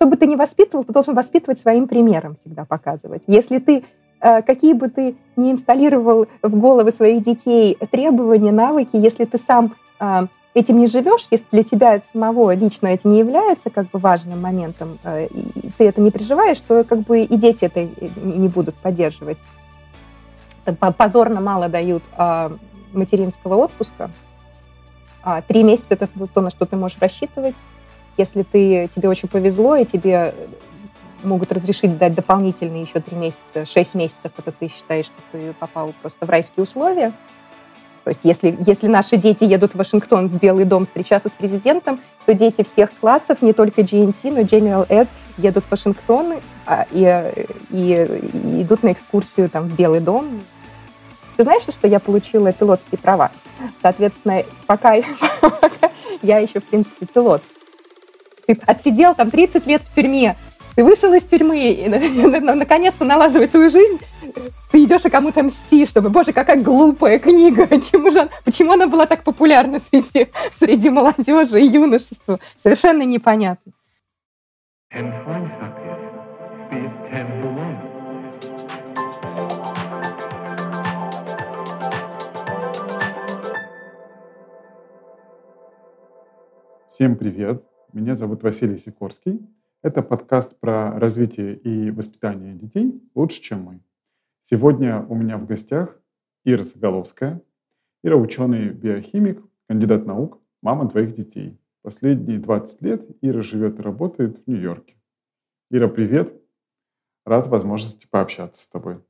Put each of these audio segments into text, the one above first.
что бы ты ни воспитывал, ты должен воспитывать своим примером всегда показывать. Если ты э, какие бы ты ни инсталлировал в головы своих детей требования, навыки, если ты сам э, этим не живешь, если для тебя самого лично это не является как бы важным моментом, э, и ты это не переживаешь, то как бы и дети это не будут поддерживать. Позорно мало дают а, материнского отпуска. А, три месяца — это то, на что ты можешь рассчитывать. Если ты, тебе очень повезло, и тебе могут разрешить дать дополнительные еще три месяца, шесть месяцев, это ты считаешь, что ты попал просто в райские условия. То есть если, если наши дети едут в Вашингтон, в Белый дом встречаться с президентом, то дети всех классов, не только GNT, но General Ed, едут в Вашингтон а, и, и, и идут на экскурсию там, в Белый дом. Ты знаешь, что я получила пилотские права? Соответственно, пока я еще, в принципе, пилот. Ты отсидел там 30 лет в тюрьме, ты вышел из тюрьмы и наконец-то налаживать свою жизнь, ты идешь и кому-то мстишь, чтобы, боже, какая глупая книга, почему, же, почему она была так популярна среди, среди молодежи и юношества, совершенно непонятно. Всем привет! Меня зовут Василий Сикорский. Это подкаст про развитие и воспитание детей лучше, чем мы. Сегодня у меня в гостях Ира Заголовская. Ира – ученый-биохимик, кандидат наук, мама двоих детей. Последние 20 лет Ира живет и работает в Нью-Йорке. Ира, привет! Рад возможности пообщаться с тобой.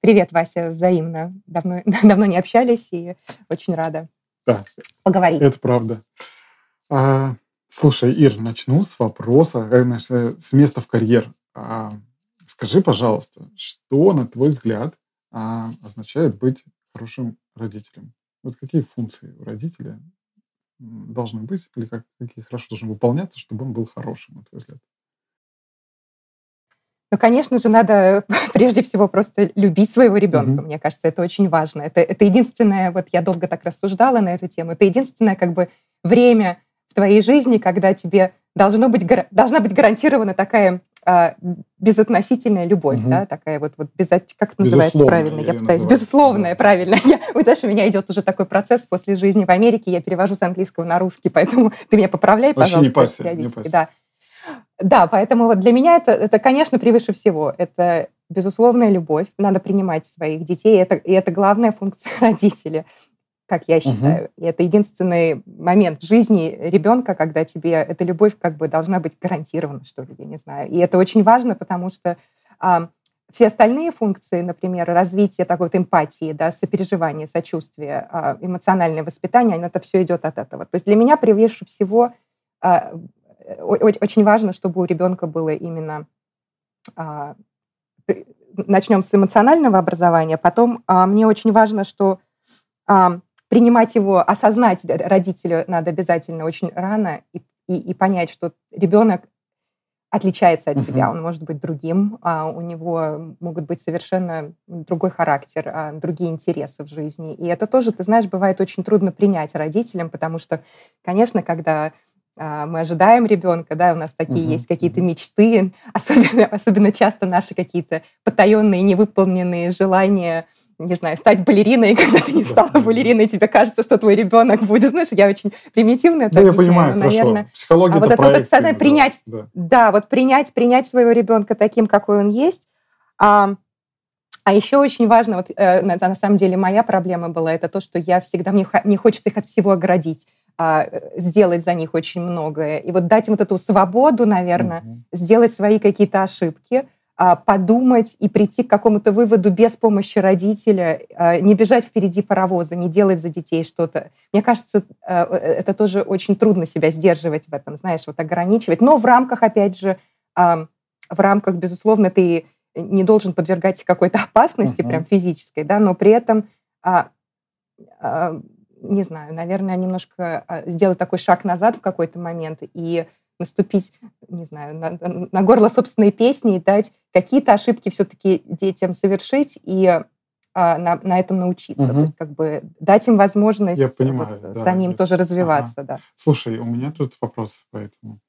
Привет, Вася, взаимно. Давно, давно не общались и очень рада да, поговорить. Это правда. А, Слушай, Ир, начну с вопроса, э, с места в карьер. А, скажи, пожалуйста, что, на твой взгляд, а, означает быть хорошим родителем? Вот какие функции у родителя должны быть или как, какие хорошо должны выполняться, чтобы он был хорошим, на твой взгляд? Ну, конечно же, надо прежде всего просто любить своего ребенка. Mm-hmm. Мне кажется, это очень важно. Это, это единственное, вот я долго так рассуждала на эту тему, это единственное как бы время, в твоей жизни, когда тебе должно быть, должна быть гарантирована такая а, безотносительная любовь, угу. да, такая вот, вот без, как это называется правильно, я пытаюсь, безусловная, да. правильно. Я, вот знаешь, у меня идет уже такой процесс после жизни в Америке, я перевожу с английского на русский, поэтому ты меня поправляй, Вообще пожалуйста, не парься. Не парься. Да. Да, поэтому вот для меня это, это, конечно, превыше всего. Это безусловная любовь. Надо принимать своих детей. Это, и это главная функция родителя как я считаю. Угу. И это единственный момент в жизни ребенка, когда тебе эта любовь как бы должна быть гарантирована, что ли, я не знаю. И это очень важно, потому что а, все остальные функции, например, развитие такой вот эмпатии, да, сопереживания, сочувствия, а, эмоциональное воспитание, это все идет от этого. То есть для меня превыше всего а, очень важно, чтобы у ребенка было именно а, начнем с эмоционального образования, потом а, мне очень важно, что а, принимать его, осознать родителю надо обязательно очень рано и, и, и понять, что ребенок отличается от uh-huh. тебя, он может быть другим, а у него могут быть совершенно другой характер, а, другие интересы в жизни. И это тоже, ты знаешь, бывает очень трудно принять родителям, потому что, конечно, когда а, мы ожидаем ребенка, да, у нас такие uh-huh. есть какие-то мечты, особенно, особенно часто наши какие-то потаенные, невыполненные желания – не знаю, стать балериной, когда ты не стала балериной, тебе кажется, что твой ребенок будет, знаешь, я очень примитивно это да, я понимаю, но, наверное, хорошо. Психология а вот это, это, это принять, да. да, вот принять, принять своего ребенка таким, какой он есть. А, а еще очень важно, вот э, на, на самом деле моя проблема была, это то, что я всегда, мне, мне хочется их от всего оградить а, сделать за них очень многое. И вот дать им вот эту свободу, наверное, угу. сделать свои какие-то ошибки – подумать и прийти к какому-то выводу без помощи родителя, а, не бежать впереди паровоза, не делать за детей что-то. Мне кажется, а, э, это тоже очень трудно себя сдерживать в этом, знаешь, вот ограничивать. Но в рамках, опять же, в рамках, безусловно, ты не должен подвергать какой-то опасности, uh-huh. прям физической, да, но при этом, не знаю, наверное, немножко сделать такой шаг назад в какой-то момент и наступить, не знаю, на, на горло собственной песни и дать какие-то ошибки все-таки детям совершить и а, на, на этом научиться. Угу. То есть как бы дать им возможность Я понимаю, вот, да, самим тоже развиваться. Ага. Да. Слушай, у меня тут вопрос поэтому.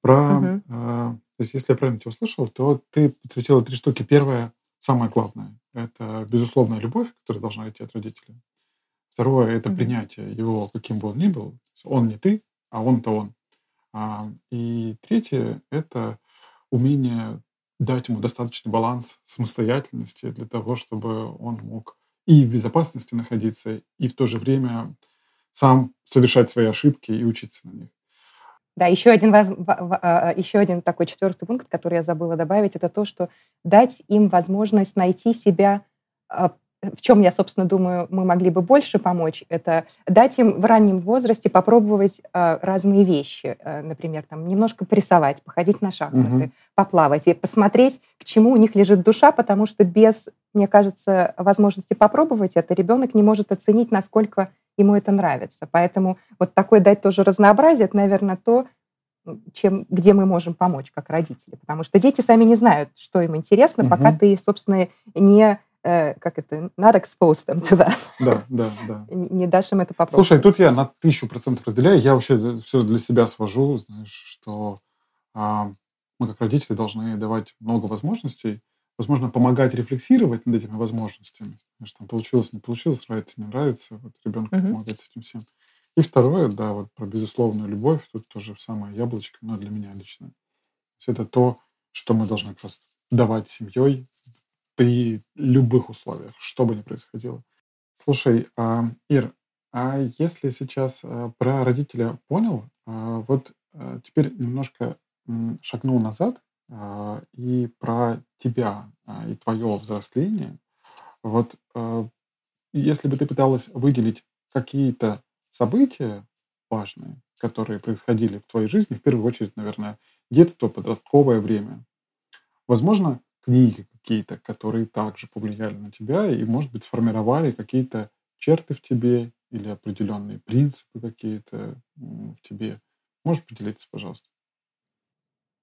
Про угу. э, То есть, если я правильно тебя услышал, то ты подсветила три штуки. Первое, самое главное, это безусловная любовь, которая должна идти от родителей. Второе – это mm-hmm. принятие его, каким бы он ни был. Он не ты, а он-то он. А, и третье – это умение дать ему достаточный баланс самостоятельности для того, чтобы он мог и в безопасности находиться, и в то же время сам совершать свои ошибки и учиться на них. Да, еще один, а, еще один такой четвертый пункт, который я забыла добавить, это то, что дать им возможность найти себя а, в чем я, собственно, думаю, мы могли бы больше помочь, это дать им в раннем возрасте попробовать э, разные вещи. Э, например, там, немножко порисовать, походить на шахматы, угу. поплавать и посмотреть, к чему у них лежит душа, потому что без, мне кажется, возможности попробовать это ребенок не может оценить, насколько ему это нравится. Поэтому вот такое дать тоже разнообразие, это, наверное, то, чем, где мы можем помочь как родители. Потому что дети сами не знают, что им интересно, угу. пока ты, собственно, не Э, как это, not expose them to that. Да, да, да. Не дашь им это попробовать. Слушай, тут я на тысячу процентов разделяю. Я вообще все для себя свожу, знаешь, что а, мы как родители должны давать много возможностей, возможно, помогать рефлексировать над этими возможностями. Знаешь, там получилось, не получилось, нравится, не нравится. Вот ребенку uh-huh. помогать с этим всем. И второе, да, вот про безусловную любовь, тут тоже самое яблочко, но для меня лично. То есть это то, что мы должны просто давать семьей, при любых условиях, что бы ни происходило. Слушай, а, Ир, а если сейчас а, про родителя понял, а, вот теперь немножко шагнул назад и про тебя и твое взросление. Вот если бы ты пыталась выделить какие-то события важные, которые происходили в твоей жизни, в первую очередь, наверное, детство, подростковое время, возможно, книги какие-то, которые также повлияли на тебя и, может быть, сформировали какие-то черты в тебе или определенные принципы какие-то в тебе. Можешь поделиться, пожалуйста?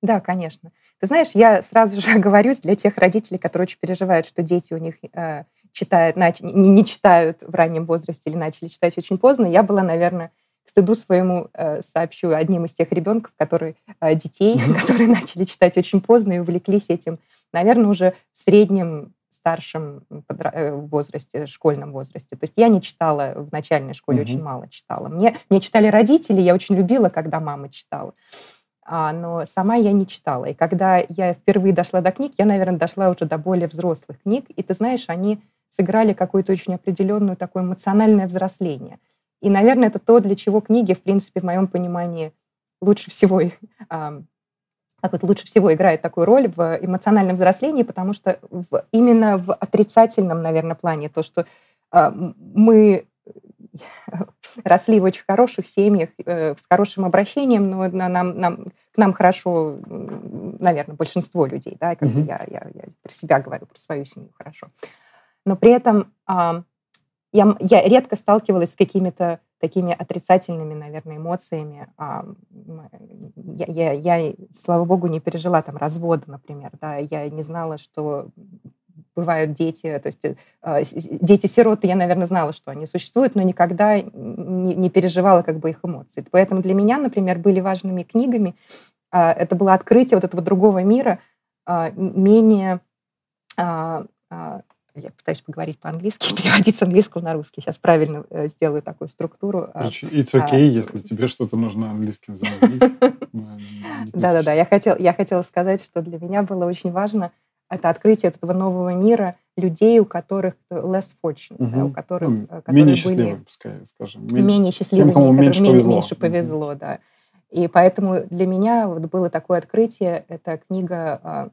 Да, конечно. Ты знаешь, я сразу же оговорюсь для тех родителей, которые очень переживают, что дети у них э, читают, нач... не, не читают в раннем возрасте или начали читать очень поздно. Я была, наверное, к стыду своему э, сообщу одним из тех ребенков, которые, э, детей, mm-hmm. которые начали читать очень поздно и увлеклись этим наверное, уже в среднем старшем э, возрасте, школьном возрасте. То есть я не читала в начальной школе, угу. очень мало читала. Мне, мне читали родители, я очень любила, когда мама читала. А, но сама я не читала. И когда я впервые дошла до книг, я, наверное, дошла уже до более взрослых книг. И ты знаешь, они сыграли какую-то очень определенную такое эмоциональное взросление. И, наверное, это то, для чего книги, в принципе, в моем понимании, лучше всего как вот лучше всего играет такую роль в эмоциональном взрослении, потому что в, именно в отрицательном, наверное, плане то, что э, мы росли в очень хороших семьях, э, с хорошим обращением, но нам, нам, к нам хорошо, наверное, большинство людей, да, как mm-hmm. я, я, я про себя говорю, про свою семью хорошо. Но при этом э, я, я редко сталкивалась с какими-то такими отрицательными, наверное, эмоциями. Я, я, я, слава богу, не пережила там развода, например. Да? Я не знала, что бывают дети, то есть э, дети-сироты, я, наверное, знала, что они существуют, но никогда не, переживала как бы их эмоции. Поэтому для меня, например, были важными книгами. Э, это было открытие вот этого другого мира, менее я пытаюсь поговорить по-английски, переводить с английского на русский. Сейчас правильно э, сделаю такую структуру. А, it's okay, а, если тебе что-то нужно английским заменить. Да-да-да, я хотела, я хотела сказать, что для меня было очень важно это открытие этого нового мира людей, у которых less fortune, угу. да, у которых ну, э, менее счастливые, пускай скажем, менее, менее счастливые, кому меньше повезло. меньше повезло, угу. да. И поэтому для меня вот было такое открытие. Это книга, а,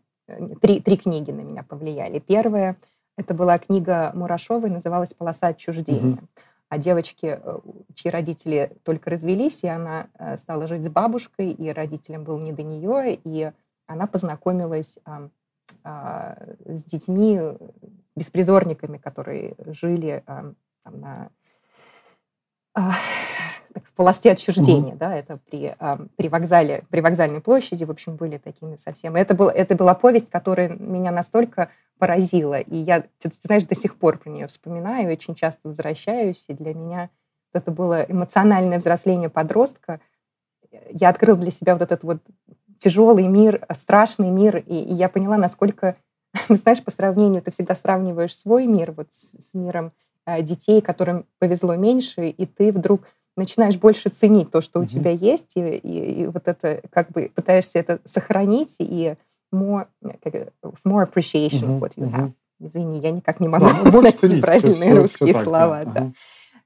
три, три книги на меня повлияли. Первая это была книга Мурашовой, называлась «Полоса отчуждения». Угу. О девочке, э, чьи родители только развелись, и она э, стала жить с бабушкой, и родителям был не до нее, и она познакомилась а, а, с детьми, беспризорниками, которые жили а, там, на в полости отчуждения, угу. да, это при, при вокзале, при вокзальной площади, в общем, были такими совсем. Это, был, это была повесть, которая меня настолько поразила, и я, ты, ты знаешь, до сих пор про нее вспоминаю, очень часто возвращаюсь, и для меня это было эмоциональное взросление подростка. Я открыла для себя вот этот вот тяжелый мир, страшный мир, и, и я поняла, насколько, знаешь, по сравнению, ты всегда сравниваешь свой мир вот с, с миром э, детей, которым повезло меньше, и ты вдруг начинаешь больше ценить то, что mm-hmm. у тебя есть, и, и, и вот это как бы пытаешься это сохранить и more, как, more appreciation mm-hmm. what you have. Mm-hmm. Извини, я никак не могу да, ну, найти правильные все, русские все слова. Так, да. Да.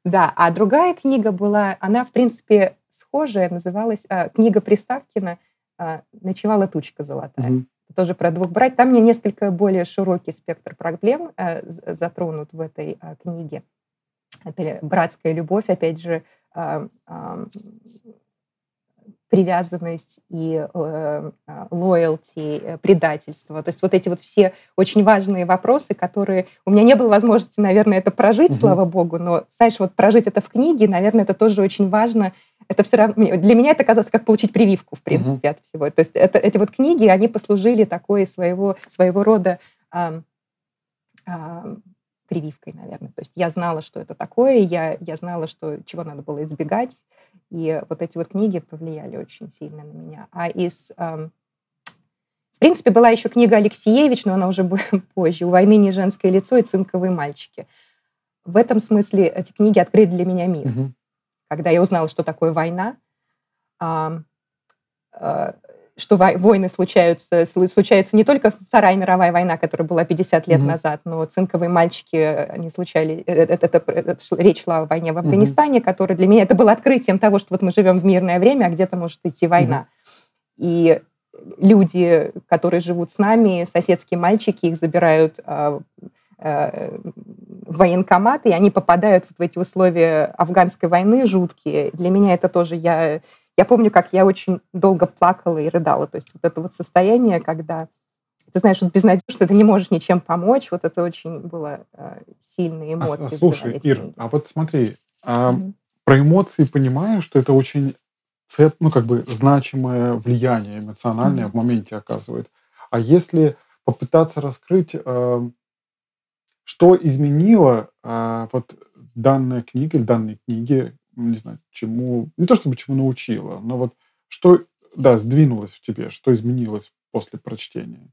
да, а другая книга была, она, в принципе, схожая, называлась а, книга Приставкина а, «Ночевала тучка золотая». Mm-hmm. Тоже про двух брать. Там мне несколько более широкий спектр проблем а, затронут в этой а, книге. Это братская любовь, опять же, привязанность и э, лоялти, э, предательство. То есть вот эти вот все очень важные вопросы, которые... У меня не было возможности, наверное, это прожить, угу. слава богу, но, знаешь, вот прожить это в книге, наверное, это тоже очень важно. Это все равно... Для меня это казалось как получить прививку, в принципе, угу. от всего. То есть это, эти вот книги, они послужили такой своего, своего рода... Прививкой, наверное. То есть я знала, что это такое, я, я знала, что, чего надо было избегать, и вот эти вот книги повлияли очень сильно на меня. А из... Эм, в принципе, была еще книга Алексеевич, но она уже позже. «У войны не женское лицо» и «Цинковые мальчики». В этом смысле эти книги открыли для меня мир. Угу. Когда я узнала, что такое война, э, э, что войны случаются, случаются не только Вторая мировая война, которая была 50 лет mm-hmm. назад, но цинковые мальчики, они случали, это, это, это, это, речь шла о войне в Афганистане, mm-hmm. которая для меня, это было открытием того, что вот мы живем в мирное время, а где-то может идти война. Mm-hmm. И люди, которые живут с нами, соседские мальчики, их забирают э, э, в военкоматы, и они попадают вот в эти условия афганской войны жуткие. Для меня это тоже, я я помню, как я очень долго плакала и рыдала. То есть вот это вот состояние, когда ты знаешь, вот безнадежно, что ты не можешь ничем помочь, вот это очень было э, сильные а, эмоции. А, слушай, Ир, а вот смотри, а, mm-hmm. про эмоции понимаю, что это очень цеп, ну, как бы значимое влияние эмоциональное mm-hmm. в моменте оказывает. А если попытаться раскрыть, э, что изменило э, вот данная книга или данные книги не знаю, чему, не то чтобы чему научила, но вот что, да, сдвинулось в тебе, что изменилось после прочтения.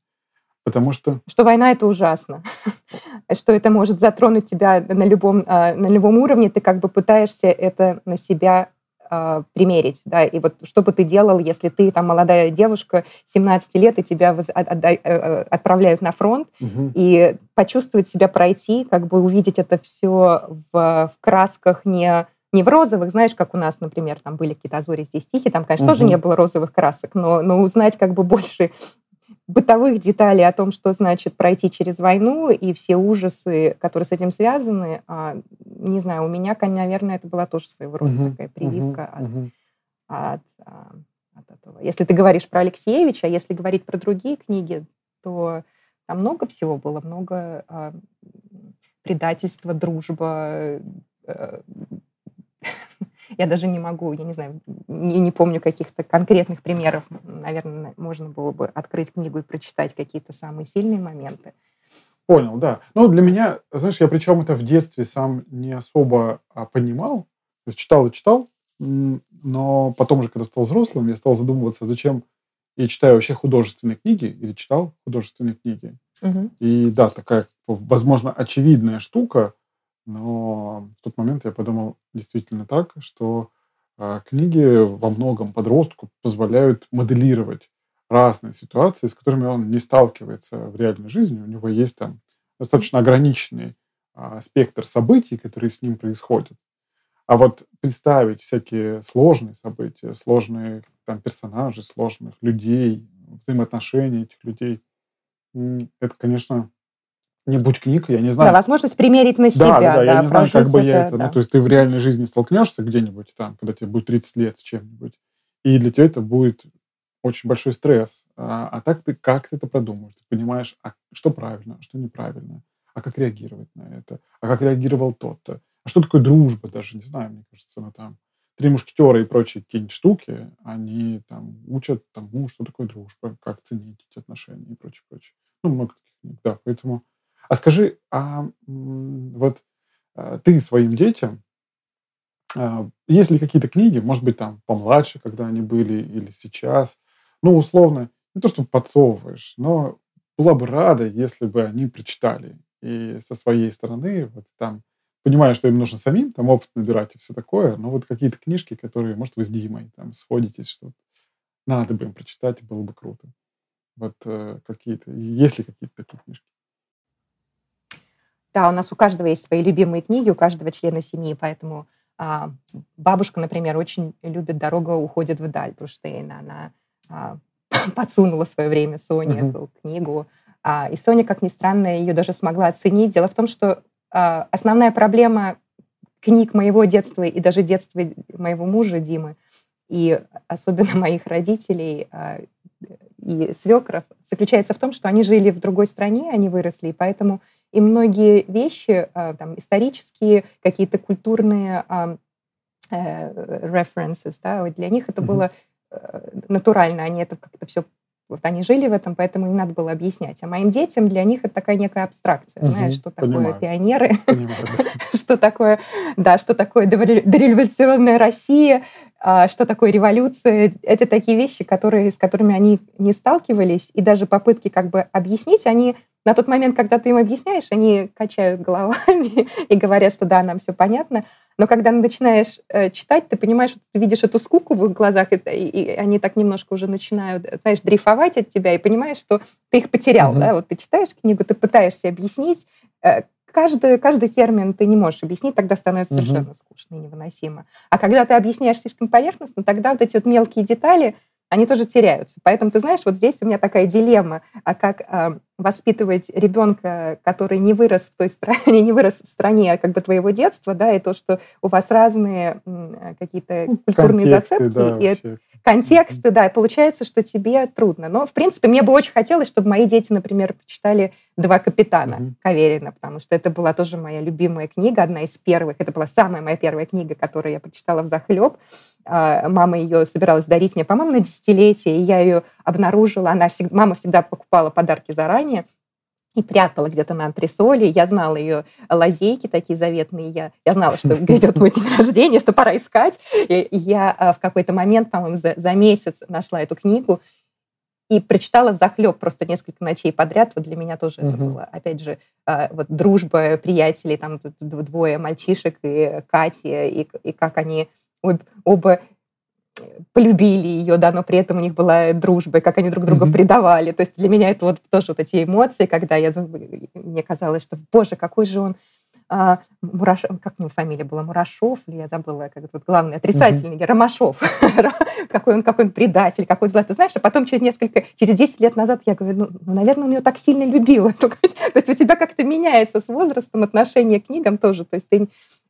Потому что... Что война — это ужасно. что это может затронуть тебя на любом, а, на любом уровне. Ты как бы пытаешься это на себя а, примерить, да, и вот что бы ты делал, если ты там молодая девушка, 17 лет, и тебя э, э, отправляют на фронт, угу. и почувствовать себя пройти, как бы увидеть это все в, в красках не не в розовых, знаешь, как у нас, например, там были какие-то «Азори здесь тихие», там, конечно, угу. тоже не было розовых красок, но, но узнать как бы больше бытовых деталей о том, что значит пройти через войну и все ужасы, которые с этим связаны, а, не знаю, у меня, наверное, это была тоже своего рода uh такая прививка uh от, от, а, от этого. Если ты говоришь про Алексеевича, а если говорить про другие книги, то там много всего было, много предательства, дружба, э, я даже не могу, я не знаю, не, не помню каких-то конкретных примеров. Наверное, можно было бы открыть книгу и прочитать какие-то самые сильные моменты. Понял, да. Ну, для меня, знаешь, я причем это в детстве сам не особо а, понимал. То есть читал и читал, но потом уже, когда стал взрослым, я стал задумываться, зачем я читаю вообще художественные книги или читал художественные книги. Угу. И да, такая, возможно, очевидная штука, но в тот момент я подумал действительно так, что э, книги во многом подростку позволяют моделировать разные ситуации, с которыми он не сталкивается в реальной жизни. У него есть там достаточно ограниченный э, спектр событий, которые с ним происходят. А вот представить всякие сложные события, сложные там, персонажи, сложных людей, взаимоотношения этих людей, это, конечно, не будь книг, я не знаю. Да, возможность примерить на себя. Да, да, да я не знаю, как бы это, я это... Да. Ну, то есть ты в реальной жизни столкнешься где-нибудь там, когда тебе будет 30 лет с чем-нибудь, и для тебя это будет очень большой стресс. А, а так ты как ты это продумаешь? Ты понимаешь, а что правильно, а что неправильно, а как реагировать на это, а как реагировал тот-то. А что такое дружба даже, не знаю, мне кажется, ну там три мушкетера и прочие какие-нибудь штуки, они там учат тому, что такое дружба, как ценить эти отношения и прочее, прочее. Ну, много таких книг, да. Поэтому а скажи, а вот э, ты своим детям, а, есть ли какие-то книги, может быть, там помладше, когда они были, или сейчас, ну, условно, не то, что подсовываешь, но была бы рада, если бы они прочитали. И со своей стороны, вот там, понимаю, что им нужно самим там опыт набирать и все такое, но вот какие-то книжки, которые, может, вы с Димой там сходитесь, что надо бы им прочитать, было бы круто. Вот э, какие-то, есть ли какие-то такие книжки? Да, у нас у каждого есть свои любимые книги, у каждого члена семьи, поэтому а, бабушка, например, очень любит «Дорога уходит вдаль» Бруштейна. Она а, подсунула в свое время Соне uh-huh. эту книгу. А, и Соня, как ни странно, ее даже смогла оценить. Дело в том, что а, основная проблема книг моего детства и даже детства моего мужа Димы, и особенно моих родителей а, и свекров, заключается в том, что они жили в другой стране, они выросли, и поэтому и многие вещи, а, там, исторические, какие-то культурные а, э, references, да, для них это mm-hmm. было э, натурально, они это как-то все вот они жили в этом, поэтому им надо было объяснять. А моим детям для них это такая некая абстракция, угу, знаешь, что такое пионеры, что такое, да, что такое дореволюционная Россия, а, что такое революция. Это такие вещи, которые, с которыми они не сталкивались, и даже попытки как бы объяснить, они на тот момент, когда ты им объясняешь, они качают головами и говорят, что да, нам все понятно. Но когда начинаешь э, читать, ты понимаешь, что ты видишь эту скуку в их глазах, и, и, они так немножко уже начинают, знаешь, дрейфовать от тебя, и понимаешь, что ты их потерял. Mm-hmm. Да? Вот ты читаешь книгу, ты пытаешься объяснить. Э, каждый, каждый термин ты не можешь объяснить, тогда становится mm-hmm. совершенно скучно и невыносимо. А когда ты объясняешь слишком поверхностно, тогда вот эти вот мелкие детали, они тоже теряются. Поэтому, ты знаешь, вот здесь у меня такая дилемма, а как э, воспитывать ребенка, который не вырос в той стране, не вырос в стране как бы твоего детства, да, и то, что у вас разные э, какие-то ну, культурные Контексты, зацепки, да, и вообще. контексты, да, и получается, что тебе трудно. Но, в принципе, мне бы очень хотелось, чтобы мои дети, например, почитали «Два капитана» mm-hmm. Каверина, потому что это была тоже моя любимая книга, одна из первых, это была самая моя первая книга, которую я прочитала в захлеб. А, мама ее собиралась дарить мне, по-моему, на десятилетие, и я ее обнаружила. Она всегда, мама всегда покупала подарки заранее и прятала где-то на антресоле. Я знала ее лазейки такие заветные. Я, я знала, что грядет мой день рождения, что пора искать. И я а, в какой-то момент, по-моему, за, за месяц нашла эту книгу и прочитала в захлеб просто несколько ночей подряд. Вот для меня тоже это было, опять же, а, вот дружба приятелей, там двое мальчишек и Катя, и, и как они оба полюбили ее, да, но при этом у них была дружба, и как они друг друга mm-hmm. предавали. То есть для меня это вот тоже вот эти эмоции, когда я, мне казалось, что, боже, какой же он а, Мураш... как у него фамилия была, Мурашов, или я забыла, как вот главный отрицательный, mm-hmm. Ромашов, какой он, какой он предатель, какой злой. Ты знаешь, а потом через несколько, через 10 лет назад я говорю, ну, ну наверное, он ее так сильно любил. То есть у тебя как-то меняется с возрастом отношение к книгам тоже. То есть ты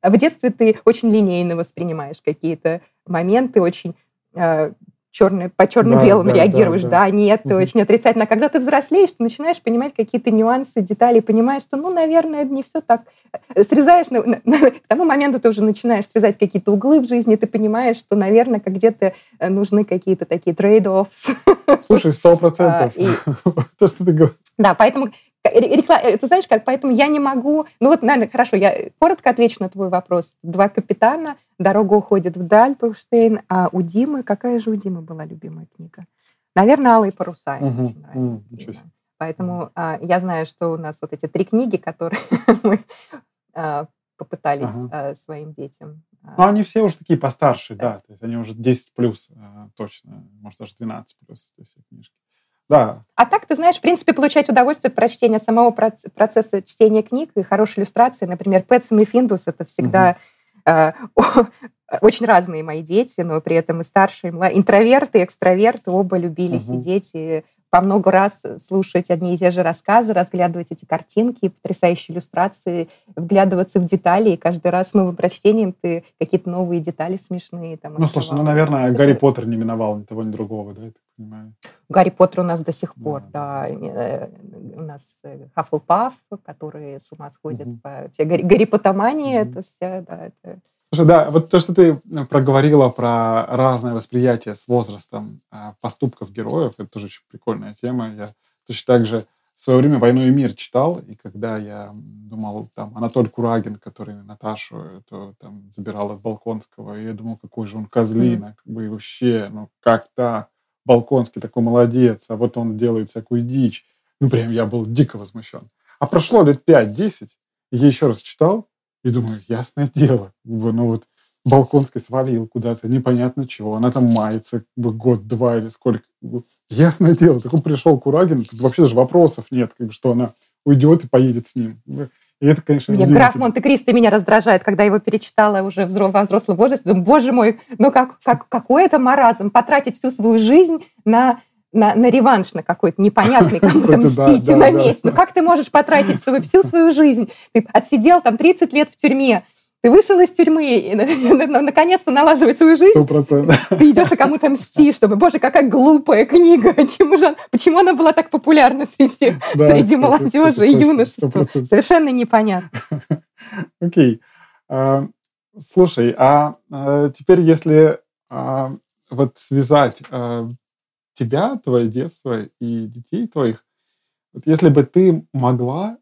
в детстве ты очень линейно воспринимаешь какие-то моменты, очень э, черное, по черно-белым да, реагируешь, да, да. да нет, угу. очень отрицательно. А когда ты взрослеешь, ты начинаешь понимать какие-то нюансы, детали, понимаешь, что, ну, наверное, это не все так. Срезаешь, на, на, на, к тому моменту ты уже начинаешь срезать какие-то углы в жизни, ты понимаешь, что, наверное, как где-то э, нужны какие-то такие trade-offs. Слушай, сто процентов. А, То, что ты говоришь. Да, поэтому Рекла... Э, ты знаешь как, поэтому я не могу... Ну вот, наверное, хорошо, я коротко отвечу на твой вопрос. Два капитана, дорога уходит вдаль, Пруштейн, а у Димы, какая же у Димы была любимая книга? Наверное, «Алые паруса». Угу. Очень нравится. Поэтому а, я знаю, что у нас вот эти три книги, которые мы а, попытались ага. а, своим детям. А, ну, они все уже такие постарше, да. То есть они уже 10 плюс а, точно, может, даже 12 плюс, все книжки. Да. А так, ты знаешь, в принципе, получать удовольствие от прочтения, от самого процесса чтения книг и хорошей иллюстрации. Например, Пэтсон и Финдус — это всегда угу. очень разные мои дети, но при этом и старшие, и младшие. Интроверты и экстраверты оба любили угу. сидеть и по много раз слушать одни и те же рассказы, разглядывать эти картинки, потрясающие иллюстрации, вглядываться в детали, и каждый раз с новым прочтением ты какие-то новые детали смешные. Там, ну, слушай, ну, наверное, это... Гарри Поттер не миновал ни того, ни другого, да, я так понимаю? Гарри Поттер у нас до сих пор, да. да. Э, у нас Хаффлпаф, которые с ума сходят угу. по... Все Гарри, Гарри Поттомания, угу. это все, да, это Слушай, да, вот то, что ты э, проговорила про разное восприятие с возрастом э, поступков героев, это тоже очень прикольная тема. Я точно так же в свое время «Войну и мир» читал, и когда я думал, там, Анатоль Курагин, который Наташу это, там, забирал от Балконского, и я думал, какой же он козлина, как бы вообще, ну, как так? Балконский такой молодец, а вот он делает всякую дичь. Ну, прям я был дико возмущен. А прошло лет 5-10, и я еще раз читал, и думаю, ясное дело, ну вот Балконский свалил куда-то, непонятно чего. Она там мается год-два или сколько. Ясное дело, так он пришел Курагин, тут вообще даже вопросов нет, как бы, что она уйдет и поедет с ним. И это, конечно, Нет, граф Монте-Кристо меня раздражает, когда его перечитала уже во взрослом возрасте. Думаю, боже мой, ну как, как, какой это маразм, потратить всю свою жизнь на на, на реванш на какой-то непонятный, кому то мстить на месте. Ну как ты можешь потратить свою, всю свою жизнь? Ты отсидел там 30 лет в тюрьме, ты вышел из тюрьмы, и наконец-то налаживать свою жизнь. 100%. Ты идешь и кому-то мстишь, чтобы, боже, какая глупая книга. Почему, же, почему она была так популярна среди, да, среди молодежи и юношества? Совершенно непонятно. Окей. А, слушай, а, а теперь если а, вот связать тебя, твое детство и детей твоих, вот если бы ты могла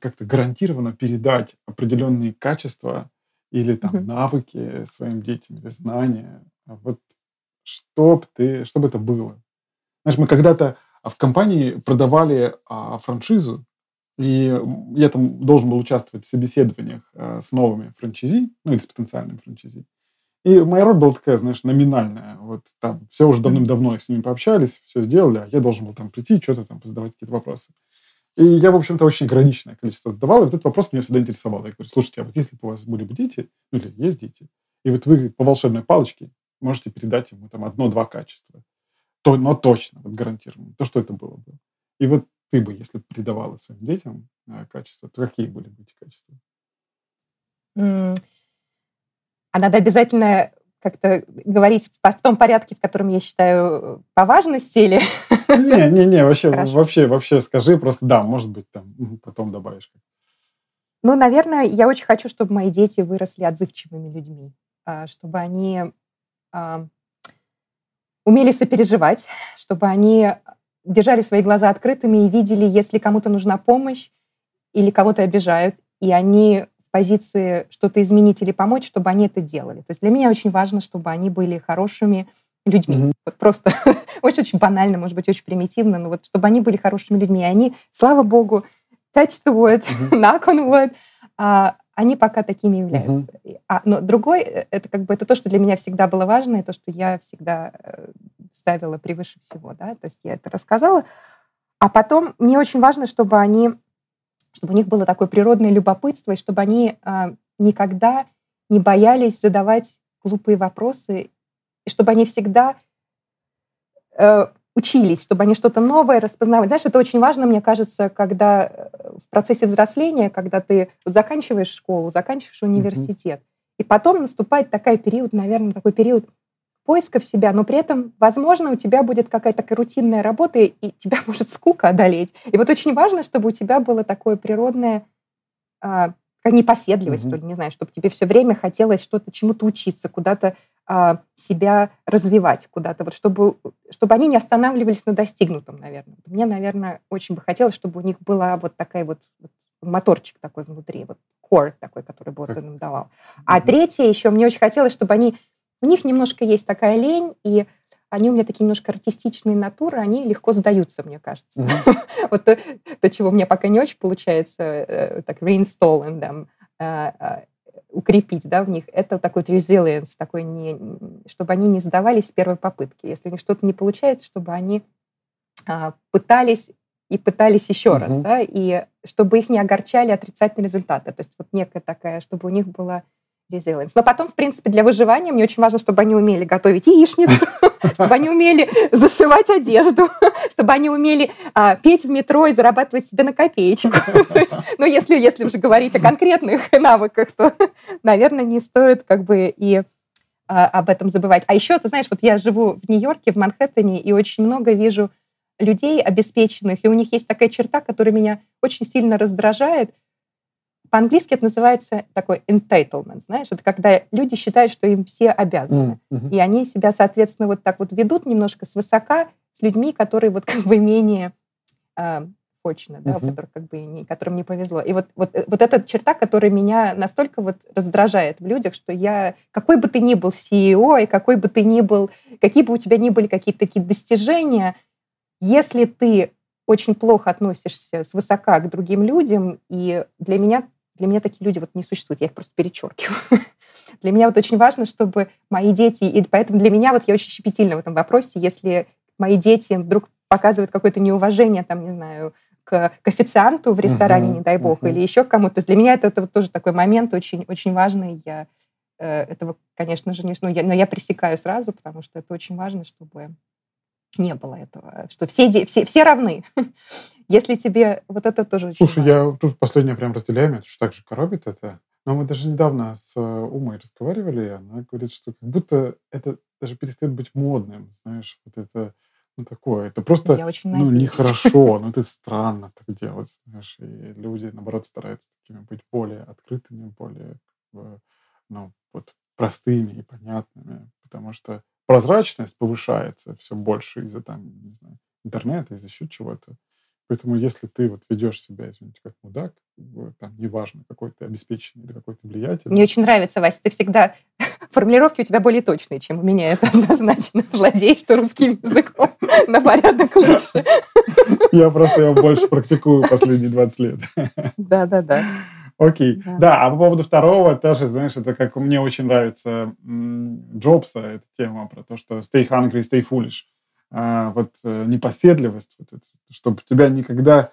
как-то гарантированно передать определенные качества или там mm-hmm. навыки своим детям, или знания. А вот что бы ты, что бы это было? Знаешь, мы когда-то в компании продавали а, франшизу, и я там должен был участвовать в собеседованиях а, с новыми франчизи, ну или с потенциальными франчизи. И моя роль была такая, знаешь, номинальная. Вот там все уже давным-давно с ними пообщались, все сделали, а я должен был там прийти, что-то там задавать какие-то вопросы. И я, в общем-то, очень ограниченное количество задавал, и вот этот вопрос меня всегда интересовал. Я говорю, слушайте, а вот если бы у вас были бы дети, ну или есть дети, и вот вы по волшебной палочке можете передать ему там одно-два качества, то, но точно, вот гарантированно, то что это было бы? И вот ты бы, если бы передавала своим детям э, качества, то какие были бы эти качества? Mm. А надо обязательно как-то говорить в том порядке, в котором я считаю по важности или... Не, не, не, вообще, вообще, вообще скажи просто да, может быть, там потом добавишь. Ну, наверное, я очень хочу, чтобы мои дети выросли отзывчивыми людьми, а, чтобы они а, умели сопереживать, чтобы они держали свои глаза открытыми и видели, если кому-то нужна помощь или кого-то обижают, и они позиции что-то изменить или помочь, чтобы они это делали. То есть для меня очень важно, чтобы они были хорошими людьми. Mm-hmm. Вот просто очень-очень банально, может быть, очень примитивно, но вот чтобы они были хорошими людьми. И они, слава богу, touch the wood, mm-hmm. knock on wood, а, они пока такими являются. Mm-hmm. А, но другой, э, это как бы это то, что для меня всегда было важно, и то, что я всегда э, ставила превыше всего. Да? То есть я это рассказала. А потом мне очень важно, чтобы они чтобы у них было такое природное любопытство, и чтобы они э, никогда не боялись задавать глупые вопросы, и чтобы они всегда э, учились, чтобы они что-то новое распознавали. Знаешь, это очень важно, мне кажется, когда э, в процессе взросления, когда ты вот заканчиваешь школу, заканчиваешь университет, mm-hmm. и потом наступает такой период, наверное, такой период поисков себя, но при этом, возможно, у тебя будет какая-то рутинная работа, и тебя может скука одолеть. И вот очень важно, чтобы у тебя было такое природное а, непоседливость, mm-hmm. что ли, не знаю, чтобы тебе все время хотелось что-то, чему-то учиться, куда-то а, себя развивать, куда-то, вот чтобы, чтобы они не останавливались на достигнутом, наверное. Мне, наверное, очень бы хотелось, чтобы у них была вот такая вот, вот моторчик такой внутри, вот core такой, который бы вот им давал. А mm-hmm. третье еще, мне очень хотелось, чтобы они у них немножко есть такая лень, и они у меня такие немножко артистичные натуры, они легко сдаются, мне кажется. Mm-hmm. вот то, то, чего у меня пока не очень получается, э, так, reinstall in them, э, э, укрепить да, в них, это такой resilience, такой не, чтобы они не сдавались с первой попытки. Если у них что-то не получается, чтобы они а, пытались и пытались еще mm-hmm. раз, да, и чтобы их не огорчали отрицательные результаты. То есть вот некая такая, чтобы у них была resilience. Но потом, в принципе, для выживания мне очень важно, чтобы они умели готовить яичницу, чтобы они умели зашивать одежду, чтобы они умели а, петь в метро и зарабатывать себе на копеечку. Ну, если, если уже говорить о конкретных навыках, то, наверное, не стоит как бы и а, об этом забывать. А еще, ты знаешь, вот я живу в Нью-Йорке, в Манхэттене, и очень много вижу людей обеспеченных, и у них есть такая черта, которая меня очень сильно раздражает – по-английски это называется такой entitlement, знаешь, это когда люди считают, что им все обязаны. Mm-hmm. И они себя, соответственно, вот так вот ведут немножко свысока с людьми, которые вот как бы менее э, unfortunate, да, uh-huh. которых как бы не, которым не повезло. И вот, вот, вот эта черта, которая меня настолько вот раздражает в людях, что я, какой бы ты ни был CEO, и какой бы ты ни был, какие бы у тебя ни были какие-то такие достижения, если ты очень плохо относишься с высока к другим людям, и для меня, для меня такие люди вот не существуют, я их просто перечеркиваю. Для меня вот очень важно, чтобы мои дети, и поэтому для меня вот я очень щепетильна в этом вопросе, если мои дети вдруг показывают какое-то неуважение, там, не знаю, к, к официанту в ресторане, uh-huh, не дай бог, uh-huh. или еще кому-то. То есть для меня это, это вот тоже такой момент очень, очень важный. Я э, этого, конечно же, не... Ну, я, но я пресекаю сразу, потому что это очень важно, чтобы не было этого, что все, все, все равны. Если тебе вот это тоже очень Слушай, важно. я тут последнее прям разделяю, меня что так же коробит это. Но мы даже недавно с э, Умой разговаривали, и она говорит, что как будто это даже перестает быть модным, знаешь, вот это ну, такое. Это просто Я очень ну, нехорошо, ну, это странно так делать, знаешь. И люди, наоборот, стараются такими быть более открытыми, более, ну, вот, простыми и понятными, потому что прозрачность повышается все больше из-за там, не знаю, интернета, из-за еще чего-то. Поэтому если ты вот ведешь себя, извините, как мудак, там, неважно, какой ты обеспеченный или какой ты влиятельный. Мне очень нравится, Вася, ты всегда... Формулировки у тебя более точные, чем у меня, это однозначно. Владеешь ты русским языком на порядок лучше. Я просто его больше практикую последние 20 лет. Да-да-да. Окей. Да. да, а по поводу второго, тоже, знаешь, это как мне очень нравится Джобса, эта тема про то, что stay hungry, stay foolish. А, вот э, непоседливость, вот это, чтобы у тебя никогда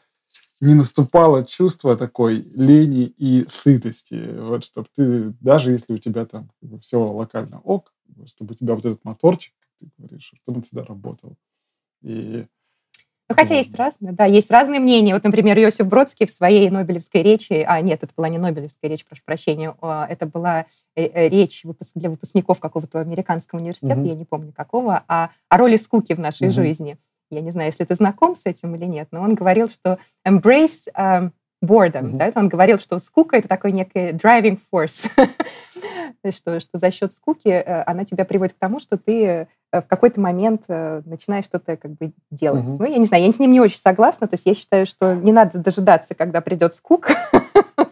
не наступало чувство такой лени и сытости. Вот, чтобы ты, даже если у тебя там все локально ок, чтобы у тебя вот этот моторчик, ты говоришь, чтобы он всегда работал. И ну, хотя есть разные, да, есть разные мнения. Вот, например, Иосиф Бродский в своей Нобелевской речи, а нет, это была не Нобелевская речь, прошу прощения, это была э, э, речь для выпускников какого-то американского университета, угу. я не помню какого, а о роли скуки в нашей угу. жизни. Я не знаю, если ты знаком с этим или нет, но он говорил, что embrace um, boredom, да, он говорил, что скука это такой некий driving force, что, что за счет скуки э, она тебя приводит к тому, что ты в какой-то момент начинаешь что-то как бы делать. Mm-hmm. Ну, я не знаю, я с ним не очень согласна, то есть я считаю, что не надо дожидаться, когда придет скука,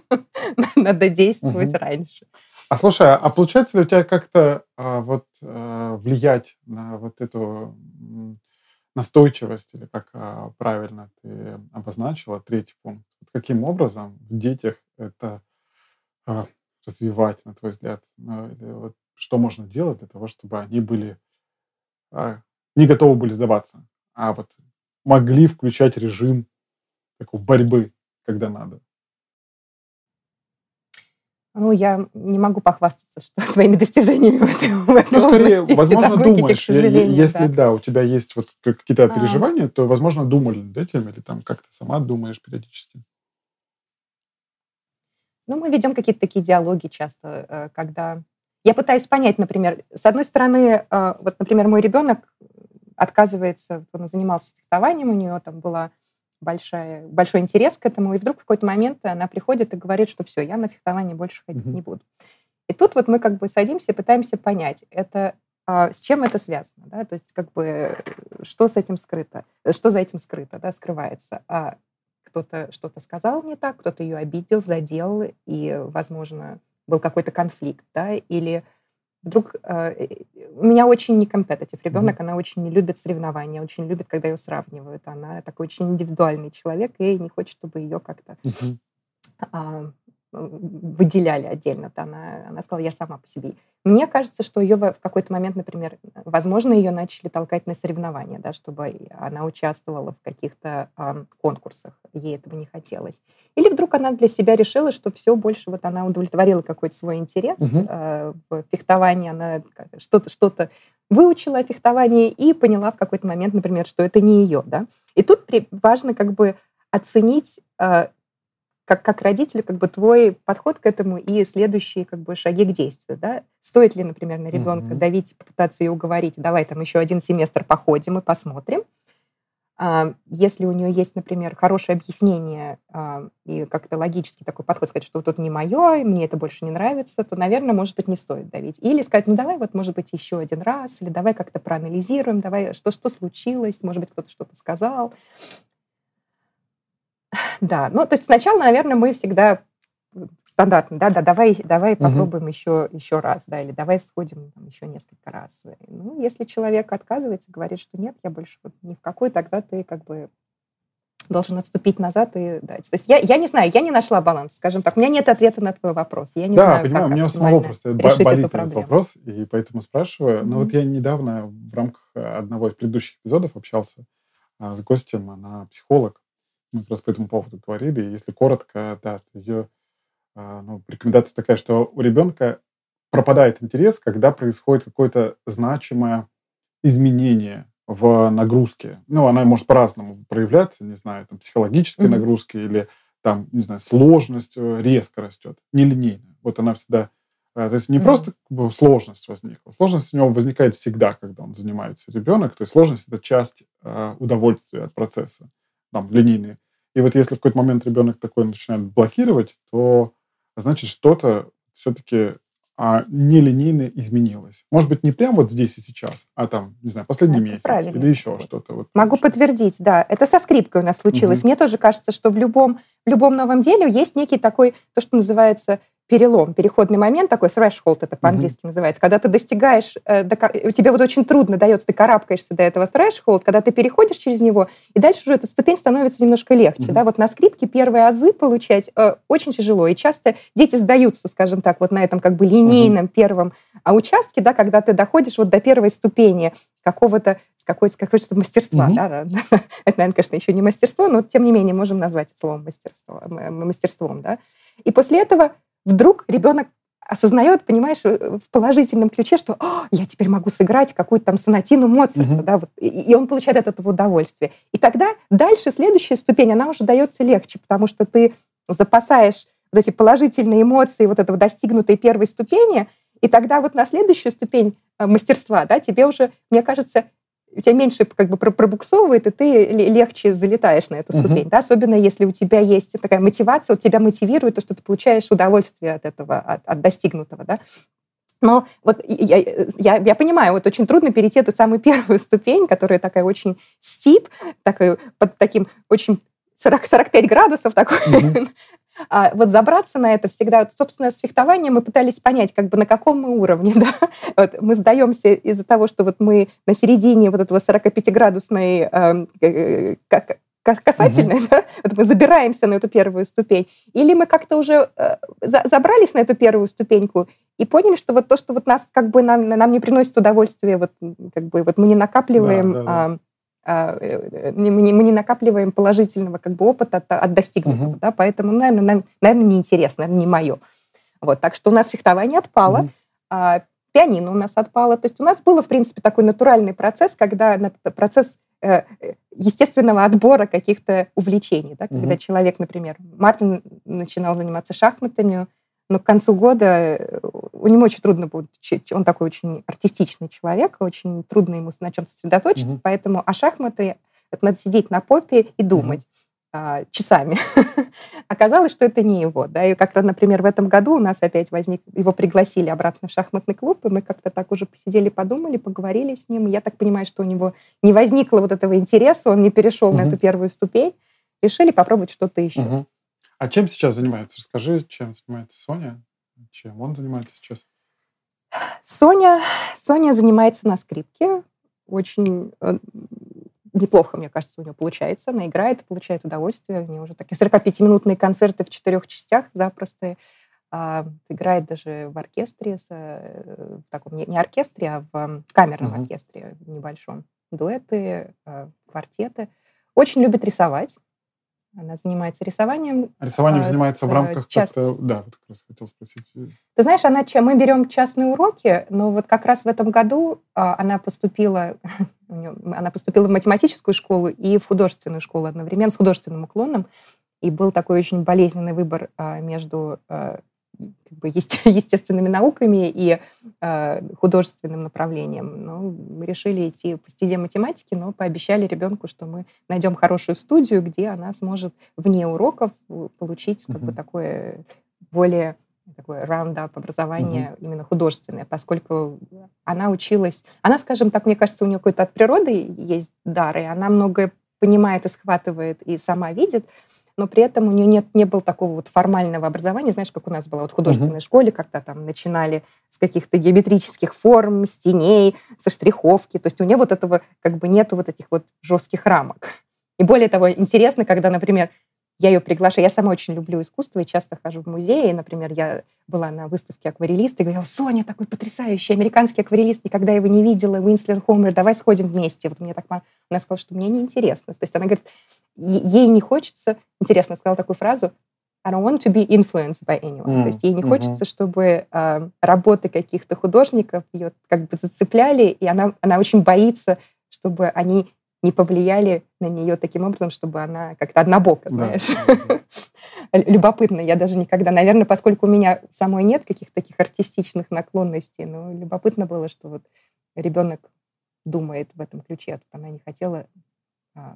надо действовать mm-hmm. раньше. А слушай, а получается ли у тебя как-то а, вот а, влиять на вот эту настойчивость, или как а, правильно ты обозначила, третий пункт. Вот каким образом в детях это а, развивать, на твой взгляд? Ну, или вот что можно делать для того, чтобы они были а, не готовы были сдаваться, а вот могли включать режим такой борьбы, когда надо? Ну, я не могу похвастаться что, своими достижениями в этой, в этой ну, скорее, области возможно, думаешь, если да. да, у тебя есть вот какие-то а. переживания, то, возможно, думали над этим, или там как-то сама думаешь периодически. Ну, мы ведем какие-то такие диалоги часто, э, когда... Я пытаюсь понять, например, с одной стороны, э, вот, например, мой ребенок отказывается, он занимался фехтованием, у нее там была большая, большой интерес к этому, и вдруг в какой-то момент она приходит и говорит, что все, я на фехтование больше ходить mm-hmm. не буду. И тут вот мы как бы садимся и пытаемся понять, это а, с чем это связано, да, то есть как бы что с этим скрыто, что за этим скрыто, да, скрывается. А кто-то что-то сказал не так, кто-то ее обидел, задел, и, возможно, был какой-то конфликт, да, или вдруг э, у меня очень не компетитив ребенок, mm-hmm. она очень не любит соревнования, очень любит, когда ее сравнивают. Она такой очень индивидуальный человек и не хочет, чтобы ее как-то mm-hmm. э, выделяли отдельно. Она, она сказала, я сама по себе. Мне кажется, что ее в какой-то момент, например, возможно, ее начали толкать на соревнования, да, чтобы она участвовала в каких-то э, конкурсах. Ей этого не хотелось. Или вдруг она для себя решила, что все больше вот она удовлетворила какой-то свой интерес угу. э, в фехтовании, она что-то что-то выучила о фехтовании и поняла в какой-то момент, например, что это не ее, да. И тут важно как бы оценить э, как, как родителю, как бы твой подход к этому и следующие как бы шаги к действию, да? Стоит ли, например, на ребенка mm-hmm. давить, попытаться ее уговорить, давай там еще один семестр походим и посмотрим. А, если у нее есть, например, хорошее объяснение а, и как-то логический такой подход, сказать, что вот это не мое, мне это больше не нравится, то, наверное, может быть, не стоит давить. Или сказать, ну давай вот, может быть, еще один раз, или давай как-то проанализируем, давай, что, что случилось, может быть, кто-то что-то сказал. Да, ну то есть сначала, наверное, мы всегда стандартно, да, да, давай, давай угу. попробуем еще, еще раз, да, или давай сходим там, еще несколько раз. Ну, если человек отказывается, говорит, что нет, я больше вот ни в какой, тогда ты как бы должен отступить назад и дать. То есть я, я не знаю, я не нашла баланс, скажем так. У меня нет ответа на твой вопрос. Я не да, знаю, понимаю, как у меня самого просто болит этот вопрос, и поэтому спрашиваю. Mm-hmm. Но вот я недавно в рамках одного из предыдущих эпизодов общался а, с гостем, она психолог. Мы как раз по этому поводу говорили. Если коротко, да, то ее а, ну, рекомендация такая, что у ребенка пропадает интерес, когда происходит какое-то значимое изменение в нагрузке. Ну, она может по-разному проявляться, не знаю, там, психологической mm-hmm. нагрузки или там, не знаю, сложность э, резко растет, нелинейно. Вот она всегда... Э, то есть не mm-hmm. просто как бы, сложность возникла. Сложность у него возникает всегда, когда он занимается ребенок. То есть сложность – это часть э, удовольствия от процесса, там, линейные. И вот если в какой-то момент ребенок такой начинает блокировать, то значит что-то все-таки а, нелинейно изменилось. Может быть, не прямо вот здесь и сейчас, а там, не знаю, последний это месяц правильно. или еще что-то. Вот, Могу подтвердить, да. Это со скрипкой у нас случилось. Угу. Мне тоже кажется, что в любом, в любом новом деле есть некий такой, то, что называется перелом, переходный момент, такой threshold это по-английски mm-hmm. называется, когда ты достигаешь, э, до, тебе вот очень трудно дается, ты карабкаешься до этого threshold, когда ты переходишь через него, и дальше уже эта ступень становится немножко легче. Mm-hmm. Да? Вот на скрипке первые азы получать э, очень тяжело, и часто дети сдаются, скажем так, вот на этом как бы линейном mm-hmm. первом а участке, да, когда ты доходишь вот до первой ступени какого-то с какой-то какого-то мастерства. Mm-hmm. Да, да. Это, наверное, конечно, еще не мастерство, но тем не менее можем назвать это словом мастерство, мастерством. Да? И после этого вдруг ребенок осознает, понимаешь, э, в положительном ключе, что я теперь могу сыграть какую-то там сонатину Моцарта, угу. да, вот, и, он получает от этого удовольствие. И тогда дальше следующая ступень, она уже дается легче, потому что ты запасаешь вот эти положительные эмоции вот этого достигнутой первой ступени, и тогда вот на следующую ступень э, мастерства, да, тебе уже, мне кажется, у тебя меньше как бы пробуксовывает, и ты легче залетаешь на эту ступень. Uh-huh. Да? Особенно если у тебя есть такая мотивация, вот тебя мотивирует то, что ты получаешь удовольствие от этого, от, от достигнутого. Да? Но вот я, я, я понимаю, вот очень трудно перейти эту самую первую ступень, которая такая очень стип, такой, под таким очень 40, 45 градусов такой, mm-hmm. А вот забраться на это всегда, вот, собственно, с фехтованием мы пытались понять, как бы на каком мы уровне, да. Вот мы сдаемся из-за того, что вот мы на середине вот этого 45-градусной эм, э, как, касательной, угу. да? вот мы забираемся на эту первую ступень, или мы как-то уже э, за, забрались на эту первую ступеньку и поняли, что вот то, что вот нас как бы нам, нам не приносит удовольствия, вот как бы вот мы не накапливаем да, да, да. А, э, мы не, мы не накапливаем положительного как бы опыта от, от достигнутого, угу. да, поэтому, наверное, нам, наверное, неинтересно, наверное, не мое. Вот, так что у нас фехтование отпало, угу. а, пианино у нас отпало, то есть у нас был, в принципе, такой натуральный процесс, когда процесс э, естественного отбора каких-то увлечений, да, угу. когда человек, например, Мартин начинал заниматься шахматами, но к концу года э, у него очень трудно будет, он такой очень артистичный человек, очень трудно ему на чем сосредоточиться, mm-hmm. поэтому, а шахматы, это надо сидеть на попе и думать. Mm-hmm часами. Оказалось, что это не его. Да? И как, например, в этом году у нас опять возник, его пригласили обратно в шахматный клуб, и мы как-то так уже посидели, подумали, поговорили с ним. И я так понимаю, что у него не возникло вот этого интереса, он не перешел угу. на эту первую ступень. Решили попробовать что-то еще. Угу. А чем сейчас занимается? Расскажи, чем занимается Соня? Чем он занимается сейчас? Соня, Соня занимается на скрипке. Очень э, неплохо, мне кажется, у нее получается. Она играет, получает удовольствие. У нее уже такие 45-минутные концерты в четырех частях запросто. А, играет даже в оркестре, с, э, в таком не оркестре, а в камерном uh-huh. оркестре небольшом. Дуэты, э, квартеты. Очень любит рисовать. Она занимается рисованием. Рисованием а, занимается в рамках част... как-то... Да, вот как раз хотел спросить. Ты знаешь, она, мы берем частные уроки, но вот как раз в этом году а, она поступила, она поступила в математическую школу и в художественную школу одновременно с художественным уклоном. И был такой очень болезненный выбор а, между как бы, естественными науками и э, художественным направлением. Но мы решили идти по стезе математики, но пообещали ребенку, что мы найдем хорошую студию, где она сможет вне уроков получить как бы, такое более такое раундап образование uh-huh. именно художественное, поскольку она училась, она, скажем так, мне кажется, у нее какой-то от природы есть дар, и она многое понимает и схватывает, и сама видит, но при этом у нее нет, не было такого вот формального образования, знаешь, как у нас было вот в художественной uh-huh. школе, когда там начинали с каких-то геометрических форм, с теней, со штриховки. То есть у нее вот этого как бы нету вот этих вот жестких рамок. И более того, интересно, когда, например, я ее приглашаю. Я сама очень люблю искусство и часто хожу в музеи. Например, я была на выставке акварелиста и говорила, Соня, такой потрясающий американский акварелист, никогда его не видела, Уинслер Хомер, давай сходим вместе. Вот мне так... Она сказала, что мне неинтересно. То есть она говорит, ей не хочется... Интересно, сказала такую фразу, I don't want to be influenced by anyone. Mm. То есть ей не mm-hmm. хочется, чтобы э, работы каких-то художников ее как бы зацепляли, и она, она очень боится, чтобы они не повлияли на нее таким образом, чтобы она как-то однобоко, знаешь. Да. Любопытно. Я даже никогда, наверное, поскольку у меня самой нет каких-то таких артистичных наклонностей, но любопытно было, что вот ребенок думает в этом ключе. А тут она не хотела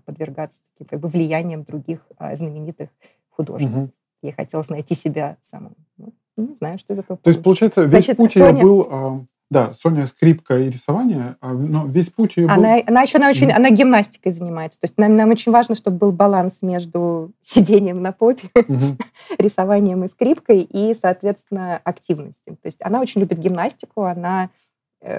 подвергаться таким как бы влиянием других а, знаменитых художников. Угу. Ей хотелось найти себя самым. Ну, не знаю, что это. То есть, получается, весь Значит, путь Соня... ее был да, Соня скрипка и рисование, а, но весь путь ее был... Она еще она очень, mm. она гимнастикой занимается. То есть нам, нам очень важно, чтобы был баланс между сидением на попе, mm-hmm. рисованием и скрипкой и, соответственно, активностью. То есть она очень любит гимнастику, она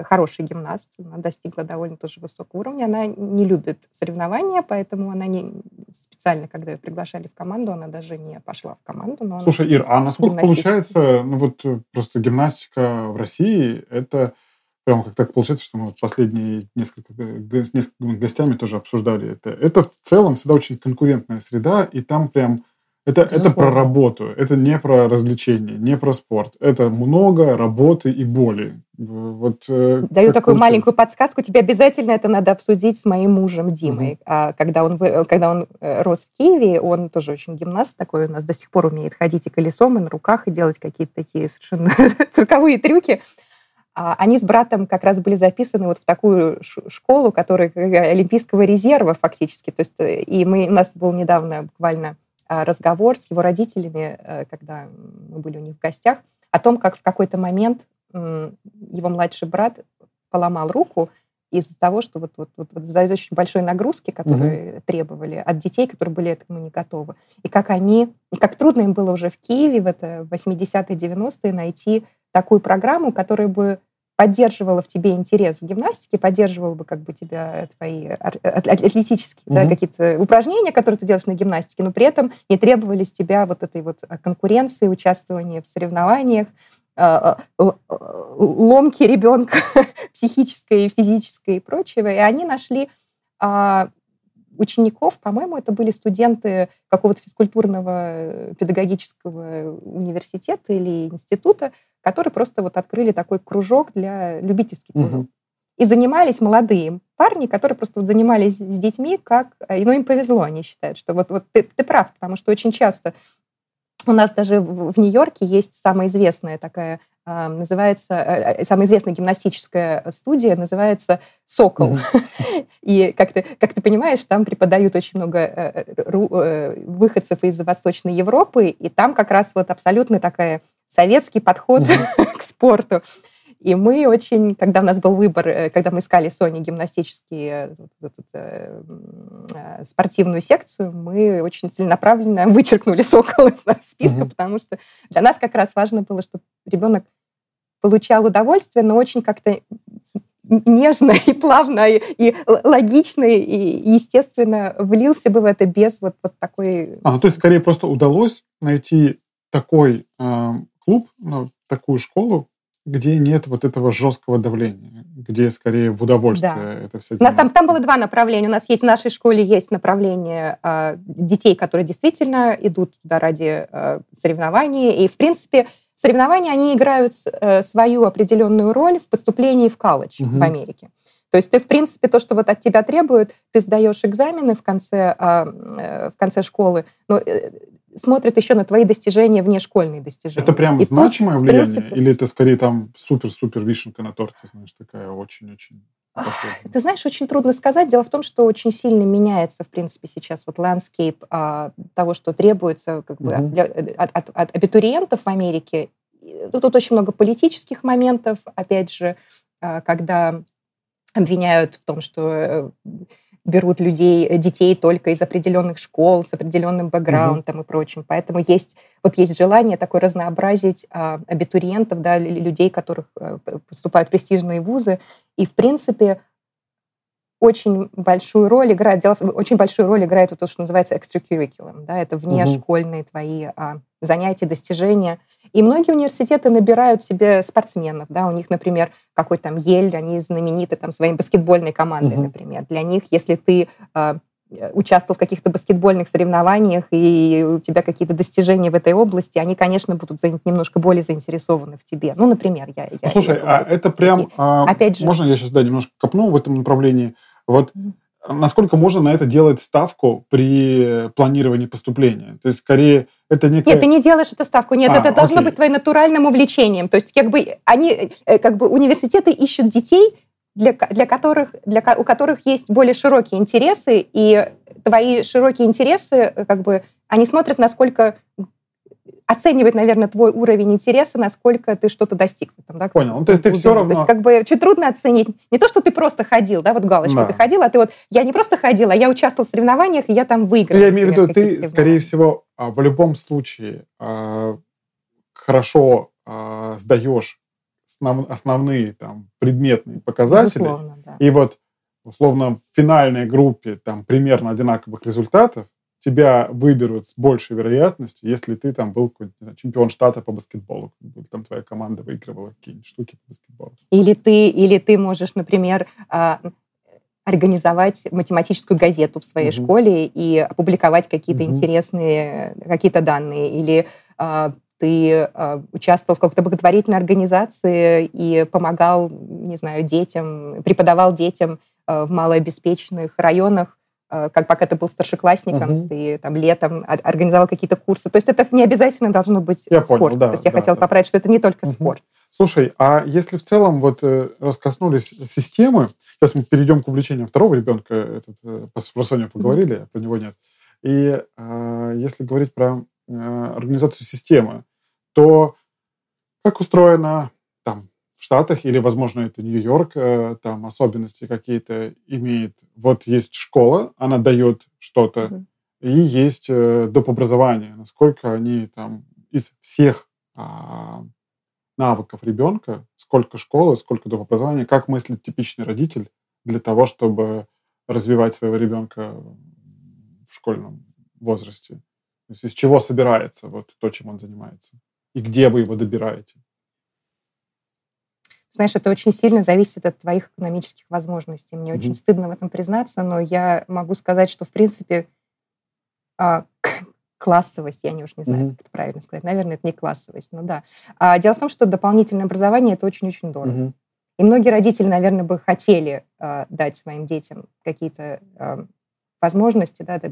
хороший гимнаст, она достигла довольно тоже высокого уровня. Она не любит соревнования, поэтому она не специально, когда ее приглашали в команду, она даже не пошла в команду. Но Слушай, Ир, а насколько получается, ну вот э, просто гимнастика в России, это прям как так получается, что мы вот последние несколько, с несколькими гостями тоже обсуждали это. Это в целом всегда очень конкурентная среда, и там прям это, это про работу, это не про развлечение, не про спорт. Это много работы и боли. Вот, э, Даю такую получилось. маленькую подсказку. Тебе обязательно это надо обсудить с моим мужем Димой. Угу. Когда, он, когда он э, рос в Киеве, он тоже очень гимнаст такой, у нас до сих пор умеет ходить и колесом, и на руках, и делать какие-то такие совершенно цирковые трюки. А они с братом как раз были записаны вот в такую школу, которая Олимпийского резерва фактически. То есть, э, и мы, у нас был недавно буквально разговор с его родителями, э, когда мы были у них в гостях, о том, как в какой-то момент его младший брат поломал руку из-за того, что вот, вот, вот, вот за очень большой нагрузки, которые угу. требовали от детей, которые были этому не готовы. И как они, и как трудно им было уже в Киеве в это 80-е, 90-е найти такую программу, которая бы поддерживала в тебе интерес в гимнастике, поддерживала бы как бы тебя твои атлетические mm-hmm. да, какие-то упражнения, которые ты делаешь на гимнастике, но при этом не требовали с тебя вот этой вот а, конкуренции, участвования в соревнованиях, а, а, ломки ребенка психической, физической и прочего. И они нашли учеников, по-моему, это были студенты какого-то физкультурного э, педагогического университета или института, которые просто вот открыли такой кружок для любительских кружок. Угу. И занимались молодые парни, которые просто вот занимались с детьми, как... Э, ну, им повезло, они считают, что вот, вот ты, ты прав, потому что очень часто у нас даже в, в Нью-Йорке есть самая известная такая а, называется, э, э, самая известная гимнастическая студия называется «Сокол». Mm-hmm. И, как ты, как ты понимаешь, там преподают очень много выходцев из Восточной Европы, и там как раз вот абсолютно такая советский подход к спорту. И мы очень, когда у нас был выбор, э, когда мы искали Sony гимнастические э, э, спортивную секцию, мы очень целенаправленно вычеркнули «Сокол» из списка, mm-hmm. потому что для нас как раз важно было, чтобы ребенок получал удовольствие, но очень как-то нежно и плавно, и, и логично, и, естественно, влился бы в это без вот, вот такой... А, ну, то есть, скорее, просто удалось найти такой э, клуб, ну, такую школу, где нет вот этого жесткого давления, где скорее в удовольствие да. это все. У нас там, там было два направления. У нас есть в нашей школе есть направление э, детей, которые действительно идут туда ради э, соревнований. И, в принципе, соревнования, они играют э, свою определенную роль в поступлении в колледж угу. в Америке. То есть ты, в принципе, то, что вот от тебя требуют, ты сдаешь экзамены в конце, э, в конце школы, но э, смотрят еще на твои достижения, внешкольные достижения. Это прям и значимое тут, влияние? Принципе... Или это скорее там супер-супер вишенка на торте, знаешь, такая очень-очень... Ты знаешь, очень трудно сказать. Дело в том, что очень сильно меняется, в принципе, сейчас вот landscape а, того, что требуется как бы, угу. для, от, от, от абитуриентов в Америке. Тут, тут очень много политических моментов, опять же, а, когда обвиняют в том, что э, берут людей, э, детей только из определенных школ, с определенным бэкграундом угу. и прочим. Поэтому есть, вот есть желание такое разнообразить а, абитуриентов, да, людей, которых а, поступают в престижные вузы. И, в принципе, очень большую роль играет, дело, очень большую роль играет вот то, что называется extracurriculum, да, это внешкольные угу. твои а, занятия, достижения. И многие университеты набирают себе спортсменов, да, у них, например, какой там Ель, они знамениты там своей баскетбольной командой, угу. например. Для них, если ты а, участвовал в каких-то баскетбольных соревнованиях, и у тебя какие-то достижения в этой области, они, конечно, будут немножко более заинтересованы в тебе. Ну, например, я... я ну, слушай, а это прям... И, а, опять же... Можно я сейчас, да, немножко копну в этом направлении? Вот насколько можно на это делать ставку при планировании поступления? То есть, скорее, это некая... Нет, ты не делаешь эту ставку. Нет, а, это должно быть твоим натуральным увлечением. То есть, как бы, они, э, как бы, университеты ищут детей, для, для которых, для, у которых есть более широкие интересы, и твои широкие интересы, э, как бы, они смотрят, насколько оценивать, наверное, твой уровень интереса, насколько ты что-то достиг. Там, да, Понял. Ну, то есть ты все равно... То есть как бы чуть трудно оценить. Не то, что ты просто ходил, да, вот галочку да. ты ходил, а ты вот... Я не просто ходила, а я участвовал в соревнованиях, и я там выиграл. Я имею в виду, ты, скорее всего, а, в любом случае а, хорошо а, сдаешь основные там предметные показатели. Безусловно, да. И вот условно в финальной группе там примерно одинаковых результатов, тебя выберут с большей вероятностью, если ты там был знаю, чемпион штата по баскетболу, там твоя команда выигрывала какие-нибудь штуки по баскетболу. Или ты, или ты можешь, например, а, организовать математическую газету в своей угу. школе и опубликовать какие-то угу. интересные какие-то данные, или а, ты а, участвовал в какой-то благотворительной организации и помогал, не знаю, детям, преподавал детям в малообеспеченных районах как пока ты был старшеклассником, угу. ты там летом организовал какие-то курсы. То есть это не обязательно должно быть я спорт. Понял, да, То есть я да, хотела да. поправить, что это не только угу. спорт. Слушай, а если в целом вот э, раскоснулись системы, сейчас мы перейдем к увлечениям второго ребенка, этот, э, про Соню поговорили, mm про него нет. И э, если говорить про э, организацию системы, то как устроена Штатах, или, возможно, это Нью-Йорк, э, там особенности какие-то имеет. Вот есть школа, она дает что-то, mm-hmm. и есть э, доп. образование. Насколько они там из всех а, навыков ребенка, сколько школы, сколько доп. образования, как мыслит типичный родитель для того, чтобы развивать своего ребенка в школьном возрасте. То есть из чего собирается вот то, чем он занимается, и где вы его добираете. Знаешь, это очень сильно зависит от твоих экономических возможностей. Мне mm-hmm. очень стыдно в этом признаться, но я могу сказать, что, в принципе, а, классовость, я не уж не знаю, mm-hmm. как это правильно сказать, наверное, это не классовость, но да. А, дело в том, что дополнительное образование это очень-очень дорого. Mm-hmm. И многие родители, наверное, бы хотели а, дать своим детям какие-то а, возможности, да, это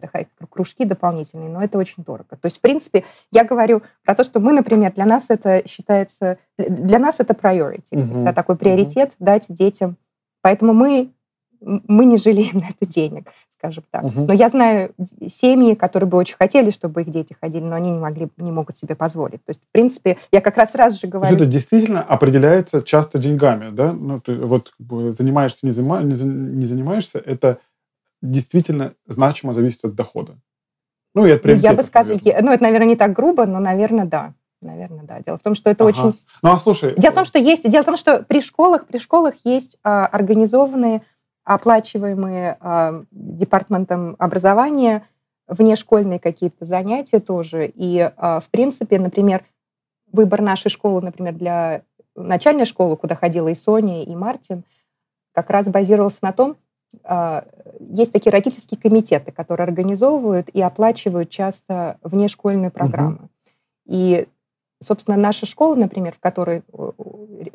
кружки дополнительные, но это очень дорого. То есть, в принципе, я говорю про то, что мы, например, для нас это считается, для нас это priority, всегда uh-huh. такой приоритет uh-huh. дать детям. Поэтому мы, мы не жалеем на это денег, скажем так. Uh-huh. Но я знаю семьи, которые бы очень хотели, чтобы их дети ходили, но они не могли, не могут себе позволить. То есть, в принципе, я как раз сразу же говорю... Это действительно определяется часто деньгами, да? Ну, ты вот занимаешься, не, занимаешься, не занимаешься, это действительно значимо зависит от дохода. Ну, и от приоритетов. Ну, я бы сказала, ну, это, наверное, не так грубо, но, наверное, да. Наверное, да. Дело в том, что это ага. очень... Ну, а слушай... Дело в том, что есть... Дело в том, что при школах, при школах есть а, организованные, оплачиваемые а, департаментом образования внешкольные какие-то занятия тоже. И, а, в принципе, например, выбор нашей школы, например, для начальной школы, куда ходила и Соня, и Мартин, как раз базировался на том, есть такие родительские комитеты, которые организовывают и оплачивают часто внешкольные программы. Угу. И, собственно, наша школа, например, в которой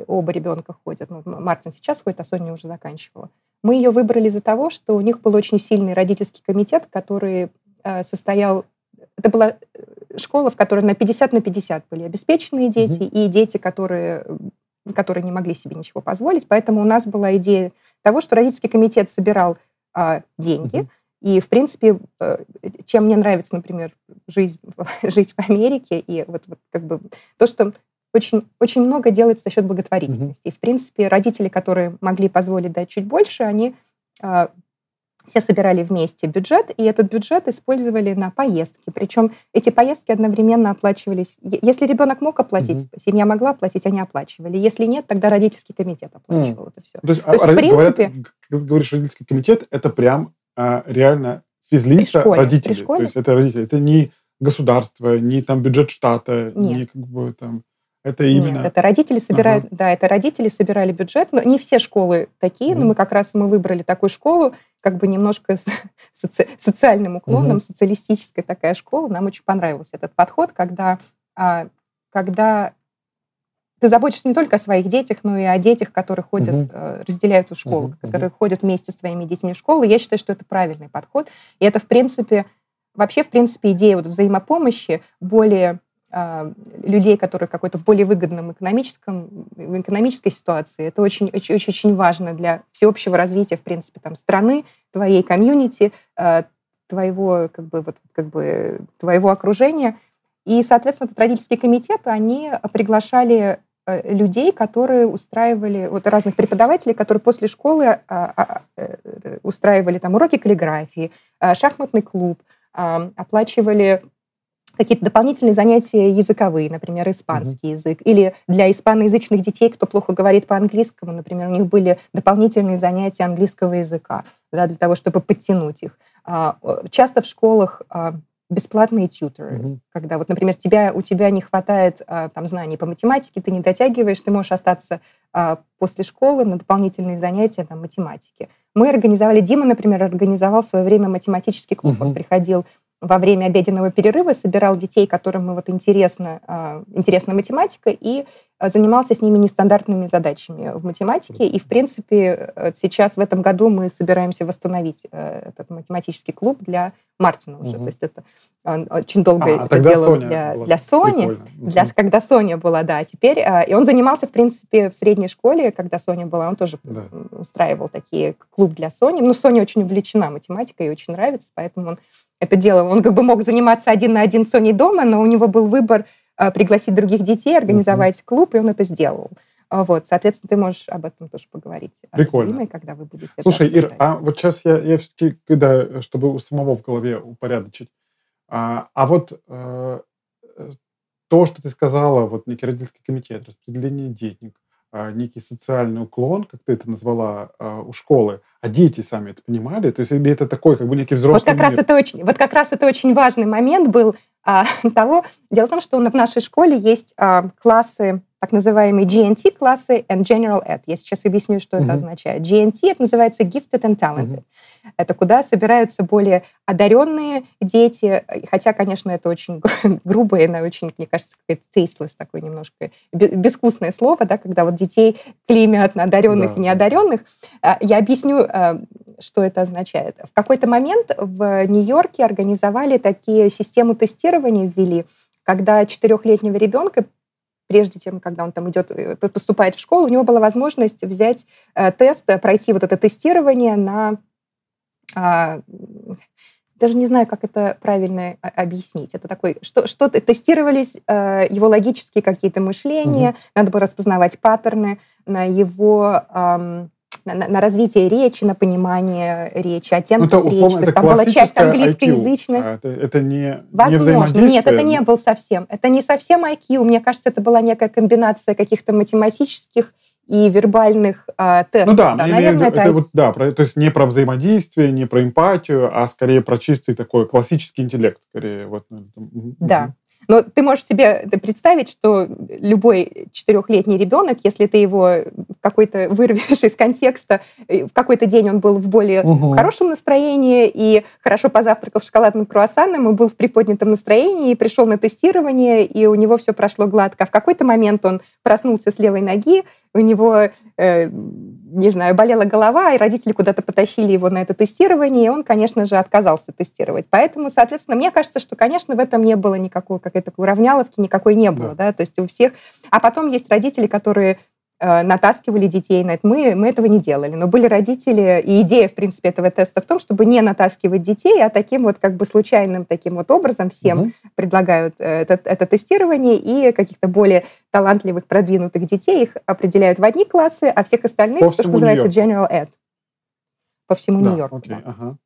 оба ребенка ходят, ну, Мартин сейчас ходит, а Соня уже заканчивала, мы ее выбрали из-за того, что у них был очень сильный родительский комитет, который э, состоял... Это была э, школа, в которой на 50 на 50 были обеспеченные дети угу. и дети, которые, которые не могли себе ничего позволить. Поэтому у нас была идея того, что родительский комитет собирал а, деньги. Mm-hmm. И, в принципе, э, чем мне нравится, например, жизнь, жить в Америке, и вот, вот как бы то, что очень, очень много делается за счет благотворительности. Mm-hmm. И, в принципе, родители, которые могли позволить дать чуть больше, они а, все собирали вместе бюджет, и этот бюджет использовали на поездки. Причем эти поездки одновременно оплачивались. Если ребенок мог оплатить, mm-hmm. семья могла оплатить, они оплачивали. Если нет, тогда родительский комитет оплачивал mm. это все. То есть, То есть а, в принципе... Говорят, когда ты говоришь родительский комитет, это прям а, реально физлица родителей. То есть это родители. Это не государство, не там бюджет штата, нет. не как бы там... Это именно... Нет, это родители собирают, ага. да, это родители собирали бюджет, но не все школы такие, mm. но мы как раз мы выбрали такую школу, как бы немножко соци социальным уклоном, mm. социалистическая такая школа. Нам очень понравился этот подход, когда, а, когда ты заботишься не только о своих детях, но и о детях, которые ходят, mm-hmm. разделяют эту школу, mm-hmm. которые ходят вместе с твоими детьми в школу. Я считаю, что это правильный подход. И это, в принципе, вообще, в принципе, идея вот взаимопомощи более людей, которые какой-то в более выгодном экономическом, в экономической ситуации. Это очень, очень, очень важно для всеобщего развития, в принципе, там, страны, твоей комьюнити, а, твоего, как бы, вот, как бы, твоего окружения. И, соответственно, этот родительский комитет, они приглашали э, людей, которые устраивали, вот разных преподавателей, которые после школы а, э, устраивали там уроки каллиграфии, шахматный клуб, оплачивали какие-то дополнительные занятия языковые, например, испанский mm-hmm. язык, или для испаноязычных детей, кто плохо говорит по-английскому, например, у них были дополнительные занятия английского языка да, для того, чтобы подтянуть их. А, часто в школах а, бесплатные тьютеры, mm-hmm. когда вот, например, тебя, у тебя не хватает а, там знаний по математике, ты не дотягиваешь, ты можешь остаться после школы на дополнительные занятия там, математики. Мы организовали, Дима, например, организовал в свое время математический клуб. Mm-hmm. Он приходил во время обеденного перерыва собирал детей, которым вот интересна, а, интересна математика, и а, занимался с ними нестандартными задачами в математике. И, в принципе, э, сейчас в этом году мы собираемся восстановить э, этот математический клуб для Мартина уже. Угу. То есть это он очень долго а, это делал для, для Сони, для, угу. когда Соня была, да. Теперь, а, и он занимался, в принципе, в средней школе, когда Соня была, он тоже да. устраивал такие клуб для Сони. Но Соня очень увлечена математикой и очень нравится, поэтому он это делал. Он как бы мог заниматься один на один с Соней дома, но у него был выбор э, пригласить других детей, организовать mm-hmm. клуб, и он это сделал. А, вот, соответственно, ты можешь об этом тоже поговорить Прикольно. с Димой, когда вы будете. Слушай, Ир, а вот сейчас я, я все-таки, когда, чтобы у самого в голове упорядочить, а, а вот э, то, что ты сказала, вот некий родительский комитет, распределение денег, некий социальный уклон, как ты это назвала, а, у школы, а дети сами это понимали? То есть или это такой как бы некий взрослый вот как момент? Раз это очень, вот как раз это очень важный момент был а, того. Дело в том, что в нашей школе есть а, классы так называемые GNT классы and General Ed. Я сейчас объясню, что mm-hmm. это означает. GNT это называется Gifted and Talented. Mm-hmm. Это куда собираются более одаренные дети, хотя, конечно, это очень грубое, и очень, мне кажется, какое-то tasteless такое немножко безвкусное слово, да, когда вот детей клеймят на одаренных да. и неодаренных. А, я объясню, а, что это означает. В какой-то момент в Нью-Йорке организовали такие систему тестирования, ввели, когда четырехлетнего ребенка прежде чем, когда он там идет, э, поступает в школу, у него была возможность взять э, тест, э, пройти вот это тестирование на... Э, даже не знаю, как это правильно объяснить. Это такой, что, что тестировались э, его логические какие-то мышления, угу. надо было распознавать паттерны на его... Э, на, на развитие речи, на понимание речи, оттенков ну, это, условно, речи. То есть там была часть английскоязычная. А это, это не, Возможно. Не Нет, это не был совсем. Это не совсем IQ. Мне кажется, это была некая комбинация каких-то математических и вербальных э, тестов. Ну да, да наверное, это, это вот, да, про, то есть не про взаимодействие, не про эмпатию, а скорее про чистый такой классический интеллект, скорее. Вот. Да. Но ты можешь себе представить, что любой четырехлетний ребенок, если ты его какой-то вырвешь из контекста, в какой-то день он был в более угу. хорошем настроении и хорошо позавтракал шоколадным круассаном, и был в приподнятом настроении, и пришел на тестирование, и у него все прошло гладко. А в какой-то момент он проснулся с левой ноги, у него, э, не знаю, болела голова, и родители куда-то потащили его на это тестирование, и он, конечно же, отказался тестировать. Поэтому, соответственно, мне кажется, что, конечно, в этом не было никакой какой-то уравняловки, никакой не было, да. да, то есть у всех... А потом есть родители, которые натаскивали детей на это. Мы, мы этого не делали. Но были родители, и идея, в принципе, этого теста в том, чтобы не натаскивать детей, а таким вот как бы случайным таким вот образом всем угу. предлагают э, это, это тестирование, и каких-то более талантливых, продвинутых детей их определяют в одни классы, а всех остальных, то, что называется general ed. по всему Да, Нью-Йорку. окей, ага.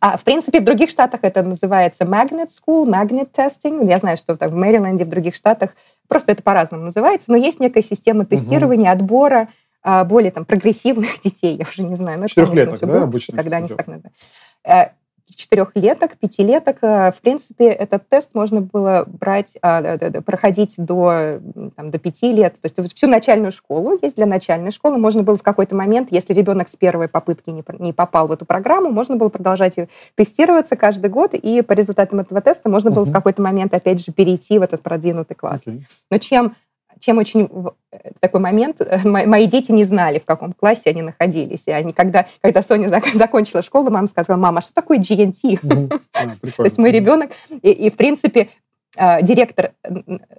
А, в принципе, в других штатах это называется magnet school, magnet testing. Я знаю, что так в Мэриленде, в других штатах просто это по-разному называется, но есть некая система тестирования, отбора а, более там прогрессивных детей, я уже не знаю. Четырехлеток, да, обычно Когда они так называют. Четырехлеток, пятилеток, э, в принципе, этот тест можно было брать, а, проходить до, там, до пяти лет. То есть всю начальную школу есть для начальной школы. Можно было в какой-то момент, если ребенок с первой попытки не, не попал в эту программу, можно было продолжать тестироваться каждый год, и по результатам этого теста можно было в Мгм. какой-то момент, опять же, перейти в этот продвинутый класс. Окей. Но чем, чем очень э, такой момент, э, мо- мои дети не знали, в каком классе они находились. И они, когда, когда Соня зак- закончила школу, мама сказала, мама, а что такое GNT? А, То есть мой ребенок, и, и, в принципе, э, директор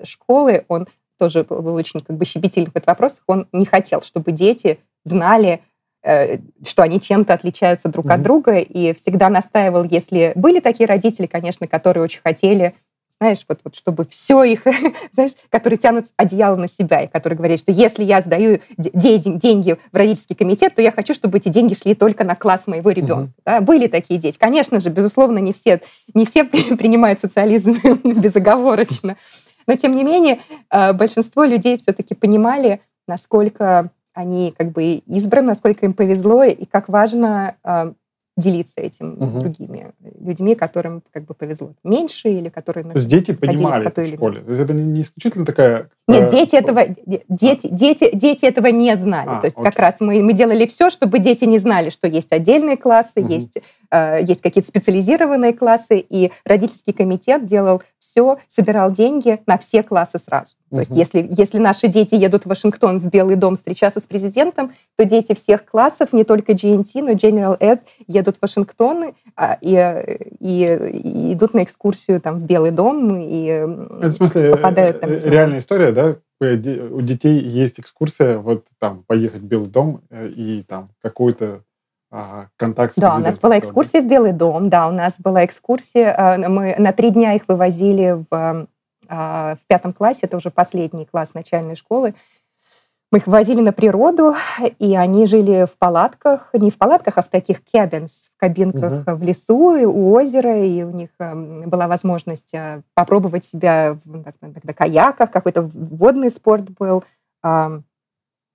школы, он тоже был очень как бы щепетильный в этот вопрос, он не хотел, чтобы дети знали, э, что они чем-то отличаются друг от друга, и всегда настаивал, если были такие родители, конечно, которые очень хотели, знаешь, вот, вот чтобы все их, знаешь, которые тянут одеяло на себя, и которые говорят, что если я сдаю де- де- деньги в родительский комитет, то я хочу, чтобы эти деньги шли только на класс моего ребенка. Да, были такие дети. Конечно же, безусловно, не все, не все при- принимают социализм безоговорочно. Но, тем не менее, э, большинство людей все-таки понимали, насколько они как бы избраны, насколько им повезло, и как важно э, делиться этим с Мгм. другими людьми, которым как бы повезло меньше или которые... То есть дети понимали по той в школе. То есть это не, исключительно такая... Нет, э, дети этого, де- дети, дети, дети этого не знали. А, То есть как окей. раз мы, мы делали все, чтобы дети не знали, что есть отдельные классы, Мгм. есть, э, есть какие-то специализированные классы, и родительский комитет делал все, собирал деньги на все классы сразу. То есть если, если наши дети едут в Вашингтон, в Белый дом встречаться с президентом, то дети всех классов, не только GNT, но General Ed, едут в Вашингтон а, и, э, и, и идут на экскурсию там, в Белый дом, и м, Это, в смысле, э, попадают там, э, реальная история, да? Э, У детей есть экскурсия, вот там, поехать в Белый дом э, и там какой-то а, контакт с Да, у нас была экскурсия в Белый дом, да, у нас была экскурсия, э, мы на три дня их вывозили в, э, в пятом классе, это уже последний класс начальной школы, мы их вывозили на природу, и они жили в палатках, не в палатках, а в таких cabins, в кабинках в лесу, и у озера, и у них эм, была возможность э, попробовать себя в на каяках, какой-то водный спорт был,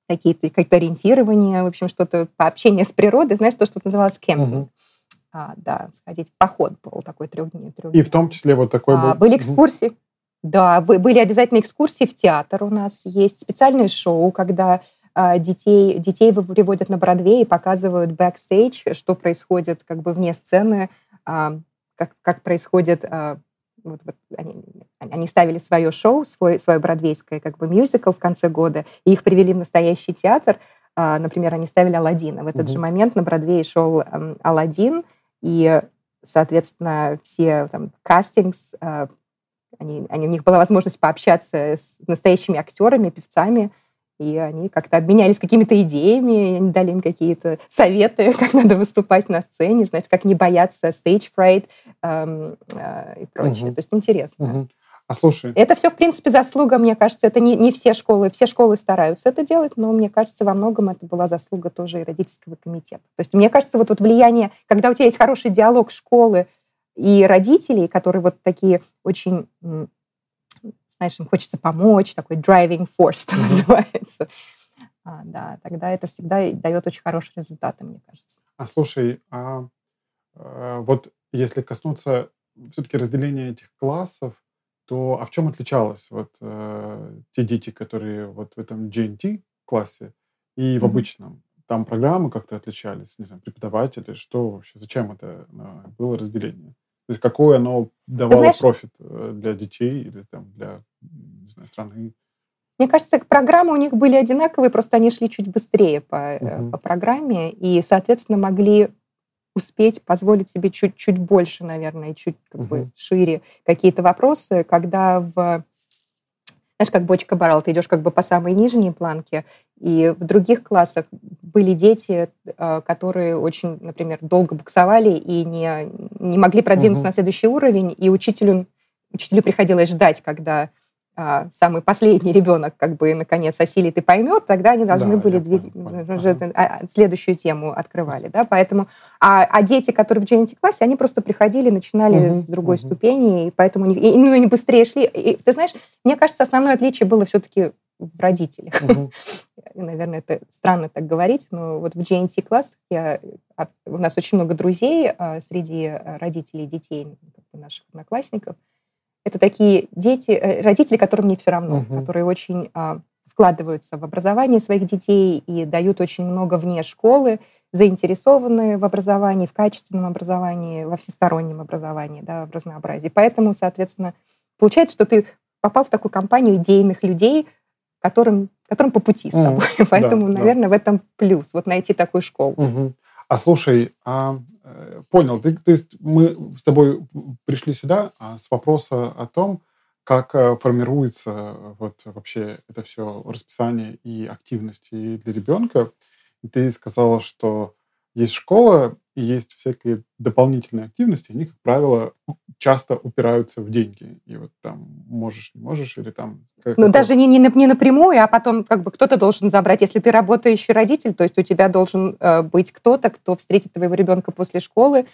какие-то какое-то ориентирование, в общем, что-то пообщение с природой, знаешь, то, что называлось кемпинг. Мгм. А, да, сходить поход был такой трехдневный. И в том числе вот такой был... А, были Мгм. экскурсии. Да, бы- были обязательно экскурсии в театр у нас. Есть специальное шоу, когда а, детей, детей приводят на Бродвей и показывают бэкстейдж, что происходит как бы вне сцены, а, как, как происходит... вот, вот они, они ставили свое шоу, свой, свое бродвейское как бы мюзикл в конце года, и их привели в настоящий театр. А, Например, они ставили Алладина. В этот Мгм. же момент на Бродвее шел эм, Алладин, и, соответственно, все там кастингс, а, они, они, у них была возможность пообщаться с настоящими актерами, певцами, и они как-то обменялись какими-то идеями, они дали им какие-то советы, как надо выступать на сцене, знаете, как не бояться stage fright эм, э, и прочее. Мгм. То есть интересно. Мгм. А слушай, Это все, в принципе, заслуга, мне кажется, это не, не все школы, все школы стараются это делать, но мне кажется, во многом это была заслуга тоже и родительского комитета. То есть мне кажется, вот, вот влияние, когда у тебя есть хороший диалог школы и родителей, которые вот такие очень, знаешь, им хочется помочь, такой driving force, что называется, а, да, тогда это всегда дает очень хорошие результаты, мне кажется. а слушай, а, э, вот если коснуться все-таки разделения этих классов, то а в чем отличалось вот э, те дети, которые вот в этом GNT классе и в обычном? Там программы как-то отличались, не знаю, преподаватели, что вообще, зачем это э, было разделение? То есть какое оно давало знаешь- профит э, для детей или там для, не знаю, страны? Мне кажется, программы у них были одинаковые, просто они шли чуть быстрее по, Мгм. по программе и, соответственно, могли успеть позволить себе чуть-чуть больше, наверное, и чуть как бы Мгм. шире какие-то вопросы, когда в знаешь, как бочка баррел, ты идешь как бы по самой нижней планке, и в других классах были дети, э, которые очень, например, долго буксовали и не, не могли продвинуться Мгм. на следующий уровень, и учителю, учителю приходилось ждать, когда самый последний ребенок как бы наконец осилит и поймет, тогда они должны да, были двиг... уже ага. А, следующую тему открывали, да, поэтому, а, а дети, которые в GNT классе, они просто приходили, начинали угу, с другой угу. ступени, и поэтому и, ну, они быстрее шли. И, ты знаешь, мне кажется, основное отличие было все-таки в родителях. Угу. Наверное, это странно так говорить, но вот в GNT класс я, у нас очень много друзей среди родителей детей наших одноклассников, это такие дети, э, родители, которым не все равно, угу. которые очень а, вкладываются в образование своих детей и дают очень много вне школы, заинтересованы в образовании, в качественном образовании, во всестороннем образовании, да, в разнообразии. Поэтому, соответственно, получается, что ты попал в такую компанию идейных людей, которым, которым по пути с тобой. Mm, Поэтому, да, наверное, да. в этом плюс, вот найти такую школу. Угу. А слушай, а, э, понял, ты, то есть мы с тобой пришли сюда а, с вопроса о том, как э, формируется вот вообще это все расписание и активности для ребенка. Ты сказала, что есть школа и есть всякие дополнительные активности, они, как правило, часто упираются в деньги. И вот там можешь, не можешь, или там... Ну, даже не, не, не напрямую, а потом как бы кто-то должен забрать. Если ты работающий родитель, то есть у тебя должен э, быть кто-то, кто встретит твоего ребенка после школы,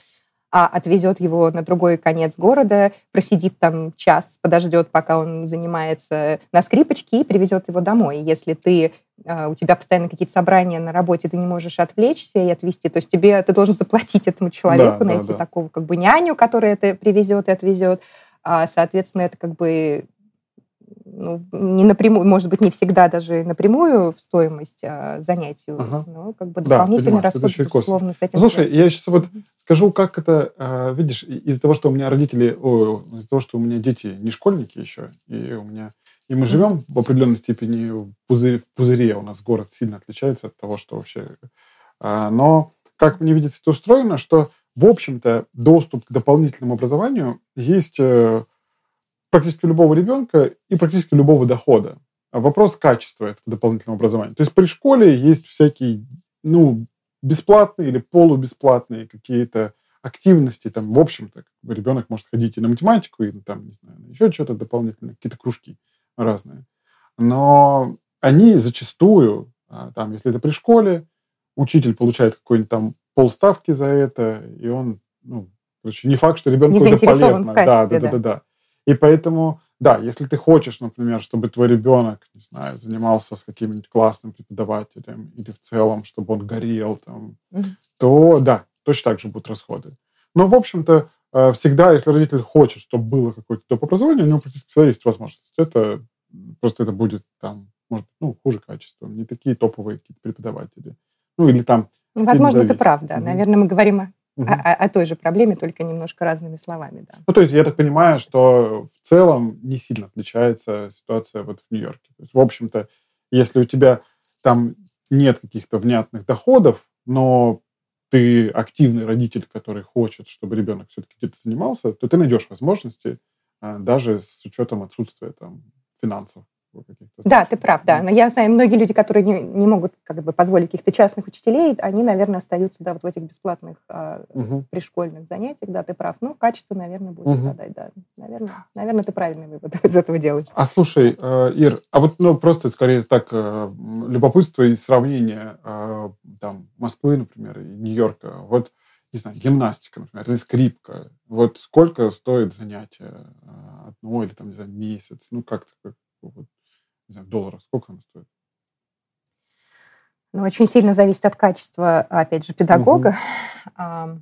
а отвезет его на другой конец города, просидит там час, подождет, пока он занимается на скрипочке и привезет его домой. Если ты а, у тебя постоянно какие-то собрания на работе, ты не можешь отвлечься и отвезти, то есть тебе ты должен заплатить этому человеку, да, найти да, да. такого как бы няню, которая это привезет и отвезет. А, соответственно, это как бы ну, не напрямую, может быть, не всегда даже напрямую в стоимость а, занятию, ага. но как бы дополнительный да, расход, безусловно, с этим. Слушай, связан. я сейчас вот скажу, как это, а, видишь, из-за того, что у меня родители, из-за того, что у меня дети не школьники еще, и у меня и мы живем в определенной степени в пузыре, в пузыре. У нас город сильно отличается от того, что вообще... А, но как мне видится это устроено, что, в общем-то, доступ к дополнительному образованию есть э, практически любого ребенка и практически любого дохода. А вопрос качества этого дополнительного образования. То есть при школе есть всякие, ну, бесплатные или полубесплатные какие-то активности, там, в общем-то, ребенок может ходить и на математику, и там, не знаю, еще что-то дополнительное, какие-то кружки разные. Но они зачастую, а, там, если это при школе, учитель получает какой-нибудь там полставки за это, и он, ну, короче, не факт, что ребенку это полезно. да, да, да, да, да. И поэтому, да, если ты хочешь, например, чтобы твой ребенок, не знаю, занимался с каким-нибудь классным преподавателем или в целом, чтобы он горел там, mm-hmm. то да, точно так же будут расходы. Но, в общем-то, э, всегда, если родитель хочет, чтобы было какое-то топ образование, у него практически всегда есть возможность. Это просто это будет там, может ну, хуже качеством, не такие топовые какие-то преподаватели. Ну, или там... Возможно, это правда. Угу. Наверное, мы говорим о, угу. о, о той же проблеме, только немножко разными словами. Да. Ну, то есть я так понимаю, что в целом не сильно отличается ситуация вот в Нью-Йорке. То есть, в общем-то, если у тебя там нет каких-то внятных доходов, но ты активный родитель, который хочет, чтобы ребенок все-таки где-то занимался, то ты найдешь возможности а, даже с учетом отсутствия там финансов. Да, ты прав, да. Но я знаю, многие люди, которые не, не могут как бы позволить каких-то частных учителей, они, наверное, остаются да, вот в этих бесплатных а, угу. пришкольных занятиях. Да, ты прав. Ну, качество, наверное, будет угу. страдать, да. Наверное, наверное, ты правильный вывод из этого делаешь. А слушай, э, Ир, а вот ну, просто скорее так э, любопытство и сравнение э, там, Москвы, например, и Нью-Йорка. Вот не знаю, гимнастика, например, или скрипка. Вот сколько стоит занятие одно или там, не знаю, месяц? Ну, как-то, как, вот, не знаю, долларов, сколько оно стоит? Ну, очень сильно зависит от качества, опять же, педагога. Угу. А,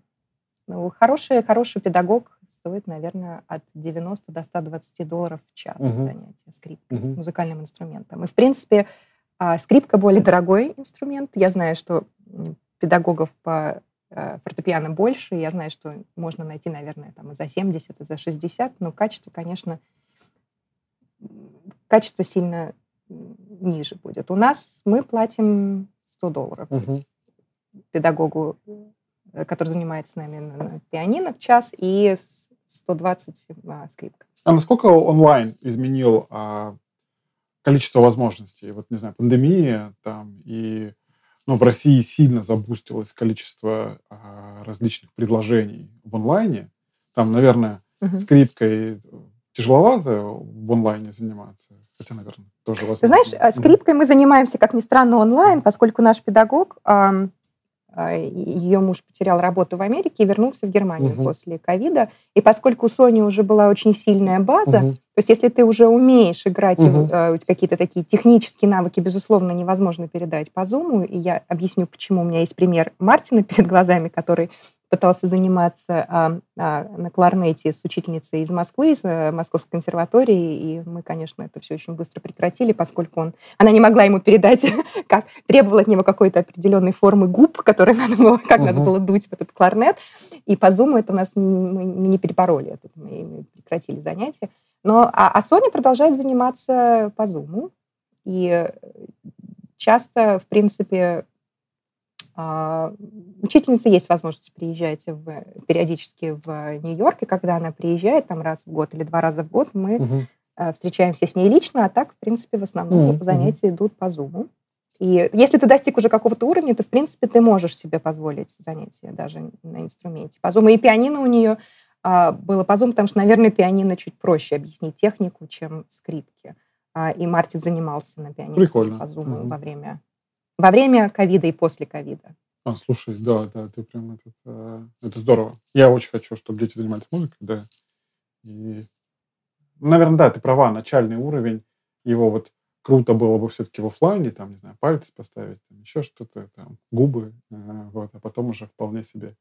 ну, хороший, хороший педагог стоит, наверное, от 90 до 120 долларов в час угу. занятия скрипкой, угу. музыкальным инструментом. И, в принципе, а, скрипка более дорогой инструмент. Я знаю, что педагогов по э, фортепиано больше. Я знаю, что можно найти, наверное, там и за 70, и за 60, но качество, конечно, качество сильно ниже будет. У нас мы платим 100 долларов угу. педагогу, э, который занимается с нами на пианино в час, и 120 а, скрипка. А насколько онлайн изменил а, количество возможностей? Вот, не знаю, пандемия там и ну, в России сильно забустилось количество а, различных предложений в онлайне. Там, наверное, угу. скрипкой тяжеловато в онлайне заниматься? Хотя, наверное, тоже возможно. Ты знаешь, э, скрипкой мы занимаемся, как ни странно, онлайн, поскольку наш педагог а, ее муж потерял работу в Америке и вернулся в Германию угу. после ковида. И поскольку у Сони уже была очень сильная база, угу. то есть если ты уже умеешь играть, угу. какие-то такие технические навыки, безусловно, невозможно передать по Zoom. И я объясню, почему. У меня есть пример Мартина перед глазами, который пытался заниматься а, а, на кларнете с учительницей из Москвы, из а, Московской консерватории, и мы, конечно, это все очень быстро прекратили, поскольку он, она не могла ему передать, как требовала от него какой-то определенной формы губ, которые надо было, как uh-huh. надо было дуть в этот кларнет, и по Zoom это нас мы, не перебороли, это мы прекратили занятия. Но, а, а Соня продолжает заниматься по Zoom, и часто, в принципе, учительница есть возможность приезжать в, периодически в Нью-Йорк, и когда она приезжает там раз в год или два раза в год, мы угу. встречаемся с ней лично, а так, в принципе, в основном угу. занятия идут по Zoom. И если ты достиг уже какого-то уровня, то, в принципе, ты можешь себе позволить занятия даже на инструменте по Zoom. И пианино у нее а, было по Zoom, потому что, наверное, пианино чуть проще объяснить технику, чем скрипки. А, и Мартин занимался на пианино Прикольно. по Zoom угу. во время во время ковида и после ковида. А, слушай, да, да, ты прям это, э, это здорово. Я очень хочу, чтобы дети занимались музыкой, да. И, наверное, да, ты права, начальный уровень, его вот круто было бы все-таки в офлайне, там, не знаю, пальцы поставить, там, еще что-то, там, губы, э, вот, а потом уже вполне себе.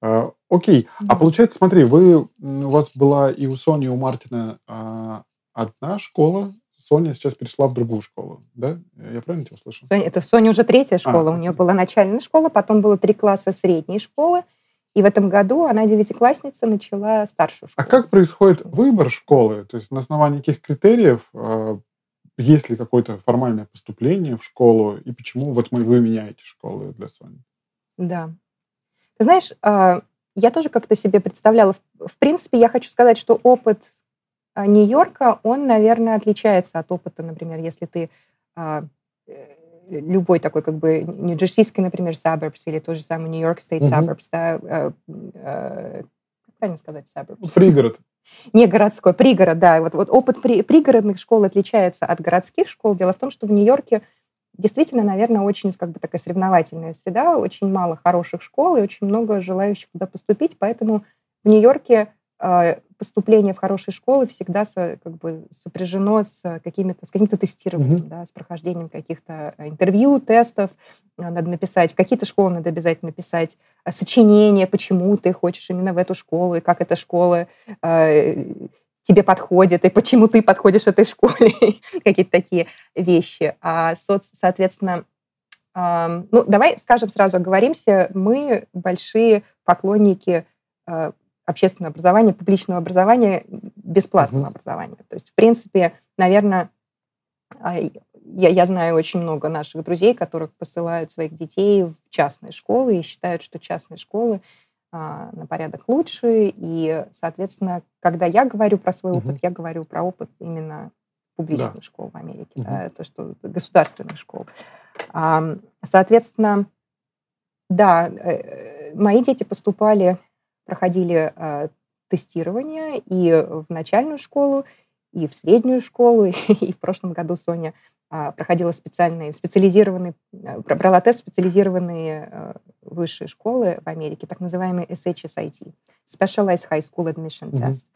Э, окей, mm-hmm. а получается, смотри, вы, у вас была и у Сони, и у Мартина э, одна школа Соня сейчас перешла в другую школу, да? Я правильно тебя услышал? Это Соня уже третья а, школа. А, у нее была начальная школа, потом было три класса средней школы. И в этом году она девятиклассница начала старшую а школу. А как происходит выбор школы? То есть на основании каких критериев а, есть ли какое-то формальное поступление в школу, и почему вот мы, вы меняете школы для Сони? Да. Ты знаешь, а, я тоже как-то себе представляла. В принципе, я хочу сказать, что опыт Нью-Йорка, он, наверное, отличается от опыта, например, если ты а, э, любой такой, как бы, нью-джерсийский, например, suburbs, или тот же самый Нью-Йорк State mm-hmm. suburbs, да, э, э, как правильно сказать suburbs? Пригород. Не городской, пригород, да. Вот, вот опыт при, пригородных школ отличается от городских школ. Дело в том, что в Нью-Йорке действительно, наверное, очень как бы такая соревновательная среда, очень мало хороших школ и очень много желающих туда поступить, поэтому в Нью-Йорке а, поступление в хорошие школы всегда со, как бы сопряжено с, какими-то, с каким-то тестированием, mm-hmm. да, с прохождением каких-то э, интервью, тестов. А, надо написать, какие-то школы надо обязательно писать, а, сочинение, почему ты хочешь именно в эту школу, и как эта школа э, тебе подходит, и почему ты подходишь этой школе, какие-то такие вещи. А, соц, соответственно, э, ну, давай скажем сразу, оговоримся, мы большие поклонники общественного образования, публичного образования, бесплатного mm-hmm. образования. То есть, в принципе, наверное, а, я, я знаю очень много наших друзей, которых посылают своих детей в частные школы и считают, что частные школы а, на порядок лучше. И, соответственно, когда я говорю про свой опыт, mm-hmm. я говорю про опыт именно публичных да. школ в Америке, mm-hmm. да, то, что государственных школ. А, соответственно, да, э, мои дети поступали проходили э, тестирование и в начальную школу, и в среднюю школу, и в прошлом году Соня э, проходила специальные, специализированные, э, брала тест специализированные э, высшие школы в Америке, так называемый SHSIT, Specialized High School Admission mm-hmm. Test.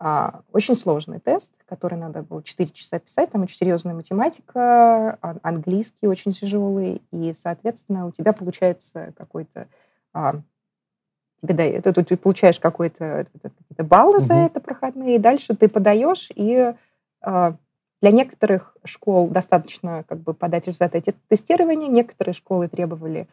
А, очень сложный тест, который надо было 4 часа писать, там очень серьезная математика, английский очень тяжелый, и, соответственно, у тебя получается какой-то а, тебе дают, ты, ты получаешь какой-то баллы угу. за это проходные, и дальше ты подаешь, и э, для некоторых школ достаточно как бы подать результаты эти тестирования, некоторые школы требовали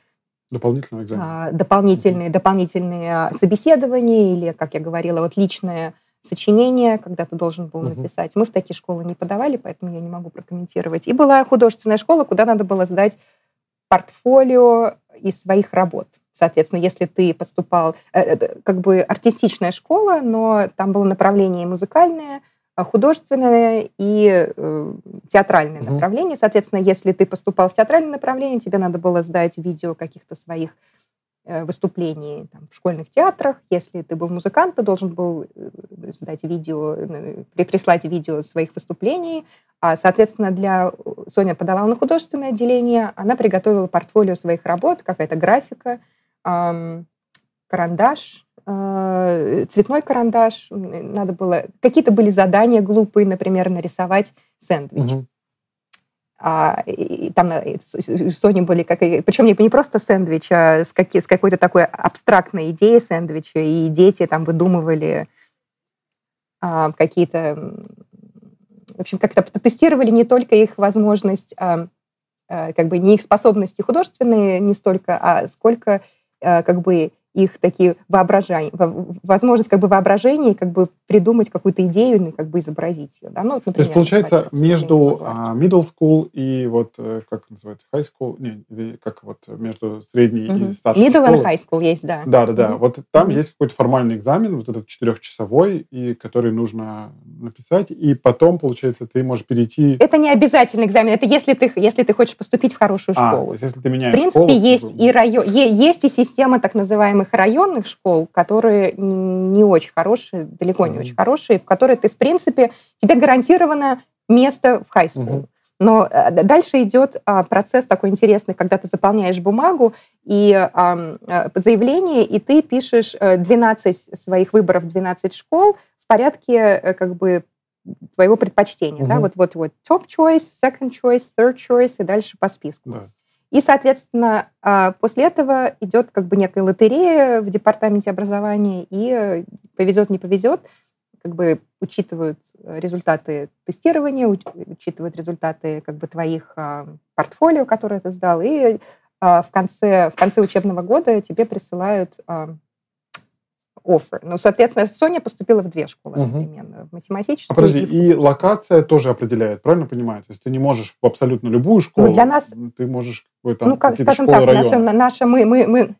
дополнительные экзамены. Э, дополнительные, угу. дополнительные собеседования или, как я говорила, вот личное сочинение, когда ты должен был угу. написать. Мы в такие школы не подавали, поэтому я не могу прокомментировать. И была художественная школа, куда надо было сдать портфолио из своих работ. Соответственно, если ты поступал, э, э, как бы артистичная школа, но там было направление музыкальное, а, художественное и э, театральное mm-hmm. направление. Соответственно, если ты поступал в театральное направление, тебе надо было сдать видео каких-то своих выступлений там, в школьных театрах. Если ты был музыкант, ты должен был сдать видео, прислать видео своих выступлений. А, соответственно, для Соня подавала на художественное отделение, она приготовила портфолио своих работ, какая-то графика, карандаш, цветной карандаш. Надо было... Какие-то были задания глупые, например, нарисовать сэндвич. Угу. А, и там у Сони были как причем не, не просто сэндвич, а с, какие, с какой-то такой абстрактной идеей сэндвича, и дети там выдумывали а, какие-то, в общем, как-то тестировали не только их возможность, а, а, как бы не их способности художественные, не столько, а сколько как бы их такие воображения, возможность как бы воображения, как бы придумать какую-то идею и как бы изобразить ее. Да? Ну, вот, например, То есть, получается, между а, middle school и вот, э, как называется, high school, не, как вот между средней mm-hmm. и старшей Middle школой. and high school есть, да. Да, да, да. Mm-hmm. Вот там mm-hmm. есть какой-то формальный экзамен, вот этот четырехчасовой, и который нужно написать, и потом, получается, ты можешь перейти... Это не обязательный экзамен, это если ты, если ты хочешь поступить в хорошую а, школу. А, если ты меняешь В принципе, школу, есть, и район, есть и система так называемых самых районных школ, которые не очень хорошие, далеко не очень хорошие, в которые ты, в принципе, тебе гарантировано место в high school. Но э, дальше идет а, процесс такой интересный, когда ты заполняешь бумагу и а, заявление, и ты пишешь 12 э, своих выборов, 12 школ в порядке э, как бы твоего предпочтения. Mm-hmm. Да? Вот, вот, вот top choice, second choice, third choice и дальше по списку. Yeah. И, соответственно, а, после этого идет как бы некая лотерея в департаменте образования, и повезет, не повезет, как бы учитывают результаты тестирования, учитывают результаты как бы твоих а, портфолио, которые ты сдал, и а, в конце, в конце учебного года тебе присылают оффер. Ну, соответственно, Соня поступила в две школы угу. одновременно, в математическую. А подожди, и, и локация тоже определяет, правильно понимаю? То есть ты не можешь в абсолютно любую школу, ну, для нас, ты можешь какой-то Ну, как, скажем так, наша, наша, мы, мы, мы,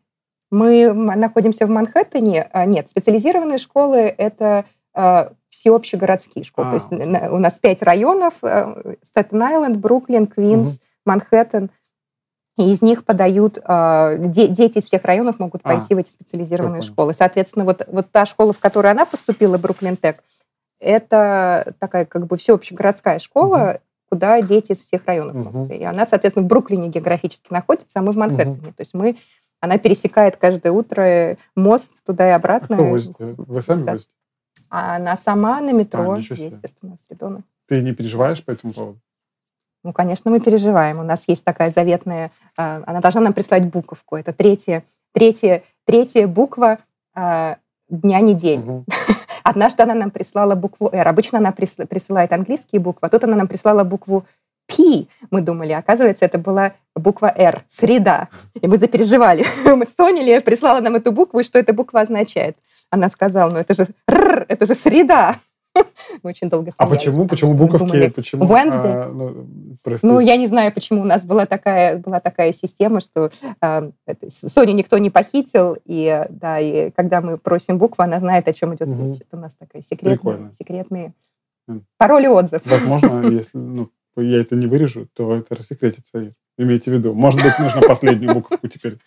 мы находимся в Манхэттене. А, нет, специализированные школы – это э, всеобщегородские школы. А. То есть у нас пять районов Стэтен-Айленд, Бруклин, Квинс, угу. Манхэттен – и из них подают, э, дети из всех районов могут а, пойти а, в эти специализированные школы. Соответственно, вот, вот та школа, в которую она поступила, Бруклин Тек, это такая как бы всеобщегородская школа, угу. куда дети из всех районов угу. могут. И она, соответственно, в Бруклине географически находится, а мы в Манхэттене. Угу. То есть мы, она пересекает каждое утро мост туда и обратно. А? Вы сами возите? А она сама на метро а, ездит у нас ребенок. Ты не переживаешь по этому поводу? Ну, конечно, мы переживаем. У нас есть такая заветная... Э, она должна нам прислать буковку. Это третья, третья, третья буква э, дня недели. Угу. Однажды она нам прислала букву «Р». Обычно она присылает английские буквы, а тут она нам прислала букву P. Мы думали, оказывается, это была буква «Р», среда. И мы запереживали. Мы с Соней прислала нам эту букву, и что эта буква означает. Она сказала, ну это же «Р», это же среда. Мы очень долго смеялись. А почему? Почему буковки? Думали, почему? Wednesday. А, ну, ну, я не знаю, почему у нас была такая, была такая система, что Соню никто не похитил, и, да, и когда мы просим букву, она знает, о чем идет угу. речь. Это у нас такая секретная, секретные пароли отзыв. Возможно, если ну, я это не вырежу, то это рассекретится. Имейте в виду. Может быть, нужно последнюю буковку теперь.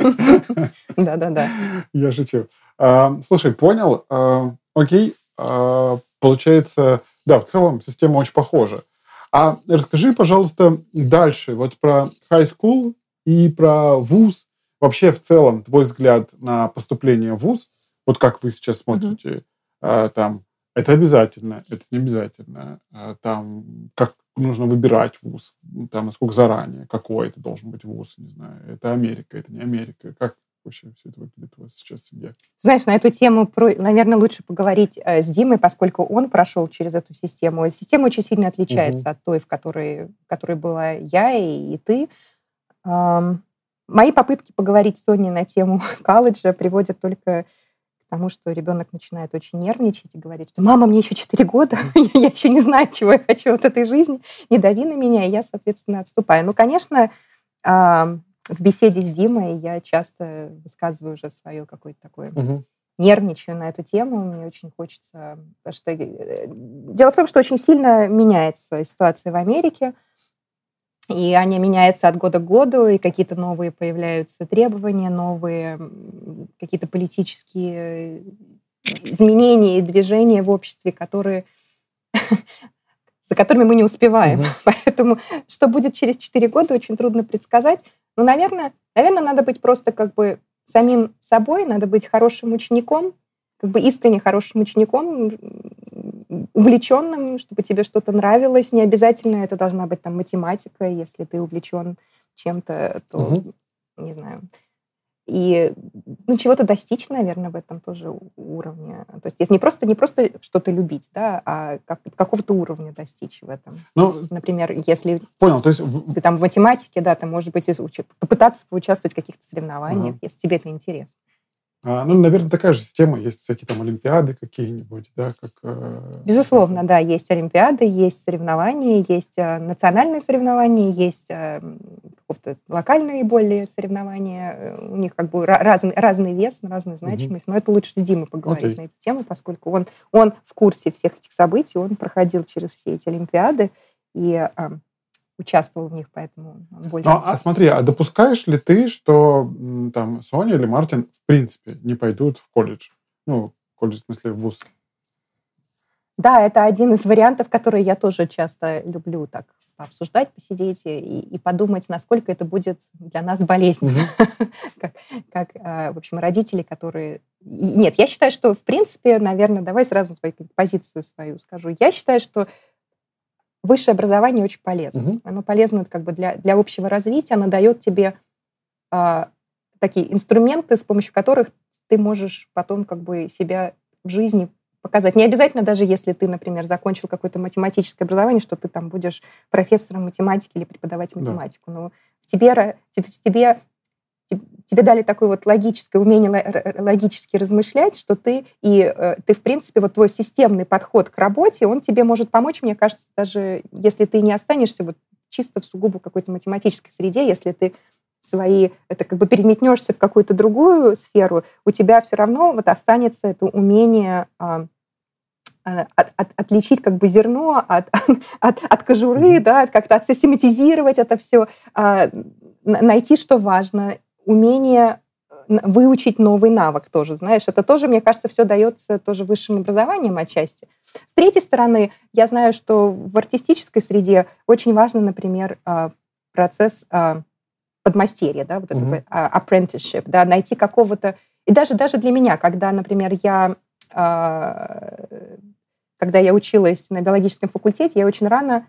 Да-да-да. Я шучу. А, слушай, понял. А, окей, а, получается, да, в целом система очень похожа. А расскажи, пожалуйста, дальше вот про high school и про вуз. Вообще, в целом, твой взгляд на поступление в вуз, вот как вы сейчас смотрите, mm-hmm. там, это обязательно, это не обязательно, а, там, как нужно выбирать вуз, там, насколько заранее, какой это должен быть вуз, не знаю, это Америка, это не Америка, как, вообще все это выглядит у вас сейчас семье? Знаешь, на эту тему, про, наверное, лучше поговорить э, с Димой, поскольку он прошел через эту систему. Система очень сильно отличается угу. от той, в которой, в которой была я и, и ты. Эм, мои попытки поговорить с Соней на тему колледжа приводят только к тому, что ребенок начинает очень нервничать и говорить, что «мама, мне еще 4 года, я еще не знаю, чего я хочу от этой жизни, не дави на меня», и я, соответственно, отступаю. Ну, конечно, в беседе с Димой я часто высказываю уже свое какое-то такое угу. нервничаю на эту тему. Мне очень хочется... Потому что... Э, дело в том, что очень сильно меняется ситуация в Америке. и они меняются от года к году, и какие-то новые появляются требования, новые какие-то политические изменения и движения в обществе, которые за которыми мы не успеваем. Угу. Поэтому что будет через 4 года, очень трудно предсказать. Но, наверное, наверное, надо быть просто как бы самим собой, надо быть хорошим учеником, как бы искренне хорошим учеником, увлеченным, чтобы тебе что-то нравилось. Не обязательно это должна быть там математика, если ты увлечен чем-то, то, угу. не знаю, и ну, чего-то достичь, наверное, в этом тоже уровне. То есть это не просто, не просто что-то любить, да, а как, какого-то уровня достичь в этом. Ну, Например, если понял, то есть... ты там в математике, да, ты, может быть, попытаться поучаствовать в каких-то соревнованиях, ага. если тебе это интересно. А, ну, наверное, такая же система. Есть всякие там олимпиады какие-нибудь, да, как... Э... Безусловно, да. Есть олимпиады, есть соревнования, есть э, национальные соревнования, есть э, локальные более соревнования. Э, у них как бы разный, разный вес, разная значимость. Угу. Но это лучше с Димой поговорить okay. на эту тему, поскольку он, он в курсе всех этих событий, он проходил через все эти олимпиады. И участвовал в них, поэтому больше. Ну, а смотри, а допускаешь ли ты, что там Соня или Мартин в принципе не пойдут в колледж? Ну, колледж в смысле в ВУЗ. Да, это один из вариантов, которые я тоже часто люблю так пообсуждать, посидеть и, и подумать, насколько это будет для нас болезненно. Mm-hmm. как, как, а, в общем, родители, которые... Нет, я считаю, что, в принципе, наверное, давай сразу свою позицию свою скажу. Я считаю, что высшее образование очень полезно. Угу. Оно полезно как бы для, для общего развития, оно дает тебе э, такие инструменты, с помощью которых ты можешь потом как бы себя в жизни показать. Не обязательно даже если ты, например, закончил какое-то математическое образование, что ты там будешь профессором математики или преподавать математику. Да. Но в тебе, в тебе тебе дали такое вот логическое умение логически размышлять, что ты и э, ты, в принципе, вот твой системный подход к работе, он тебе может помочь, мне кажется, даже если ты не останешься вот чисто в сугубо какой-то математической среде, если ты свои, это как бы переметнешься в какую-то другую сферу, у тебя все равно вот останется это умение а, а, от, от, отличить как бы зерно от, от, от кожуры, да, как-то отсистематизировать это все, а, найти, что важно, умение э, выучить новый навык тоже, знаешь, это тоже, мне кажется, все дается тоже высшим образованием отчасти. С третьей стороны, я знаю, что в артистической среде очень важно, например, а, процесс а, подмастерья, да, вот mm-hmm. это apprenticeship, да, найти какого-то... И даже, даже для меня, когда, например, я когда я училась на биологическом факультете, я очень рано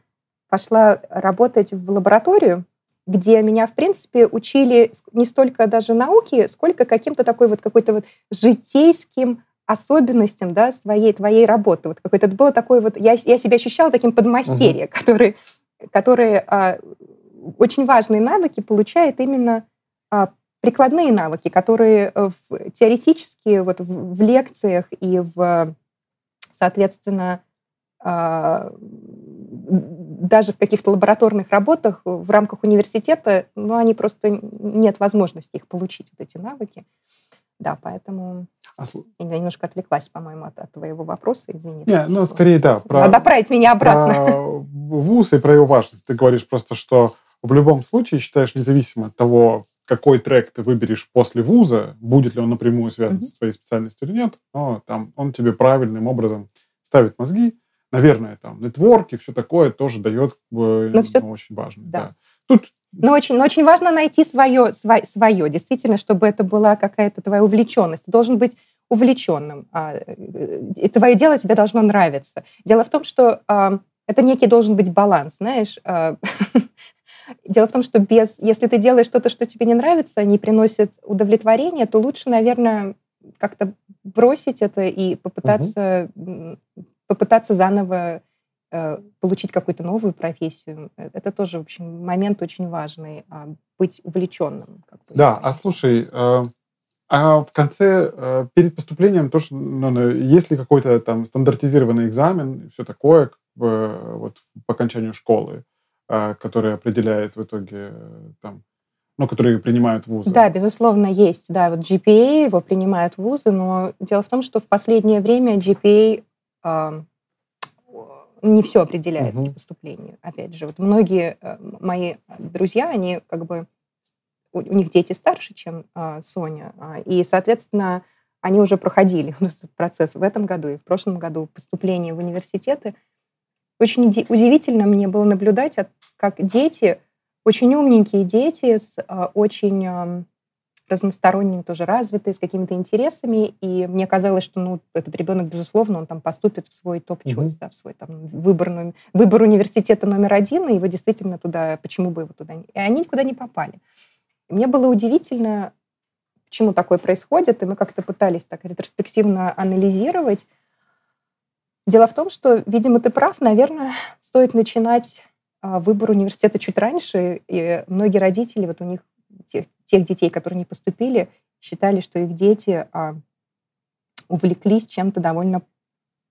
пошла работать в лабораторию, где меня, в принципе, учили не столько даже науки, сколько каким-то такой вот какой-то вот житейским особенностям, да, своей, твоей работы. Вот какой-то это было такое вот, я, я себя ощущала таким подмастерье, uh-huh. который, который а, очень важные навыки получает именно а, прикладные навыки, которые в, теоретически вот в, в лекциях и в, соответственно, а, даже в каких-то лабораторных работах в рамках университета, ну, они просто нет возможности их получить, вот эти навыки. Да, поэтому а я немножко отвлеклась, по-моему, от, от твоего вопроса, извини. Не, ну, скорее, да. Про, Надо направить меня обратно. Про вуз и про его важность. Ты говоришь просто, что в любом случае считаешь, независимо от того, какой трек ты выберешь после вуза, будет ли он напрямую связан mm-hmm. с твоей специальностью или нет, но там он тебе правильным образом ставит мозги, наверное, там, нетворки, все такое тоже дает ну, все... ну, очень важно. Да. да. Тут но очень, но очень важно найти свое, свое, свое, действительно, чтобы это была какая-то твоя увлеченность. Ты должен быть увлеченным. А, и твое дело тебе должно нравиться. Дело в том, что а, это некий должен быть баланс, знаешь. А, дело в том, что без, если ты делаешь что-то, что тебе не нравится, не приносит удовлетворения, то лучше, наверное, как-то бросить это и попытаться угу попытаться заново э, получить какую-то новую профессию. Э, это тоже, в общем, момент очень важный, а, быть увлеченным. Да, а слушай, э, а в конце, перед поступлением, тоже, ну, ну, есть ли какой-то там стандартизированный экзамен все такое, вот по окончанию школы, который определяет в итоге там, ну, которые принимают вузы. Да, безусловно, есть. Да, вот GPA его принимают вузы, но дело в том, что в последнее время GPA не все определяет угу. при поступлении. Опять же, вот многие э, мои друзья, они как бы у, у них дети старше, чем э, Соня, э, и, соответственно, они уже проходили этот процесс в этом году и в прошлом году поступления в университеты. Очень удивительно мне было наблюдать, как дети, очень умненькие дети с э, очень разносторонним, тоже развитые, с какими-то интересами. И мне казалось, что ну, этот ребенок, безусловно, он там поступит в свой топ-чойс, mm-hmm. да, в свой там, выбор, выбор университета номер один, и его действительно туда, почему бы его туда... И они никуда не попали. И мне было удивительно, почему такое происходит, и мы как-то пытались так ретроспективно анализировать. Дело в том, что, видимо, ты прав, наверное, стоит начинать а, выбор университета чуть раньше, и многие родители, вот у них тех, тех детей, которые не поступили, считали, что их дети а, увлеклись чем-то довольно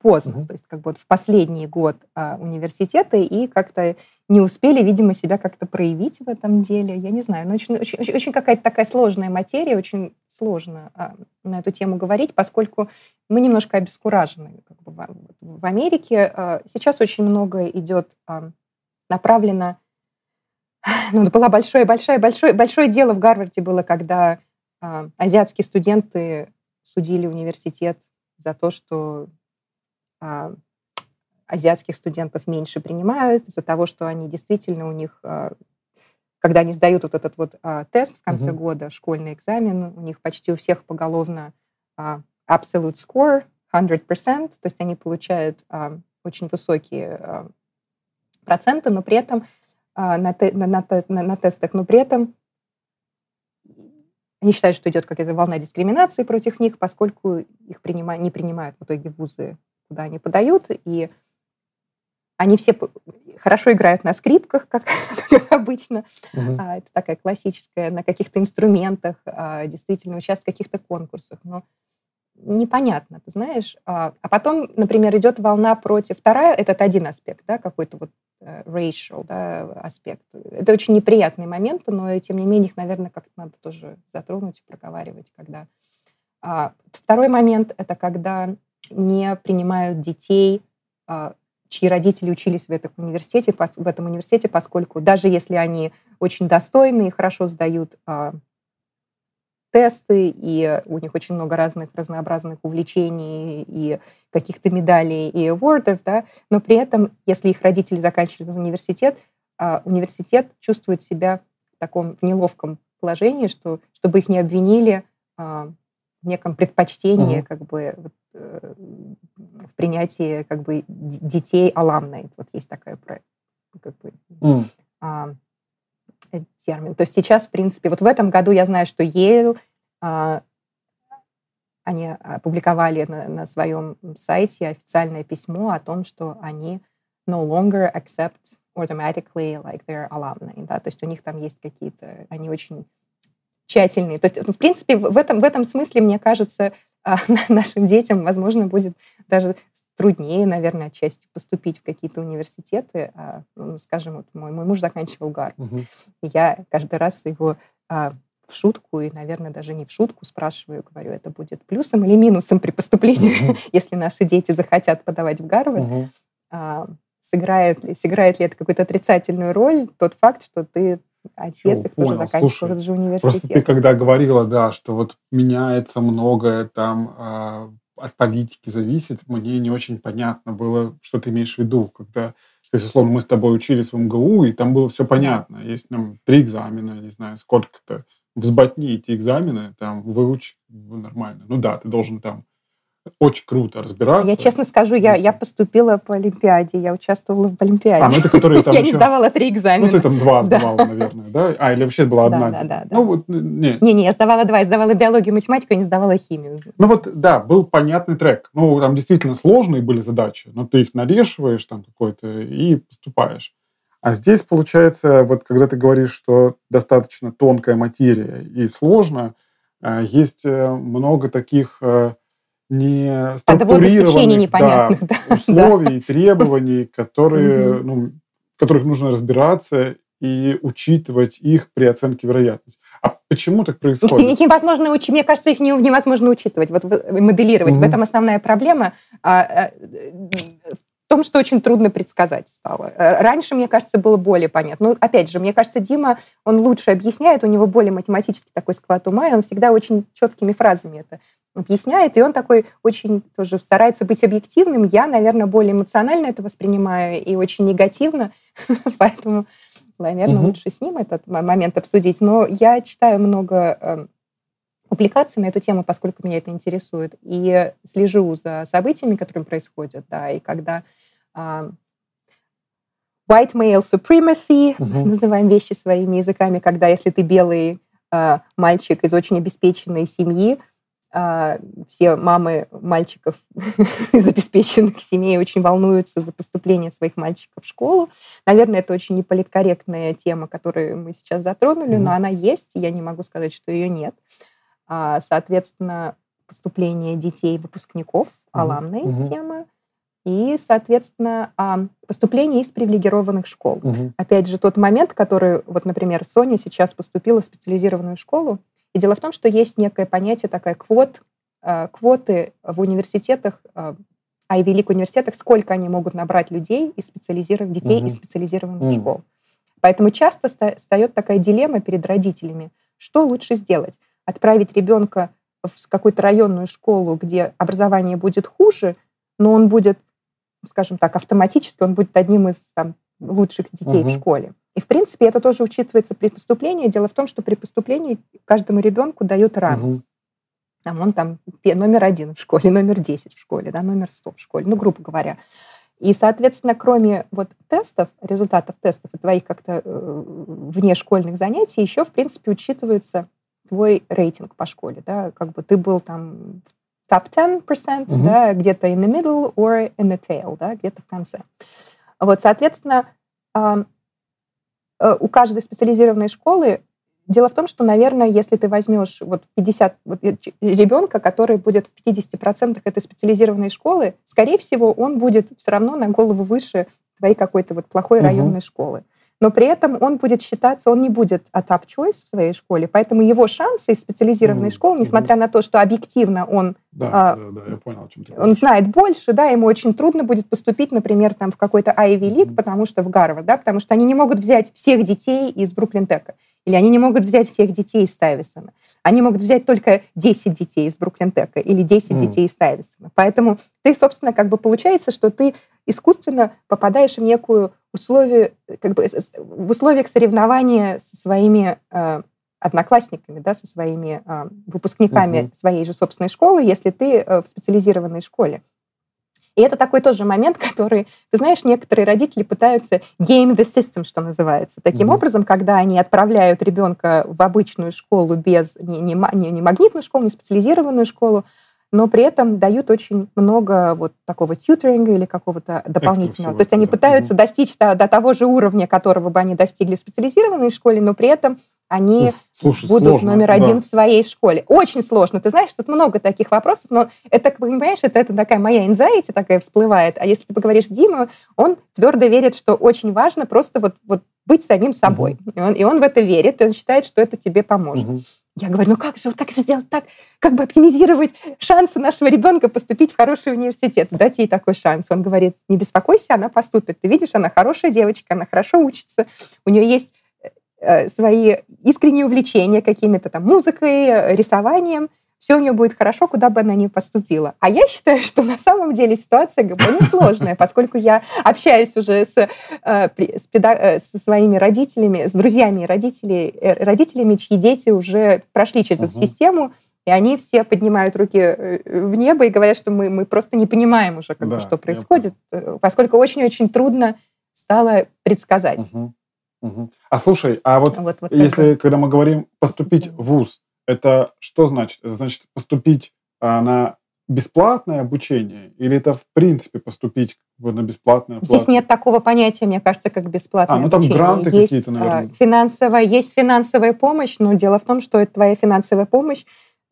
поздно, mm-hmm. то есть как бы вот в последний год а, университета и как-то не успели, видимо, себя как-то проявить в этом деле. Я не знаю, но очень, очень, очень, очень какая-то такая сложная материя, очень сложно а, на эту тему говорить, поскольку мы немножко обескуражены как бы, в, в Америке. А, сейчас очень много идет а, направлено ну, это было большое, большое, большое, большое дело в Гарварде было, когда э, азиатские студенты судили университет за то, что э, азиатских студентов меньше принимают, из-за того, что они действительно у них, э, когда они сдают вот этот вот э, тест в конце mm-hmm. года, школьный экзамен, у них почти у всех поголовно э, absolute score 100%, то есть они получают э, очень высокие э, проценты, но при этом на, те, на, на, на, на тестах, но при этом они считают, что идет какая-то волна дискриминации против них, поскольку их принима, не принимают в итоге вузы, куда они подают, и они все хорошо играют на скрипках, как, как обычно. Угу. А, это такая классическая, на каких-то инструментах, а, действительно участвуют в каких-то конкурсах. Но непонятно, ты знаешь. А, а потом, например, идет волна против... Вторая, этот один аспект, да, какой-то вот э, racial да, аспект. Это очень неприятные моменты, но, тем не менее, их, наверное, как-то надо тоже затронуть, проговаривать, когда... А, второй момент — это когда не принимают детей, а, чьи родители учились в этом университете, в этом университете, поскольку даже если они очень достойные, хорошо сдают тесты, и у них очень много разных разнообразных увлечений и каких-то медалей и авордов, да, но при этом, если их родители заканчивают университет, а, университет чувствует себя в таком неловком положении, что, чтобы их не обвинили а, в неком предпочтении, mm-hmm. как бы, э, в принятии как бы детей аламной. Вот есть такая как бы, mm термин. То есть сейчас, в принципе, вот в этом году я знаю, что Yale, а, они опубликовали на, на своем сайте официальное письмо о том, что они no longer accept automatically like their alumni, да, то есть у них там есть какие-то, они очень тщательные. То есть, в принципе, в этом, в этом смысле, мне кажется, а, нашим детям, возможно, будет даже труднее, наверное, отчасти поступить в какие-то университеты. А, ну, скажем, вот мой, мой муж заканчивал ГАР. Угу. Я каждый раз его а, в шутку, и, наверное, даже не в шутку спрашиваю, говорю, это будет плюсом или минусом при поступлении, угу. если наши дети захотят подавать в Гарвард. Угу. А, сыграет, ли, сыграет ли это какую-то отрицательную роль, тот факт, что ты отец, и тоже заканчивал этот же университет. Просто ты когда говорила, да, что вот меняется многое там, от политики зависит, мне не очень понятно было, что ты имеешь в виду, когда, то есть, условно, мы с тобой учились в МГУ, и там было все понятно. Есть там три экзамена, не знаю, сколько-то. Взботни эти экзамены, там, выучи нормально. Ну да, ты должен там очень круто разбираться. Я честно скажу, я, я поступила по Олимпиаде, я участвовала в Олимпиаде. А, ну это которые там Я не сдавала три экзамена. Ну ты там два сдавала, наверное, да? А, или вообще была одна? Да, да, да. Ну вот, не. Не, не, я сдавала два, я сдавала биологию, математику, я не сдавала химию. Ну вот, да, был понятный трек. Ну, там действительно сложные были задачи, но ты их нарешиваешь там какой-то и поступаешь. А здесь, получается, вот когда ты говоришь, что достаточно тонкая материя и сложно, э, есть э, много таких э, не структурированных да, да. условий, требований, которые, ну, в которых нужно разбираться и учитывать их при оценке вероятности. А почему так происходит? Их невозможно учить. Мне кажется, их невозможно учитывать, вот моделировать. Mm-hmm. В этом основная проблема. А, том, что очень трудно предсказать стало. Э, раньше, мне кажется, было более понятно. Ну, опять же, мне кажется, Дима, он лучше объясняет, у него более математический такой склад ума, и он всегда очень четкими фразами это объясняет, и он такой очень тоже старается быть объективным. Я, наверное, более эмоционально это воспринимаю и очень негативно, поэтому, наверное, угу. лучше с ним этот момент обсудить. Но я читаю много эм, публикаций на эту тему, поскольку меня это интересует, и слежу за событиями, которые происходят, да, и когда uh, white male supremacy, uh-huh. называем вещи своими языками, когда если ты белый uh, мальчик из очень обеспеченной семьи, uh, все мамы мальчиков из обеспеченных семей очень волнуются за поступление своих мальчиков в школу. Наверное, это очень неполиткорректная тема, которую мы сейчас затронули, uh-huh. но она есть, и я не могу сказать, что ее нет. А, соответственно, поступление детей, выпускников, аламная mm-hmm. тема, и, соответственно, а, поступление из привилегированных школ. Угу. Опять же, тот момент, который, вот, например, Соня сейчас поступила в специализированную школу, и дело в том, что есть некое понятие, такая квот, а, квоты в университетах, Ivy League университетах, сколько они могут набрать людей из специализированных детей угу. из специализированных угу. школ. Поэтому часто встает такая дилемма перед родителями, что лучше сделать отправить ребенка в какую-то районную школу, где образование будет хуже, но он будет, скажем так, автоматически, он будет одним из там, лучших детей угу. в школе. И, в принципе, это тоже учитывается при поступлении. Дело в том, что при поступлении каждому ребенку дают ранг. Угу. Там он там номер один в школе, номер 10 в школе, да, номер 100 в школе, ну, грубо говоря. И, соответственно, кроме вот тестов, результатов тестов и твоих как-то э, внешкольных занятий, еще, в принципе, учитываются твой рейтинг по школе, да, как бы ты был там top 10%, mm-hmm. да, где-то in the middle or in the tail, да, где-то в конце. Вот, соответственно, э, у каждой специализированной школы Дело в том, что, наверное, если ты возьмешь вот 50 вот, ребенка, который будет в 50% этой специализированной школы, скорее всего, он будет все равно на голову выше твоей какой-то вот плохой районной угу. школы но при этом он будет считаться, он не будет а top choice в своей школе, поэтому его шансы из специализированной mm-hmm. школы, несмотря на то, что объективно он, да, а, да, да, я понял, о чем ты он знает больше, да, ему очень трудно будет поступить, например, там в какой-то Ivy League, mm-hmm. потому что в Гарвард, да, потому что они не могут взять всех детей из Бруклин Тека, или они не могут взять всех детей из Стайвисона. Они могут взять только 10 детей из Бруклин Тека или 10 mm. детей из Стайвисона. Поэтому ты, собственно, как бы получается, что ты искусственно попадаешь в некую условие, как бы в условиях соревнования со своими э, одноклассниками, да, со своими э, выпускниками угу. своей же собственной школы, если ты э, в специализированной школе. И это такой тоже момент, который, ты знаешь, некоторые родители пытаются game the system, что называется. Таким mm-hmm. образом, когда они отправляют ребенка в обычную школу без не, не, не, не магнитную школу, не специализированную школу, но при этом дают очень много вот такого тьютеринга или какого-то дополнительного. То есть они пытаются да. достичь до, до того же уровня, которого бы они достигли в специализированной школе, но при этом они Слушай, будут сложно, номер один да. в своей школе. Очень сложно. Ты знаешь, тут много таких вопросов, но это, понимаешь, это, это такая моя anxiety такая всплывает. А если ты поговоришь с Димой, он твердо верит, что очень важно просто вот, вот быть самим собой. Угу. И, он, и он в это верит, и он считает, что это тебе поможет. Угу. Я говорю, ну как же, вот как же сделать так, как бы оптимизировать шансы нашего ребенка поступить в хороший университет, дать ей такой шанс. Он говорит, не беспокойся, она поступит. Ты видишь, она хорошая девочка, она хорошо учится, у нее есть э, свои искренние увлечения какими-то там музыкой, рисованием, все у нее будет хорошо, куда бы она ни поступила. А я считаю, что на самом деле ситуация более сложная, поскольку я общаюсь уже с, э, с педа... Э, со своими родителями, с друзьями родителей, э, родителями, чьи дети уже прошли через эту систему, и они все поднимают руки в небо и говорят, что мы, мы просто не понимаем уже, как да, бы, что происходит, поскольку очень-очень трудно стало предсказать. Угу. Угу. А слушай, а вот, вот, вот если, когда мы говорим поступить в ВУЗ, это что значит? Это значит поступить а, на бесплатное обучение или это в принципе поступить на бесплатное? Платное? Здесь нет такого понятия, мне кажется, как бесплатное А, ну там обучение. гранты есть, какие-то, наверное. Финансовая, есть финансовая помощь, но дело в том, что твоя финансовая помощь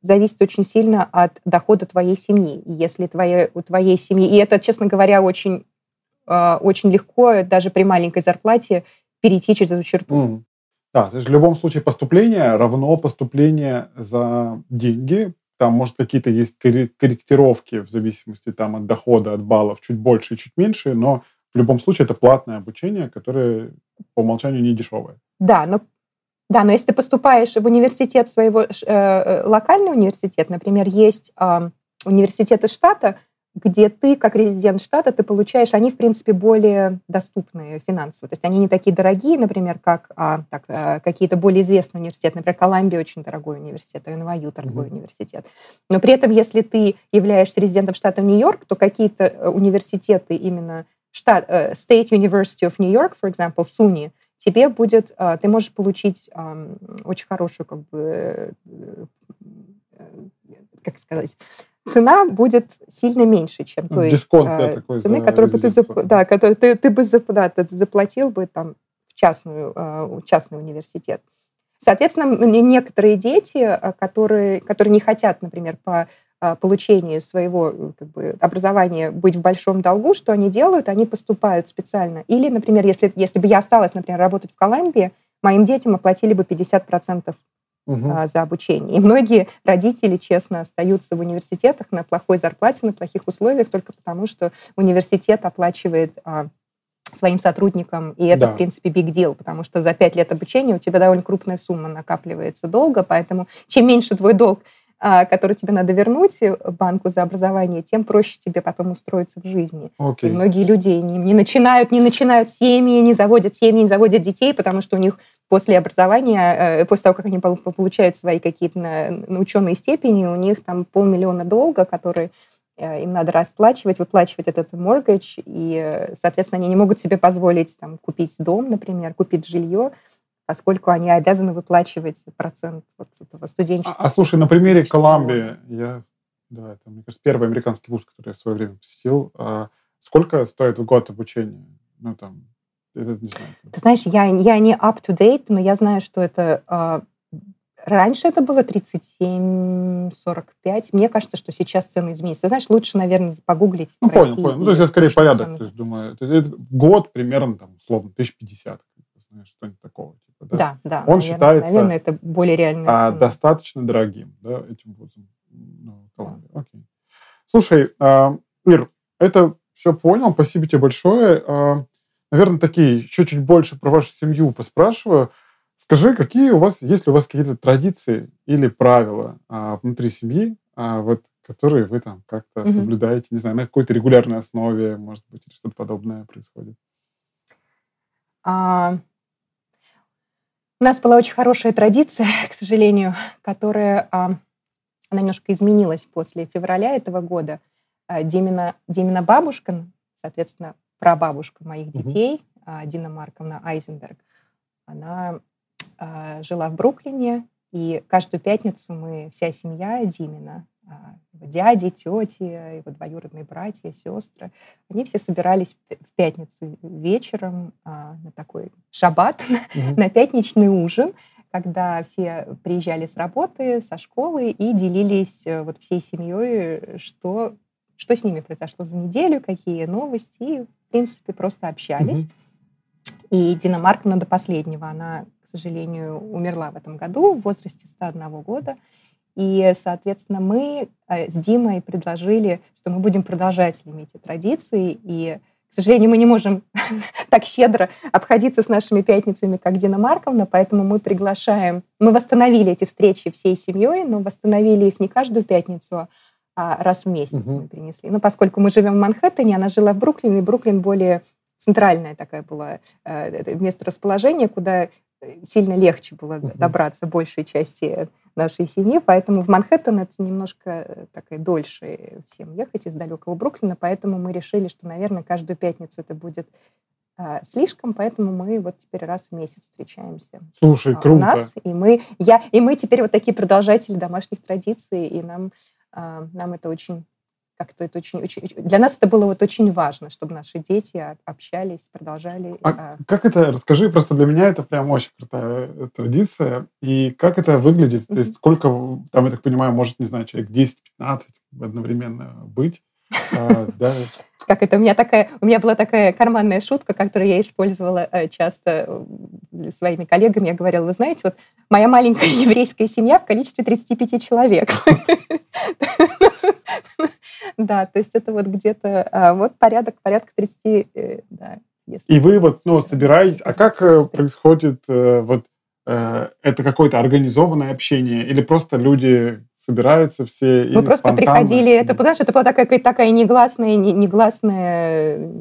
зависит очень сильно от дохода твоей семьи. Если твоя, у твоей семьи... И это, честно говоря, очень, а, очень легко даже при маленькой зарплате перейти через эту черту. Mm. Да, то есть в любом случае поступление равно поступление за деньги, там, может, какие-то есть корректировки в зависимости там, от дохода, от баллов, чуть больше, чуть меньше, но в любом случае это платное обучение, которое по умолчанию не дешевое. Да, но да, но если ты поступаешь в университет своего, э, э, локальный университет, например, есть э, университеты штата, где ты, как резидент штата, ты получаешь, они, в принципе, более доступные финансово. То есть они не такие дорогие, например, как а, так, а, какие-то более известные университеты. Например, Колумбия очень дорогой университет, а NYU дорогой mm-hmm. университет. Но при этом, если ты являешься резидентом штата Нью-Йорк, то какие-то э, университеты именно штат, uh, State University of New York, for example, SUNY, тебе будет, ты можешь получить очень хорошую, как бы, как сказать, цена будет сильно меньше, чем той Дисконт, да, такой цены, которую бы ты, да, которую ты, ты бы да, ты заплатил бы там в частную, э, частный университет. Соответственно, некоторые дети, э, которые, которые не хотят, например, по э, получению своего как бы, образования быть в большом долгу, что они делают? Они поступают специально. Или, например, если, если бы я осталась, например, работать в Колумбии, моим детям оплатили бы 50% угу. за обучение. И многие родители, честно, остаются в университетах на плохой зарплате, на плохих условиях только потому, что университет оплачивает а, своим сотрудникам, и это, да. в принципе, big deal, потому что за пять лет обучения у тебя довольно крупная сумма накапливается долго, поэтому чем меньше твой долг, а, который тебе надо вернуть банку за образование, тем проще тебе потом устроиться в жизни. Okay. И многие люди не, не начинают, не начинают семьи, не заводят семьи, не заводят детей, потому что у них после образования, э, после того, как они получают свои какие-то ученые степени, у них там полмиллиона долга, которые э, им надо расплачивать, выплачивать этот mortgage, и, соответственно, они не могут себе позволить там, купить дом, например, купить жилье, поскольку они обязаны выплачивать процент вот этого студенческого. А, а слушай, на примере Колумбии, я, да, это, мне кажется, первый американский вуз, который я в свое время посетил, а сколько стоит в год обучения? Ну, там, это не знаю. Ты знаешь, я, я не up-to-date, но я знаю, что это... Э, раньше это было 37-45. Мне кажется, что сейчас цены изменились. Ты знаешь, лучше, наверное, погуглить. Ну, понял, понял. Ну, то есть я скорее порядок. То есть, думаю, это, год примерно, там, условно, 1050. Знаешь, что-нибудь такого. Типа, да? да, да. Он наверное, считается наверное, это более реально. А, достаточно дорогим, да, этим вузом. Ну, Окей. Слушай, э, Ир, это все понял. Спасибо тебе большое. Наверное, такие еще чуть больше про вашу семью поспрашиваю. Скажи, какие у вас, есть ли у вас какие-то традиции или правила а, внутри семьи, а, вот, которые вы там как-то mm-hmm. соблюдаете, не знаю, на какой-то регулярной основе, может быть, или что-то подобное происходит? А, у нас была очень хорошая традиция, к сожалению, которая а, она немножко изменилась после февраля этого года. А, Димина, Димина бабушка, соответственно, прабабушка моих детей, mm-hmm. Дина Марковна Айзенберг, она а, жила в Бруклине, и каждую пятницу мы, вся семья Димина, а, дяди, тети, его двоюродные братья, сестры, они все собирались в пятницу вечером на такой шаббат, mm-hmm. на пятничный ужин, когда все приезжали с работы, со школы и делились э, вот всей семьей, что, что с ними произошло за неделю, какие новости, и принципе, просто общались. Угу. И Дина Марковна до последнего, она, к сожалению, умерла в этом году в возрасте 101 года. И, соответственно, мы э, с Димой предложили, что мы будем продолжателями эти традиции. И, к сожалению, мы не можем так щедро обходиться с нашими пятницами, как Дина Марковна, поэтому мы приглашаем... Мы восстановили эти встречи всей семьей, но восстановили их не каждую пятницу, раз в месяц угу. мы принесли. Ну, поскольку мы живем в Манхэттене, она жила в Бруклине, и Бруклин более центральное такое было э, место расположения, куда э, сильно легче было угу. добраться большей части нашей семьи, поэтому в Манхэттен это немножко э, такая дольше всем ехать из далекого Бруклина, поэтому мы решили, что, наверное, каждую пятницу это будет э, слишком, поэтому мы вот теперь раз в месяц встречаемся. Слушай, а, круто. У нас, и мы, я, и мы теперь вот такие продолжатели домашних традиций, и нам а, нам это очень как-то это очень, очень, для нас это было вот очень важно, чтобы наши дети общались, продолжали. А, а как это? Расскажи, просто для меня это прям очень крутая э, традиция. И как это выглядит? Mm-hmm. То есть сколько, там, я так понимаю, может, не знаю, человек 10-15 одновременно быть? А, как это? У меня такая, у меня была такая карманная шутка, которую я использовала э, часто своими коллегами, я говорила, вы знаете, вот моя маленькая еврейская семья в количестве 35 человек. Да, то есть это вот где-то а, вот порядок, порядка 30, э, да. И вы вот, ну, собираетесь, а как э, происходит э, вот это какое-то организованное общение или просто люди собираются все Мы просто спонтанно? приходили, это, знаешь, это была такая, такая негласная, негласная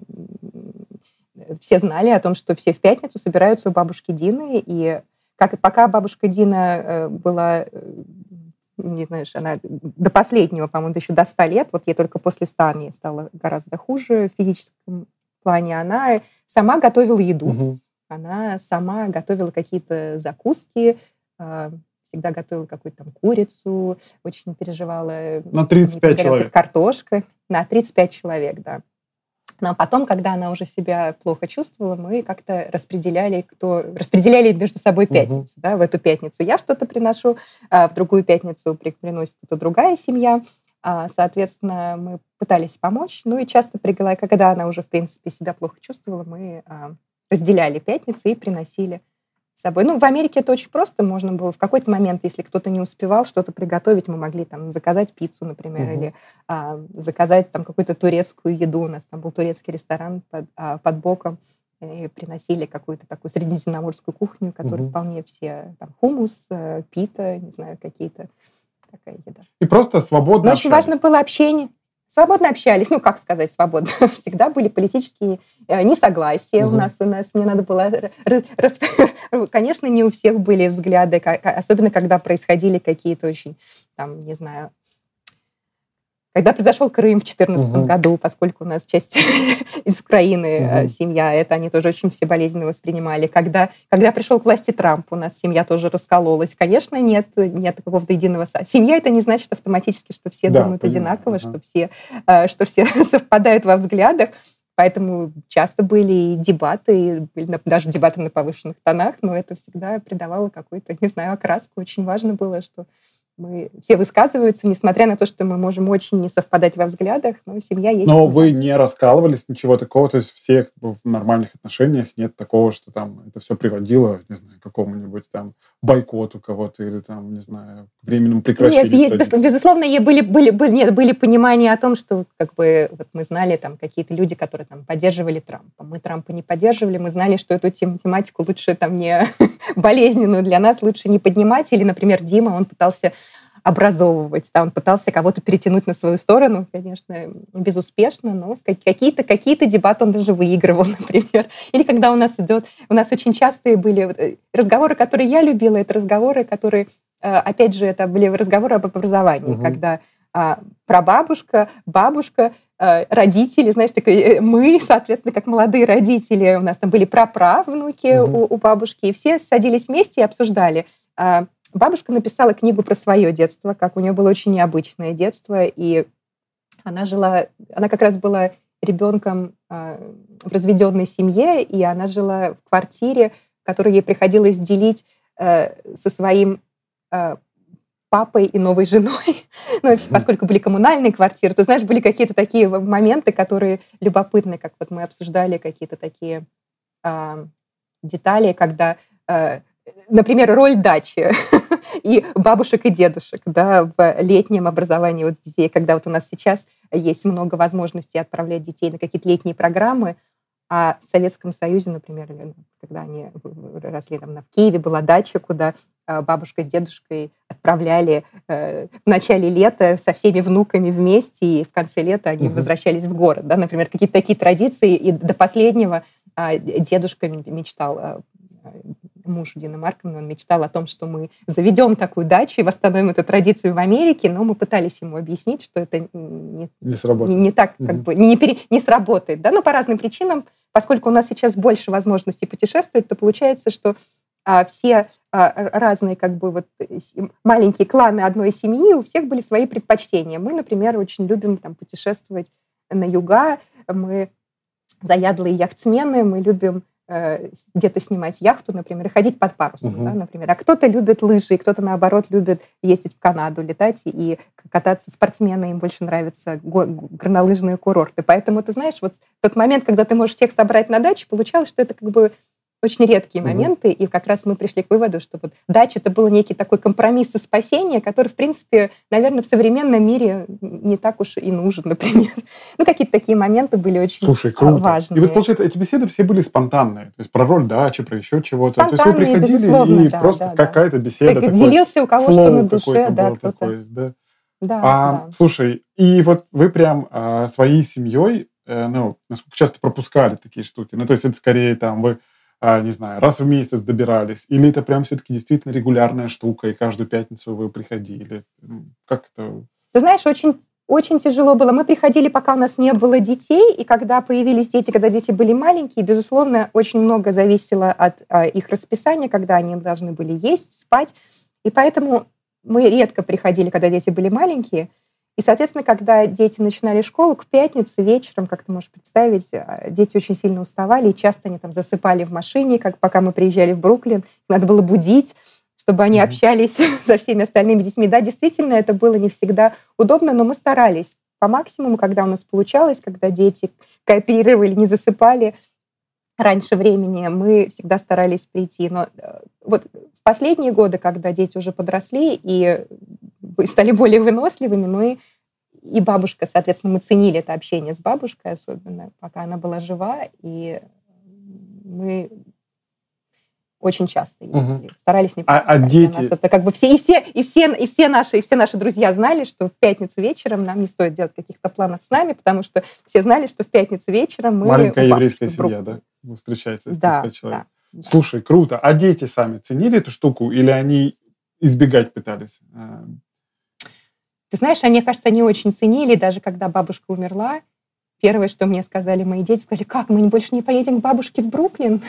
все знали о том, что все в пятницу собираются у бабушки Дины, и как пока бабушка Дина э, была, э, не знаешь, она до последнего, по-моему, еще до 100 лет, вот ей только после 100 ей стало гораздо хуже в физическом плане, она сама готовила еду, угу. она сама готовила какие-то закуски, э, всегда готовила какую-то там курицу, очень переживала. На 35 человек. Картошка. На 35 человек, да. Но потом, когда она уже себя плохо чувствовала, мы как-то распределяли, кто распределяли между собой пятницу. Угу. Да, в эту пятницу я что-то приношу, а в другую пятницу приносит кто-то другая семья. А, соответственно, мы пытались помочь. Ну и часто, когда она уже, в принципе, себя плохо чувствовала, мы а, разделяли пятницы и приносили с собой. Ну, в Америке это очень просто. Можно было в какой-то момент, если кто-то не успевал что-то приготовить, мы могли там заказать пиццу, например, угу. или а, заказать там какую-то турецкую еду. У нас там был турецкий ресторан под, а, под боком. И приносили какую-то такую средиземноморскую кухню, которую угу. вполне все, там, хумус, э, пита, не знаю, какие-то такая еда. И просто свободно Но очень важно было общение свободно общались, ну, как сказать свободно, всегда были политические э, несогласия угу. у нас, у нас, мне надо было, рас, конечно, не у всех были взгляды, особенно когда происходили какие-то очень, там, не знаю, когда произошел Крым в 2014 угу. году, поскольку у нас часть из Украины угу. семья, это они тоже очень все болезненно воспринимали. Когда, когда пришел к власти Трамп, у нас семья тоже раскололась. Конечно, нет, нет какого-то единого... Семья это не значит автоматически, что все да, думают понимаю. одинаково, ага. что, все, э, что все совпадают во взглядах. Поэтому часто были и дебаты, были даже дебаты на повышенных тонах, но это всегда придавало какую-то, не знаю, окраску. Очень важно было, что мы все высказываются, несмотря на то, что мы можем очень не совпадать во взглядах, но семья есть. Но вы не раскалывались, ничего такого, то есть все в нормальных отношениях нет такого, что там это все приводило, не знаю, к какому-нибудь там бойкоту кого-то или там, не знаю, временному прекращению. Нет, есть, безусловно, были, были, были, нет, были понимания о том, что как бы вот мы знали там какие-то люди, которые там поддерживали Трампа. Мы Трампа не поддерживали, мы знали, что эту тематику лучше там не болезненную для нас лучше не поднимать. Или, например, Дима, он пытался образовывать. Да, он пытался кого-то перетянуть на свою сторону, конечно, безуспешно, но какие-то какие дебаты он даже выигрывал, например. Или когда у нас идет... У нас очень частые были э, разговоры, которые я любила, это разговоры, которые, э, опять же, это были разговоры об образовании, угу. когда а, прабабушка, бабушка, родители, знаешь, такой, мы, соответственно, как молодые родители, у нас там были праправнуки угу. у, у бабушки, и все садились вместе и обсуждали, а, Бабушка написала книгу про свое детство, как у нее было очень необычное детство, и она жила, она как раз была ребенком э, в разведенной семье, и она жила в квартире, которую ей приходилось делить э, со своим э, папой и новой женой, ну, поскольку были коммунальные квартиры, ты знаешь, были какие-то такие моменты, которые любопытны, как вот мы обсуждали какие-то такие э, детали, когда э, например, роль дачи и бабушек и дедушек да, в летнем образовании вот детей, когда вот у нас сейчас есть много возможностей отправлять детей на какие-то летние программы, а в Советском Союзе, например, когда они росли там, в Киеве, была дача, куда бабушка с дедушкой отправляли э, в начале лета со всеми внуками вместе, и в конце лета они угу. возвращались в город. Да, например, какие-то такие традиции. И до последнего э, дедушка мечтал э, муж Дины Марковны, он мечтал о том, что мы заведем такую дачу и восстановим эту традицию в Америке, но мы пытались ему объяснить, что это не, не, сработает. не, так, как угу. бы, не, пере, не сработает. Да? Но по разным причинам, поскольку у нас сейчас больше возможностей путешествовать, то получается, что а, все а, разные как бы вот маленькие кланы одной семьи, у всех были свои предпочтения. Мы, например, очень любим там, путешествовать на юга, мы заядлые яхтсмены, мы любим Э, где-то снимать яхту, например, и ходить под парусом, угу. да, например. А кто-то любит лыжи, и кто-то, наоборот, любит ездить в Канаду, летать и кататься. Спортсмены, им больше нравятся горнолыжные курорты. Поэтому, ты знаешь, вот тот момент, когда ты можешь всех собрать на даче, получалось, что это как бы очень редкие угу. моменты, и как раз мы пришли к выводу, что вот дача это был некий такой компромисс и спасение, который, в принципе, наверное, в современном мире не так уж и нужен, например. Ну, какие-то такие моменты были очень Слушай, круто. важные. И вот, получается, эти беседы все были спонтанные, то есть про роль дачи, про еще чего-то. То есть вы приходили, и да, просто да, какая-то беседа. Так, делился у кого что на душе, да, кто-то. Такой, да. Да, а, да. Слушай, и вот вы прям а, своей семьей, э, ну, насколько часто пропускали такие штуки? Ну, то есть это скорее там вы, не знаю, раз в месяц добирались, или это прям все-таки действительно регулярная штука, и каждую пятницу вы приходили? Как это? Ты знаешь, очень очень тяжело было. Мы приходили, пока у нас не было детей, и когда появились дети, когда дети были маленькие, безусловно, очень много зависело от а, их расписания, когда они должны были есть, спать. И поэтому мы редко приходили, когда дети были маленькие. И, соответственно, когда дети начинали школу, к пятнице вечером, как ты можешь представить, а, дети очень сильно уставали, и часто они там засыпали в машине, как пока мы приезжали в Бруклин. Надо было будить, чтобы они общались со всеми остальными детьми. Да, действительно, это было не всегда удобно, но мы старались по максимуму, когда у нас получалось, когда дети кооперировали, не засыпали раньше времени, мы всегда старались прийти. Но э, вот последние годы, когда дети уже подросли и стали более выносливыми, мы и бабушка, соответственно, мы ценили это общение с бабушкой, особенно пока она была жива, и мы очень часто ездили, угу. старались не а, а дети? Нас это как бы все и все и все и все наши и все наши друзья знали, что в пятницу вечером нам не стоит делать каких-то планов с нами, потому что все знали, что в пятницу вечером мы маленькая еврейская семья, да, встречается, да, человек. Да. Слушай, круто. А дети сами ценили эту штуку или они избегать пытались? А. Ты знаешь, мне кажется, они очень ценили, даже когда бабушка умерла. Первое, что мне сказали мои дети, сказали, как, мы больше не поедем к бабушке в Бруклин?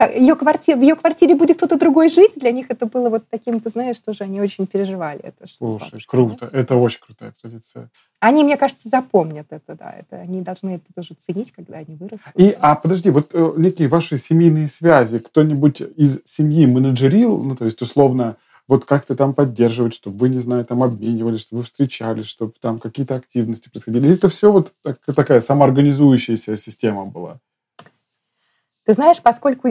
Ее квартира, в ее квартире будет кто-то другой жить, для них это было вот таким, ты знаешь, тоже они очень переживали это. Слушай, бабушка, круто, да? это очень крутая традиция. Они, мне кажется, запомнят это, да, это они должны это тоже ценить, когда они вырастут. И, а подожди, вот э, некие ваши семейные связи, кто-нибудь из семьи менеджерил, ну то есть условно вот как-то там поддерживать, чтобы вы, не знаю, там обменивались, чтобы вы встречались, чтобы там какие-то активности происходили? Или это все вот так, такая самоорганизующаяся система была? Ты знаешь, поскольку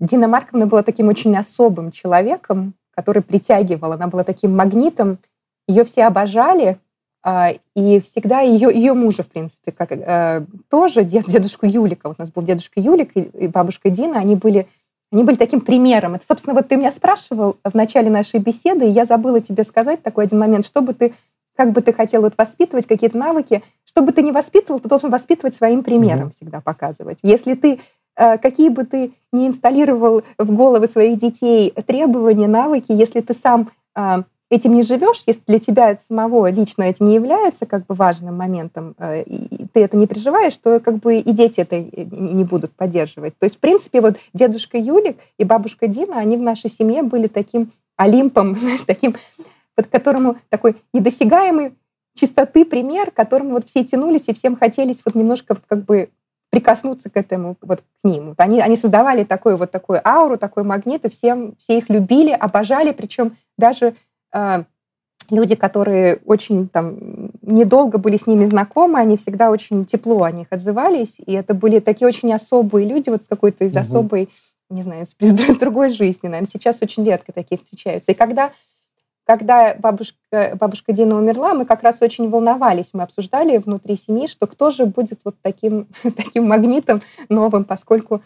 Дина Марковна была таким очень особым человеком, который притягивал, она была таким магнитом, ее все обожали, а, и всегда ее, ее мужа, в принципе, как, э, тоже дед, дедушку Юлика, вот у нас был дедушка Юлик и бабушка Дина, они были, они были таким примером. Это, собственно, вот ты меня спрашивал в начале нашей беседы, и я забыла тебе сказать такой один момент, что бы ты, как бы ты хотел вот воспитывать какие-то навыки, что бы ты не воспитывал, ты должен воспитывать своим примером mm-hmm. всегда показывать. Если ты какие бы ты ни инсталлировал в головы своих детей требования, навыки, если ты сам э, этим не живешь, если для тебя самого лично это не является как бы важным моментом, э, и ты это не переживаешь, то как бы и дети это не будут поддерживать. То есть, в принципе, вот дедушка Юлик и бабушка Дина, они в нашей семье были таким олимпом, знаешь, таким, под которому такой недосягаемый чистоты пример, к которому вот все тянулись и всем хотелись вот немножко вот как бы прикоснуться к этому, вот к ним. Они, они создавали такую вот такую ауру, такой магнит, и всем, все их любили, обожали, причем даже э, люди, которые очень там недолго были с ними знакомы, они всегда очень тепло о них отзывались, и это были такие очень особые люди, вот с какой-то из угу. особой, не знаю, с, с другой жизни, наверное, сейчас очень редко такие встречаются. И когда когда бабушка, бабушка Дина умерла, мы как раз очень волновались. Мы обсуждали внутри семьи, что кто же будет вот таким, таким магнитом новым, поскольку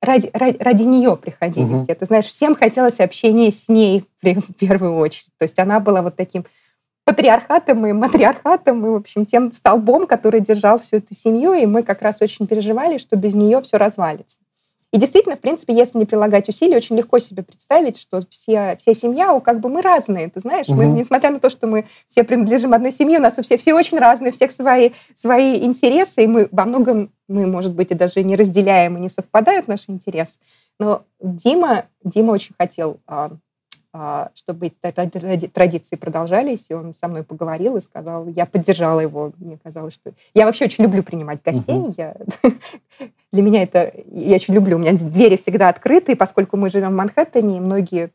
ради, ради, ради нее приходили угу. все. Ты знаешь, всем хотелось общения с ней в первую очередь. То есть она была вот таким патриархатом и матриархатом, и, в общем, тем столбом, который держал всю эту семью, и мы как раз очень переживали, что без нее все развалится. И действительно, в принципе, если не прилагать усилий, очень легко себе представить, что все, вся семья, как бы мы разные, ты знаешь, угу. мы, несмотря на то, что мы все принадлежим одной семье, у нас у всех все очень разные, у всех свои, свои интересы, и мы во многом, мы, может быть, и даже не разделяем, и не совпадают наши интересы. Но Дима, Дима очень хотел а, чтобы эти традиции продолжались, и он со мной поговорил и сказал, я поддержала его, мне казалось, что... Я вообще очень люблю принимать гостей, uh-huh. я... для меня это... Я очень люблю, у меня двери всегда открыты, и поскольку мы живем в Манхэттене, и многие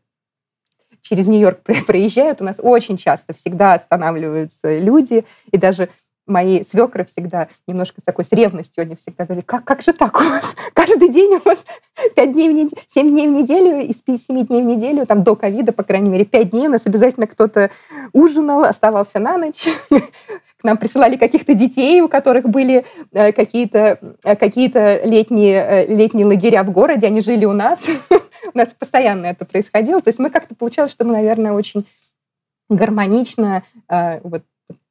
через Нью-Йорк проезжают, у нас очень часто всегда останавливаются люди, и даже мои свекры всегда немножко с такой с ревностью, они всегда говорили, как, как же так у вас? Каждый день у вас пять дней дней, в неделю, 7 дней в неделю, из 7 дней в неделю, там до ковида, по крайней мере, 5 дней у нас обязательно кто-то ужинал, оставался на ночь. К нам присылали каких-то детей, у которых были э, какие-то э, какие летние, э, летние лагеря в городе, они жили у нас. У нас постоянно это происходило. То есть мы как-то получалось, что мы, наверное, очень гармонично вот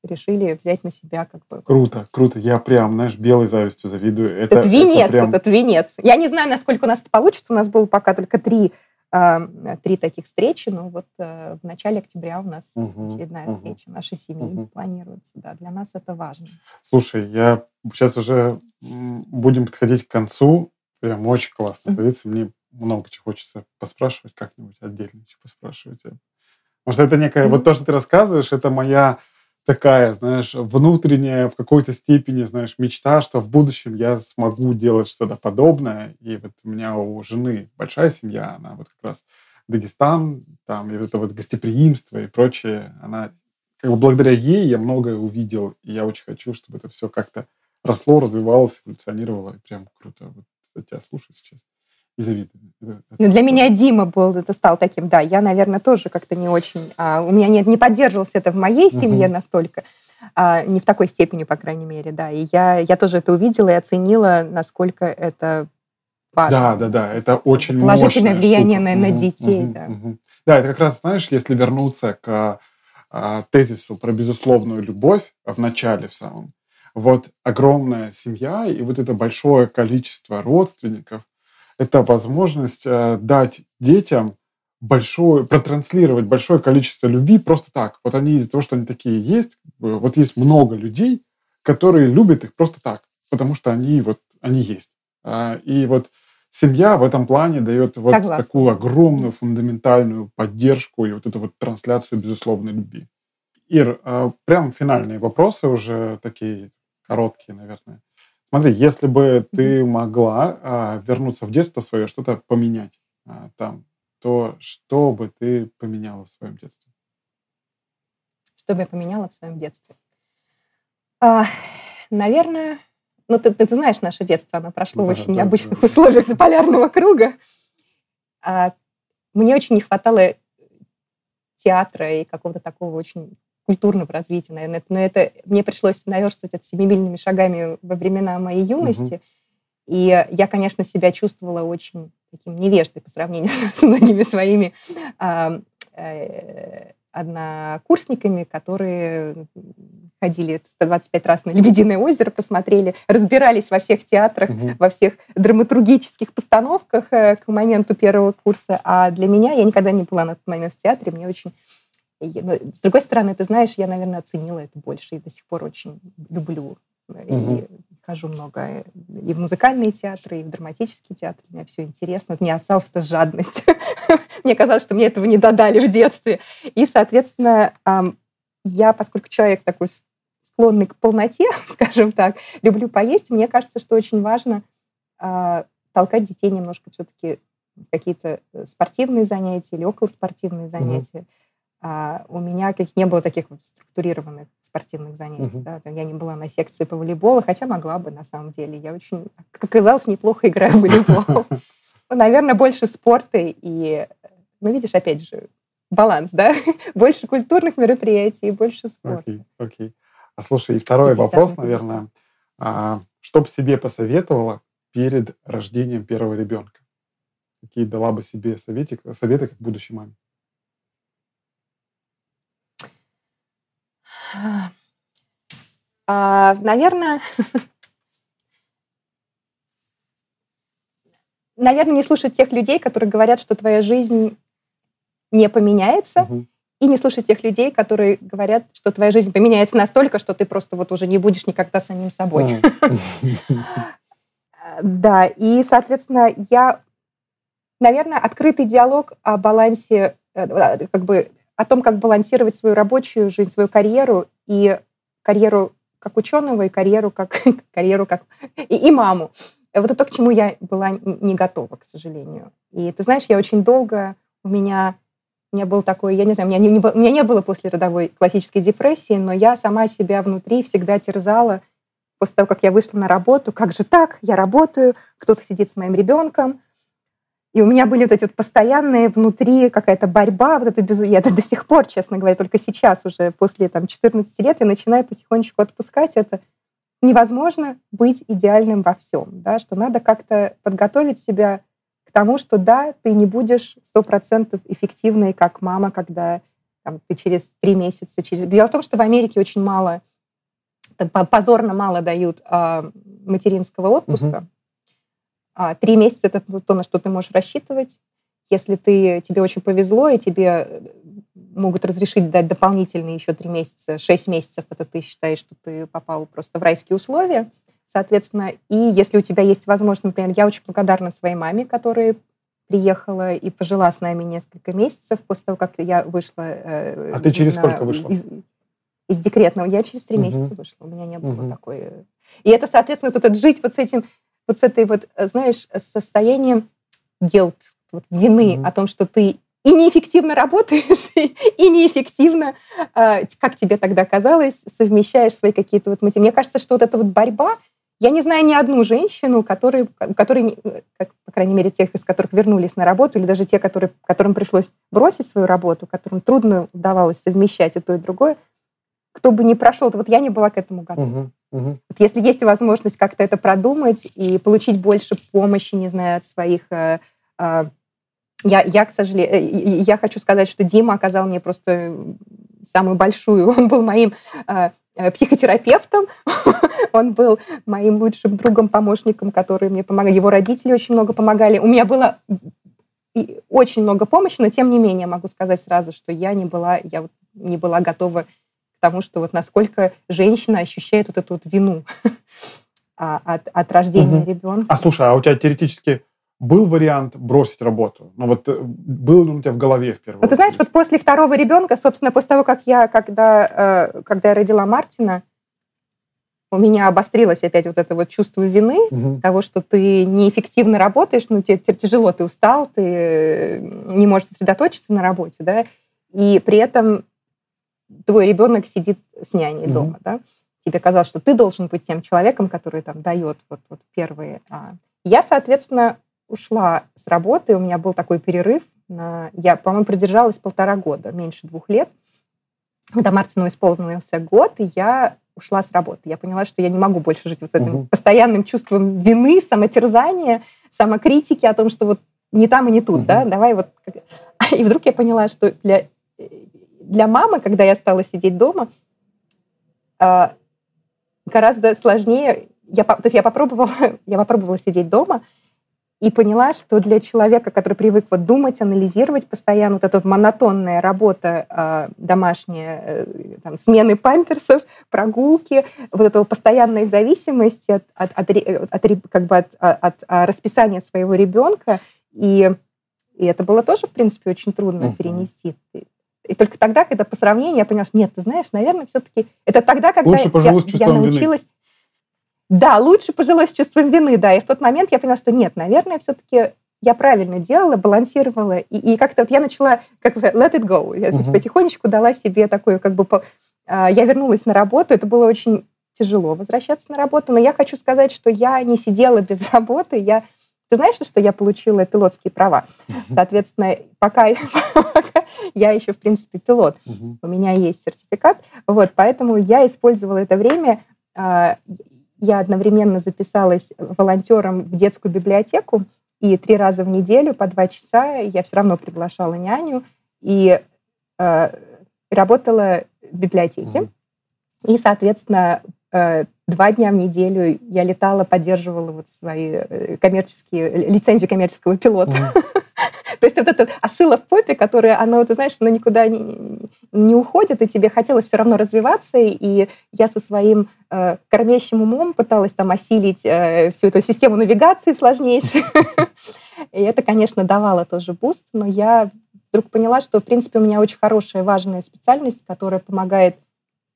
решили взять на себя как бы... Круто, круто. Я прям, знаешь, белой завистью завидую. Это, это венец, это, прям... этот венец. Я не знаю, насколько у нас это получится. У нас было пока только три, э, три таких встречи, но вот э, в начале октября у нас угу, очередная угу. встреча нашей семьи угу. планируется. Да, для нас это важно. Слушай, я сейчас уже будем подходить к концу. Прям очень классно. Угу. Мне много чего хочется поспрашивать, как-нибудь отдельно еще поспрашивать. Потому что это некая... Mm-hmm. Вот то, что ты рассказываешь, это моя такая, знаешь, внутренняя в какой-то степени, знаешь, мечта, что в будущем я смогу делать что-то подобное. И вот у меня у жены большая семья, она вот как раз Дагестан, там, и это вот гостеприимство и прочее, она, как бы благодаря ей я многое увидел, и я очень хочу, чтобы это все как-то росло, развивалось, эволюционировало, и прям круто вот тебя слушать сейчас и завидую. Ну, для меня Дима был, это стал таким, да, я, наверное, тоже как-то не очень, а, у меня нет, не поддерживалось это в моей семье угу. настолько, а, не в такой степени, по крайней мере, да, и я, я тоже это увидела и оценила, насколько это важно. Да, да, да, это очень Положительное влияние на, на детей, угу, да. Угу. Да, это как раз, знаешь, если вернуться к а, тезису про безусловную любовь в начале в самом, вот огромная семья и вот это большое количество родственников, это возможность э, дать детям большое, протранслировать большое количество любви просто так. Вот они из-за того, что они такие есть, вот есть много людей, которые любят их просто так, потому что они вот, они есть. А, и вот семья в этом плане дает вот Согласна. такую огромную фундаментальную поддержку и вот эту вот трансляцию безусловной любви. Ир, а, прям финальные вопросы уже такие короткие, наверное. Смотри, если бы ты могла а, вернуться в детство свое, что-то поменять а, там, то что бы ты поменяла в своем детстве? Что бы я поменяла в своем детстве? А, наверное, ну ты, ты, ты знаешь наше детство, оно прошло да, в очень да, необычных да. условиях заполярного круга. А, мне очень не хватало театра и какого-то такого очень культурного развития, наверное. Но это мне пришлось наверстывать это семимильными шагами во времена моей юности. Угу. И я, конечно, себя чувствовала очень таким невеждой по сравнению с многими своими э, э, однокурсниками, которые ходили 125 раз на «Лебединое озеро», посмотрели, разбирались во всех театрах, угу. во всех драматургических постановках э, к моменту первого курса. А для меня, я никогда не была на тот момент в театре, мне очень но, с другой стороны, ты знаешь, я, наверное, оценила это больше и до сих пор очень люблю. Угу. И хожу много и в музыкальные театры, и в драматические театры. Мне все интересно. Мне осталась эта жадность. мне казалось, что мне этого не додали в детстве. И, соответственно, я, поскольку человек такой склонный к полноте, скажем так, люблю поесть, мне кажется, что очень важно а, толкать детей немножко все-таки какие-то э, спортивные занятия или околоспортивные занятия. Угу а у меня как не было таких вот структурированных спортивных занятий. Uh-huh. Да? Я не была на секции по волейболу, хотя могла бы на самом деле. Я очень, как оказалось, неплохо играю в волейбол. Ну, наверное, больше спорта и, ну, видишь, опять же, баланс, да? Больше культурных мероприятий, больше спорта. Окей, окей. А слушай, и второй вопрос, наверное. А, что бы себе посоветовала перед рождением первого ребенка? Какие дала бы себе советы, советы как будущей маме? А, наверное, наверное, не слушать тех людей, которые говорят, что твоя жизнь не поменяется, угу. и не слушать тех людей, которые говорят, что твоя жизнь поменяется настолько, что ты просто вот уже не будешь никогда самим собой. Да, и, соответственно, я, наверное, открытый диалог о балансе, э, как бы о том, как балансировать свою рабочую жизнь, свою карьеру и карьеру как ученого и карьеру как карьеру как и, и маму. Вот это то, к чему я была не готова, к сожалению. И ты знаешь, я очень долго у меня не был такой, я не знаю, у меня не, не, у меня не было после родовой классической депрессии, но я сама себя внутри всегда терзала после того, как я вышла на работу, как же так, я работаю, кто-то сидит с моим ребенком, И у меня были вот эти вот постоянные внутри какая-то борьба, вот это без... Я это до сих пор, честно говоря, только сейчас уже, после там 14 лет, я начинаю потихонечку отпускать это. Невозможно быть идеальным во всем, да, что надо как-то подготовить себя к тому, что да, ты не будешь сто процентов эффективной, как мама, когда там, ты через три месяца... Через... Дело в том, что в Америке очень мало, позорно мало дают э, материнского отпуска. Угу три месяца — это то, на что ты можешь рассчитывать. Если ты, тебе очень повезло, и тебе э, могут разрешить дать дополнительные еще три месяца, шесть месяцев, это ты считаешь, что ты попал просто в райские условия. Соответственно, и если у тебя есть возможность, например, я очень благодарна своей маме, которая приехала и пожила с нами несколько месяцев после того, как я вышла. Э, а ты через на, сколько вышла? Из, из декретного. Я через три угу. месяца вышла. У меня не было угу. такой... Э, и это, соответственно, тут жить вот с этим вот с этой вот, э, знаешь, состоянием guilt, вот вины mm-hmm. о том, что ты и неэффективно работаешь, и, неэффективно, э, как тебе тогда казалось, совмещаешь свои какие-то вот мотивы. Мне кажется, что вот эта вот борьба, я не знаю ни одну женщину, которые, которые как, по крайней мере, тех, из которых вернулись на работу, или даже те, которые, которым пришлось бросить свою работу, которым трудно удавалось совмещать и то, и другое, кто бы не прошел, вот я не была к этому готова. Угу. Угу. Если есть возможность как-то это продумать и получить больше помощи, не знаю, от своих... Э, э, я, я, к сожалению, э, я хочу сказать, что Дима оказал мне просто самую большую. Он был моим э, э психотерапевтом, он был моим лучшим другом, помощником, который мне помогал. Его родители очень много помогали. У меня было очень много помощи, но тем не менее могу сказать сразу, что я не была, я не была готова тому, что вот насколько женщина ощущает вот эту вот вину а, от, от рождения угу. ребенка. А слушай, а у тебя теоретически был вариант бросить работу? Ну вот э, был ли он у тебя в голове в первую вот, Ты знаешь, вот после второго ребенка, собственно, после того, как я, когда, э, когда я родила Мартина, у меня обострилось опять вот это вот чувство вины, угу. того, что ты неэффективно работаешь, ну, тебе, тебе тяжело, ты устал, ты э, не можешь сосредоточиться на работе, да, и при этом твой ребенок сидит с няней mm-hmm. дома, да, тебе казалось, что ты должен быть тем человеком, который там дает вот, вот первые. А. Я, соответственно, ушла с работы, у меня был такой перерыв. На... Я, по-моему, продержалась полтора года, меньше двух лет. Когда Мартину исполнился год, и я ушла с работы. Я поняла, что я не могу больше жить вот с этим угу. постоянным чувством вины, самотерзания, самокритики о том, что вот не там и не тут, угу. да, давай вот... И вдруг я поняла, что для для мамы, когда я стала сидеть дома, а, гораздо сложнее. Я, то есть я попробовала, я попробовала сидеть дома и поняла, что для человека, который привык вот думать, анализировать постоянно, вот эта вот монотонная работа э, домашняя, э, там, смены памперсов, прогулки, вот этого постоянной зависимости от, от, от, от, как бы от, от, от расписания своего ребенка, и, и это было тоже, в принципе, очень трудно uh-huh. перенести. И только тогда, когда по сравнению, я поняла, что нет, ты знаешь, наверное, все-таки это тогда, когда лучше я, я научилась... Вины. Да, лучше пожилось с чувством вины, да. И в тот момент я поняла, что нет, наверное, все-таки я правильно делала, балансировала. И, и как-то вот я начала как бы let it go. Я uh-huh. потихонечку дала себе такую как бы... По... А, я вернулась на работу, это было очень тяжело возвращаться на работу, но я хочу сказать, что я не сидела без работы, я ты знаешь, что я получила пилотские права? Соответственно, пока, я еще, в принципе, пилот, у меня есть сертификат, вот, поэтому я использовала это время. А, я одновременно записалась волонтером в детскую библиотеку, и три раза в неделю по два часа я все равно приглашала няню и э, работала в библиотеке. И, соответственно, два дня в неделю я летала, поддерживала вот свои э, коммерческие, лицензию коммерческого пилота. То есть вот это шило в попе, которая, она, ты знаешь, она никуда не, не уходит, и тебе хотелось все равно развиваться, и я со своим э, кормящим умом пыталась там осилить э, всю эту систему навигации сложнейшую. И это, конечно, давало тоже boost, но я вдруг поняла, что, в принципе, у меня очень хорошая, важная специальность, которая помогает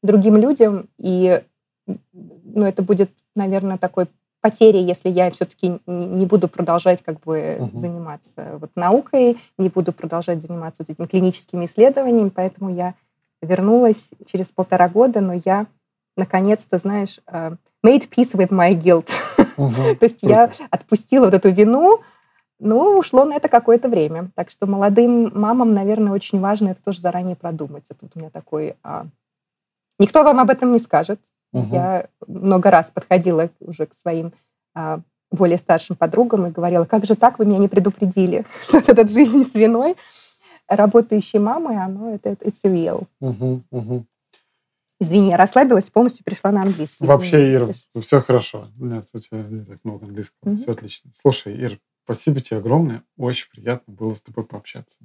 другим людям, и ну, это будет, наверное, такой потерей, если я все-таки не буду продолжать как бы угу. заниматься вот наукой, не буду продолжать заниматься вот этими клиническими исследованиями, поэтому я вернулась через полтора года, но я наконец-то, знаешь, uh, made peace with my guilt. Угу. То есть я отпустила вот эту вину, Ну, ушло на это какое-то время. Так что молодым мамам, наверное, очень важно это тоже заранее продумать. Это вот у меня такой... А... Никто вам об этом не скажет. Угу. Я много раз подходила уже к своим а, более старшим подругам и говорила, как же так, вы меня не предупредили, что этот жизнь с виной работающей мамой, оно это it's real. Угу, угу. Извини, я расслабилась, полностью перешла на английский. Вообще, Ир, все хорошо. Нет, у тебя не так много английского. Mm-hmm. Все отлично. Слушай, Ир, спасибо тебе огромное. Очень приятно было с тобой пообщаться.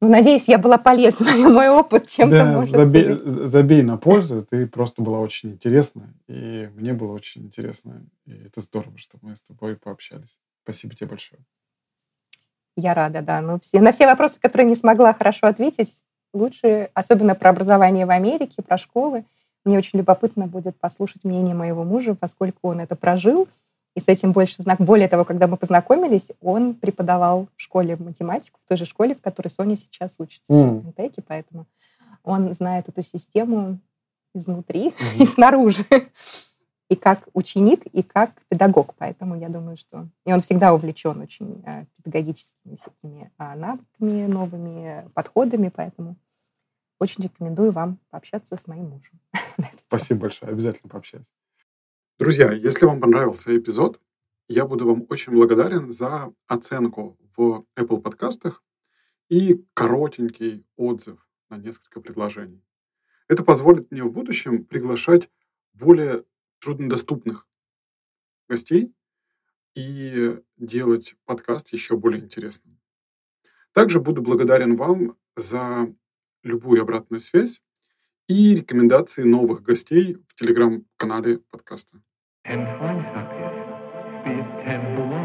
Ну, надеюсь, я была полезна, и мой опыт чем-то да, может забей, забей на пользу. Ты просто была очень интересна, и мне было очень интересно. И это здорово, что мы с тобой пообщались. Спасибо тебе большое. Я рада, да. Ну, все, на все вопросы, которые не смогла хорошо ответить, лучше, особенно про образование в Америке, про школы. Мне очень любопытно будет послушать мнение моего мужа, поскольку он это прожил, и с этим больше знак. Более того, когда мы познакомились, он преподавал в школе математику, в той же школе, в которой Соня сейчас учится mm. в Интеке, поэтому он знает эту систему изнутри mm-hmm. и снаружи и как ученик, и как педагог. Поэтому я думаю, что... И он всегда увлечен очень э, педагогическими всякими а, навыками, новыми подходами, поэтому очень рекомендую вам пообщаться с моим мужем. Спасибо большое, обязательно пообщаюсь. Друзья, если вам понравился эпизод, я буду вам очень благодарен за оценку в Apple подкастах и коротенький отзыв на несколько предложений. Это позволит мне в будущем приглашать более труднодоступных гостей и делать подкаст еще более интересным. Также буду благодарен вам за любую обратную связь и рекомендации новых гостей в телеграм-канале подкаста. Ten times happier. Be it ten for one.